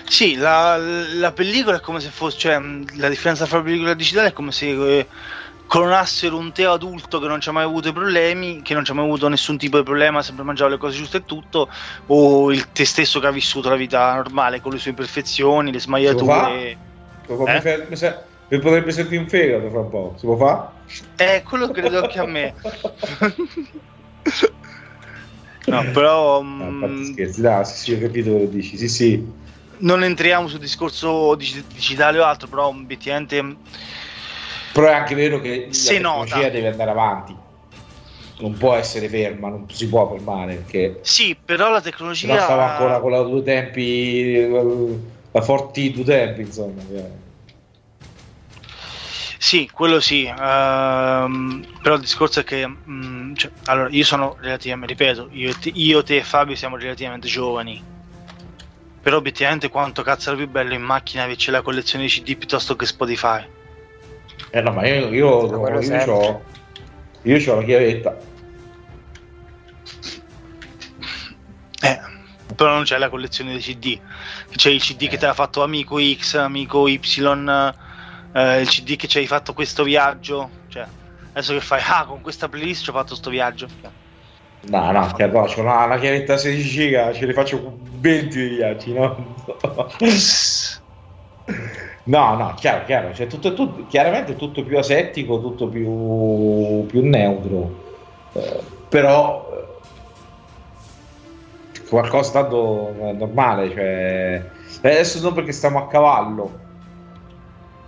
A: Sì, la, la pellicola è come se fosse, cioè, la differenza fra pellicola e digitale è come se eh, clonassero un Teo adulto che non ci ha mai avuto problemi, che non ci ha mai avuto nessun tipo di problema, sempre mangiava le cose giuste e tutto, o il te stesso che ha vissuto la vita normale con le sue imperfezioni, le smagliature. Eh?
C: Mi fe- mi se- mi potrebbe servire un fegato fra un po', si può fare?
A: Eh, quello credo anche a me. [laughs] no, però
C: No,
A: mh,
C: parte scherzi, dai, sì, sì, ho capito quello che dici, sì, sì.
A: non entriamo sul discorso dig- digitale o altro, però obiettivamente
C: Però è anche vero che la
A: Si
C: tecnologia
A: nota.
C: deve andare avanti, non può essere ferma, non si può fermare, perché
A: sì, però la
C: se
A: tecnologia
C: no stava ancora con la due tempi, la Forti due tempi, insomma. cioè.
A: Sì, quello sì, ehm, però il discorso è che, mm, cioè, allora, io sono relativamente, ripeto, io, te- io, te e Fabio siamo relativamente giovani, però obiettivamente quanto cazzo era più bello in macchina averci la collezione di CD piuttosto che Spotify.
C: Eh no, ma io, io, io, c'ho, io c'ho la chiavetta.
A: Però non c'è la collezione dei CD, c'è il CD che
C: Eh.
A: ti ha fatto amico X, amico Y, eh, il CD che ci hai fatto questo viaggio, cioè, adesso che fai, ah, con questa playlist ci ho fatto sto viaggio.
C: No, no, che no, c'ho una, una chiavetta 16 giga, ce ne faccio 20 di viaggi, no? [laughs] No, no, chiaro, chiaro, cioè tutto, tutto- chiaramente tutto più asettico, tutto più, più neutro, Eh, però qualcosa tanto normale, cioè eh, adesso non perché stiamo a cavallo,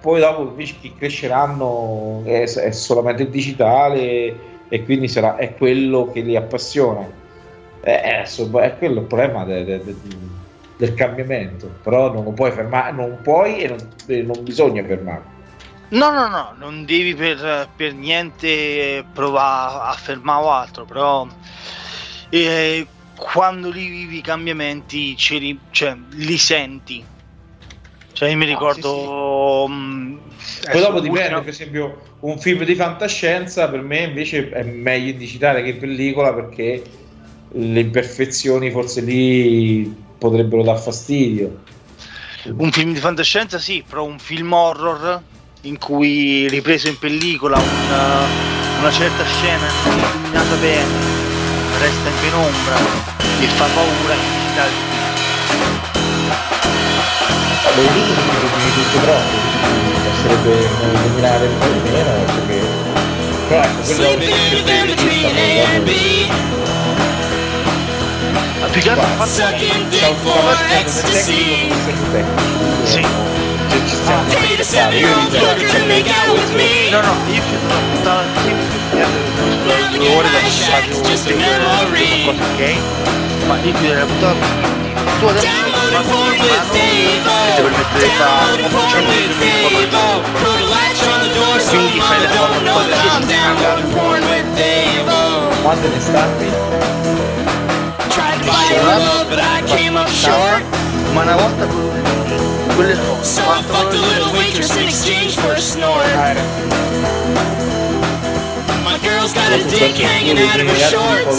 C: poi dopo invece che cresceranno è, è solamente il digitale e quindi sarà, è quello che li appassiona. Eh, eh, è quello il problema de- de- de- del cambiamento, però non lo puoi fermare, non puoi e non, e non bisogna fermarlo.
A: No, no, no, non devi per, per niente provare a fermare o altro, però eh, quando li vivi i cambiamenti li, cioè, li senti. Cioè io mi ricordo... mm,
C: Poi dopo dipende,
A: l'ultimo-
C: per esempio, un film di fantascienza per me invece è meglio in digitale che in pellicola perché le imperfezioni forse lì potrebbero dar fastidio.
A: Un film di fantascienza sì, però un film horror in cui ripreso in pellicola una, una certa scena illuminata bene, resta in penombra e fa paura.
C: Lo dico perché tutto proprio, basterebbe non illuminare un po' di meno perché... Però ecco, quello è
E: Sleeping in between A and B.
A: Ma più che altro il fatto
E: Sucking
C: C'è un
E: for
C: po' di
E: ecstasy.
C: tecnico,
A: Sì.
C: Cioè, ci stiamo
E: Paid a seven-year-old hooker to make out with me.
A: No, no, io credo una puntata sì, perché due ore da
E: Just a memory.
A: qualcosa ok, ma io chiuderei la puntata tu adesso
E: Downloaded porn with Davo.
A: che ti permette di fare
E: Downloaded porn with Davo. Put a latch on the door so
A: Quindi fai le
E: mama
A: foto
E: don't know that I'm downloading porn with Davo.
C: Quante ne stampi?
E: Tried to buy your love, but I came up short.
A: ma una volta quello- quelle foto
E: So I fucked a little waitress in exchange for a snort. My girl's got a dick hanging out of her shorts.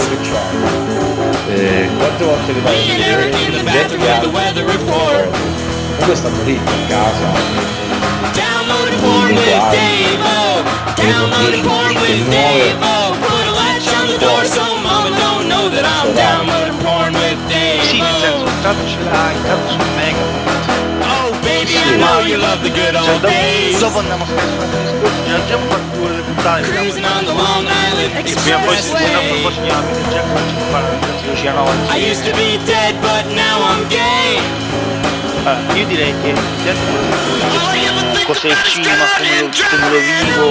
C: Eh, quante volte le
E: Me
C: fai
E: and Eric in the bathroom with the weather report.
C: Comunque stanno lì a casa.
E: Downloaded porn with Davo. Downloaded porn with Davo. Put a latch on the door so mama don't know that I'm downloading porn with
A: sì nel senso
E: Davo.
A: ce l'hai intanto sul mega
E: Oh Baby, I know you love the good old days. Cruising on the Long Island Expressway. I used to be dead, but now I'm gay.
A: Allora, io direi che cos'è il cinema, come lo, come lo vivo,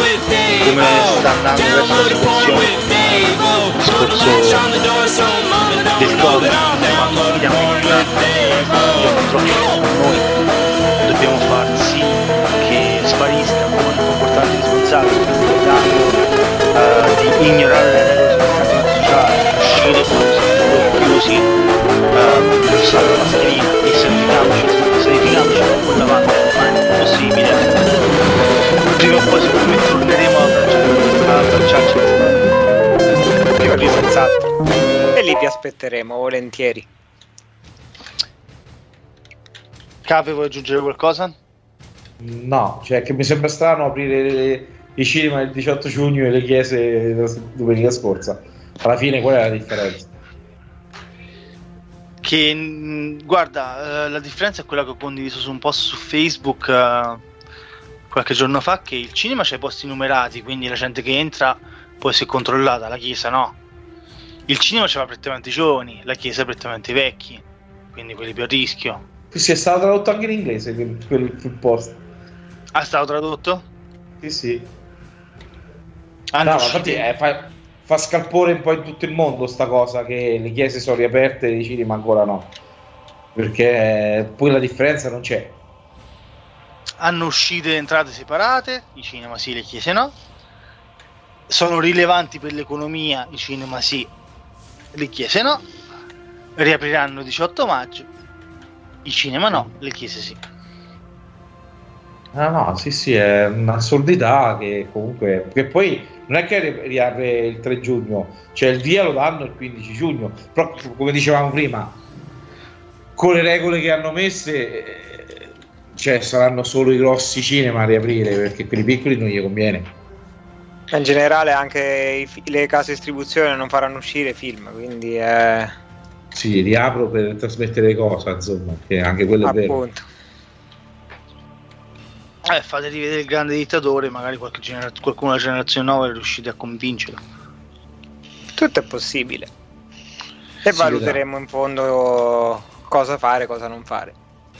E: with
A: come sta andando verso la situazione
E: a
A: discorso del Covid, ma
E: Davo.
A: purtroppo noi dobbiamo far sì che sparisca con comportamenti responsabili, quindi evitando eh, di ignorare le regole così uh, fissare la mascherina e sanificarci, sanificarci con la mano ma possibile. Prima o poi sicuramente torneremo a abbracciarci più rilassati e lì
B: vi aspetteremo volentieri.
A: Capi, vuoi aggiungere qualcosa?
C: No, cioè che mi sembra strano aprire le, i cinema il 18 giugno e le chiese domenica scorsa. Alla fine qual è la differenza?
A: Che mh, guarda, eh, la differenza è quella che ho condiviso su un post su Facebook eh, qualche giorno fa: che il cinema c'ha i posti numerati, quindi la gente che entra può essere controllata, la chiesa no. Il cinema c'ha prettamente i giovani, la chiesa prettamente i vecchi, quindi quelli più a rischio.
C: Si è stato tradotto anche in inglese quel, quel, post.
A: Ah, è stato tradotto?
C: Sì, sì.
A: Ah,
C: No, infatti eh, fa, fa scalpore un po' in tutto il mondo sta cosa che le chiese sono riaperte e i cinema ancora no. Perché poi la differenza non c'è.
A: hanno uscite e entrate separate, i cinema sì, le chiese no. Sono rilevanti per l'economia, i cinema sì, le chiese no. Riapriranno il 18 maggio, i cinema no, le chiese sì.
C: Ah no, sì, sì, è un'assurdità che comunque... Che poi non è che ri- riapre il 3 giugno, cioè il via lo danno il 15 giugno, però come dicevamo prima, con le regole che hanno messe, eh, cioè saranno solo i grossi cinema a riaprire, perché quelli piccoli non gli conviene.
B: In generale anche i le case distribuzione non faranno uscire film, quindi è
C: Sì, riapro per trasmettere cosa, insomma, che anche quello è vero.
A: Eh, fate rivedere il grande dittatore, magari qualche genera- qualcuno della generazione 9 riuscite a convincerlo.
B: Tutto è possibile. E
C: Sì,
B: valuteremo in fondo cosa fare, cosa non fare.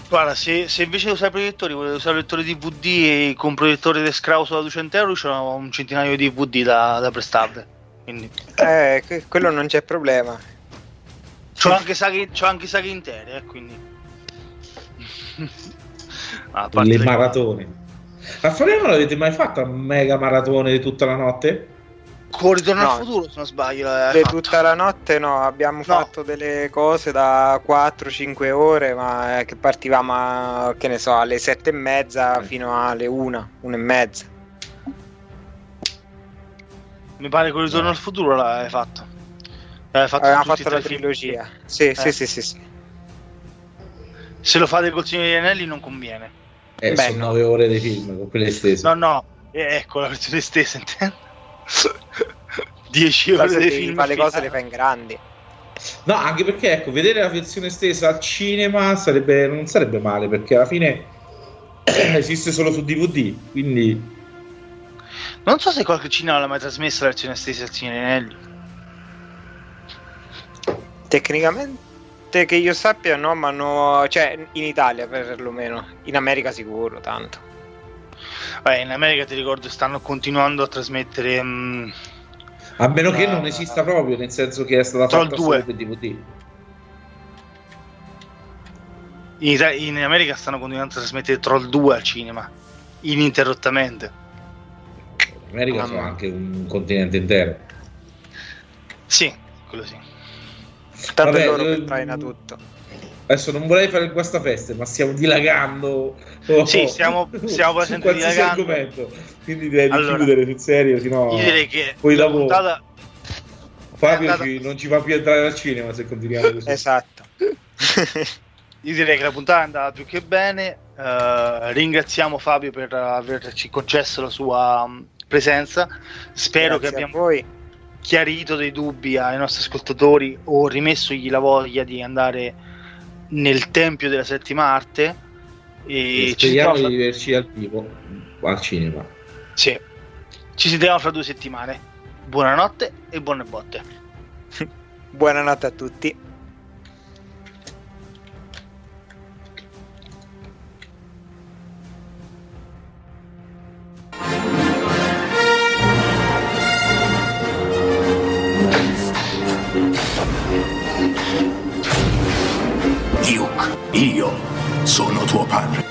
A: Guarda, se, se invece di usare i proiettori volete usare lettore DVD e con proiettore di scrauso da 200 euro c'è un centinaio di DVD da, da prestarvi. Quindi
B: Eh, que- quello non c'è problema.
A: c'ho anche saghe, c'ho anche saghe intere, eh, quindi. [laughs] Ah,
C: le- maratone. Floriano l'avete mai fatto un mega maratone di tutta la notte?
A: Con Ritorno
B: No.
A: al futuro, se non sbaglio. fatto.
B: tutta la notte no, abbiamo fatto delle cose da 4-5 ore, ma eh, che partivamo a, che ne so, alle 7 e mezza fino alle 1, 1 e mezza.
A: Mi pare con Ritorno al futuro l'hai fatto. L'hai fatto tutti
B: fatto la trilogia. Sì, sì,
A: Eh.
B: sì, sì, sì.
A: Se lo fate col Signore degli Anelli non conviene.
C: Eh,
B: Beh,
C: sono
B: no.
C: 9 ore di film con quelle stesse.
A: No, no, eh, ecco la versione stessa, intendo. [laughs] 10 ore
B: che
A: film.
B: fa le cose le fa in grandi.
C: No, anche perché ecco, vedere la versione stessa al cinema sarebbe, non sarebbe male, perché alla fine [clears throat] esiste solo su DVD, quindi
A: Non so se qualche cinema l'ha mai trasmessa la versione stessa al Signore degli
B: Tecnicamente che io sappia no, ma no, cioè in Italia perlomeno, in America sicuro, tanto.
A: Beh, in America ti ricordo stanno continuando a trasmettere. mm,
C: a meno che
A: Ah.
C: non esista proprio, nel senso che è stata
A: Troll
C: fatta
A: 2.
C: solo per DVD.
A: in, Ita- in America stanno continuando a trasmettere Troll 2 al cinema. Ininterrottamente.
C: In America
B: Mamma
C: sono anche un continente intero.
A: Sì, quello sì.
B: Tanto
C: Vabbè,
B: è loro che
C: ehm,
B: traina tutto.
C: Adesso non vorrei fare il guastafeste, ma stiamo dilagando. oh,
A: Sì, stiamo- [laughs] stiamo
C: su qualsiasi
A: dilagando.
C: argomento. Quindi direi di
A: Allora,
C: chiudere sul serio, sennò
A: Io direi che
C: poi
A: la
C: dopo
A: puntata.
C: Fabio
A: andata-
C: ci- non ci fa più entrare al cinema se continuiamo [laughs] così.
B: Esatto. [laughs]
A: Io direi che la puntata è andata più che bene. eh, ringraziamo Fabio per averci concesso la sua mm, presenza. Spero
B: Grazie
A: che abbiamo
B: voi.
A: Chiarito dei dubbi ai nostri ascoltatori o rimessogli la voglia di andare nel tempio della settima arte. E ci
C: speriamo
A: sentiamo,
C: di vederci al vivo al cinema.
A: sì. ci sentiamo fra due settimane. Buonanotte e buone botte.
B: Buonanotte a tutti.
H: Io sono tuo padre.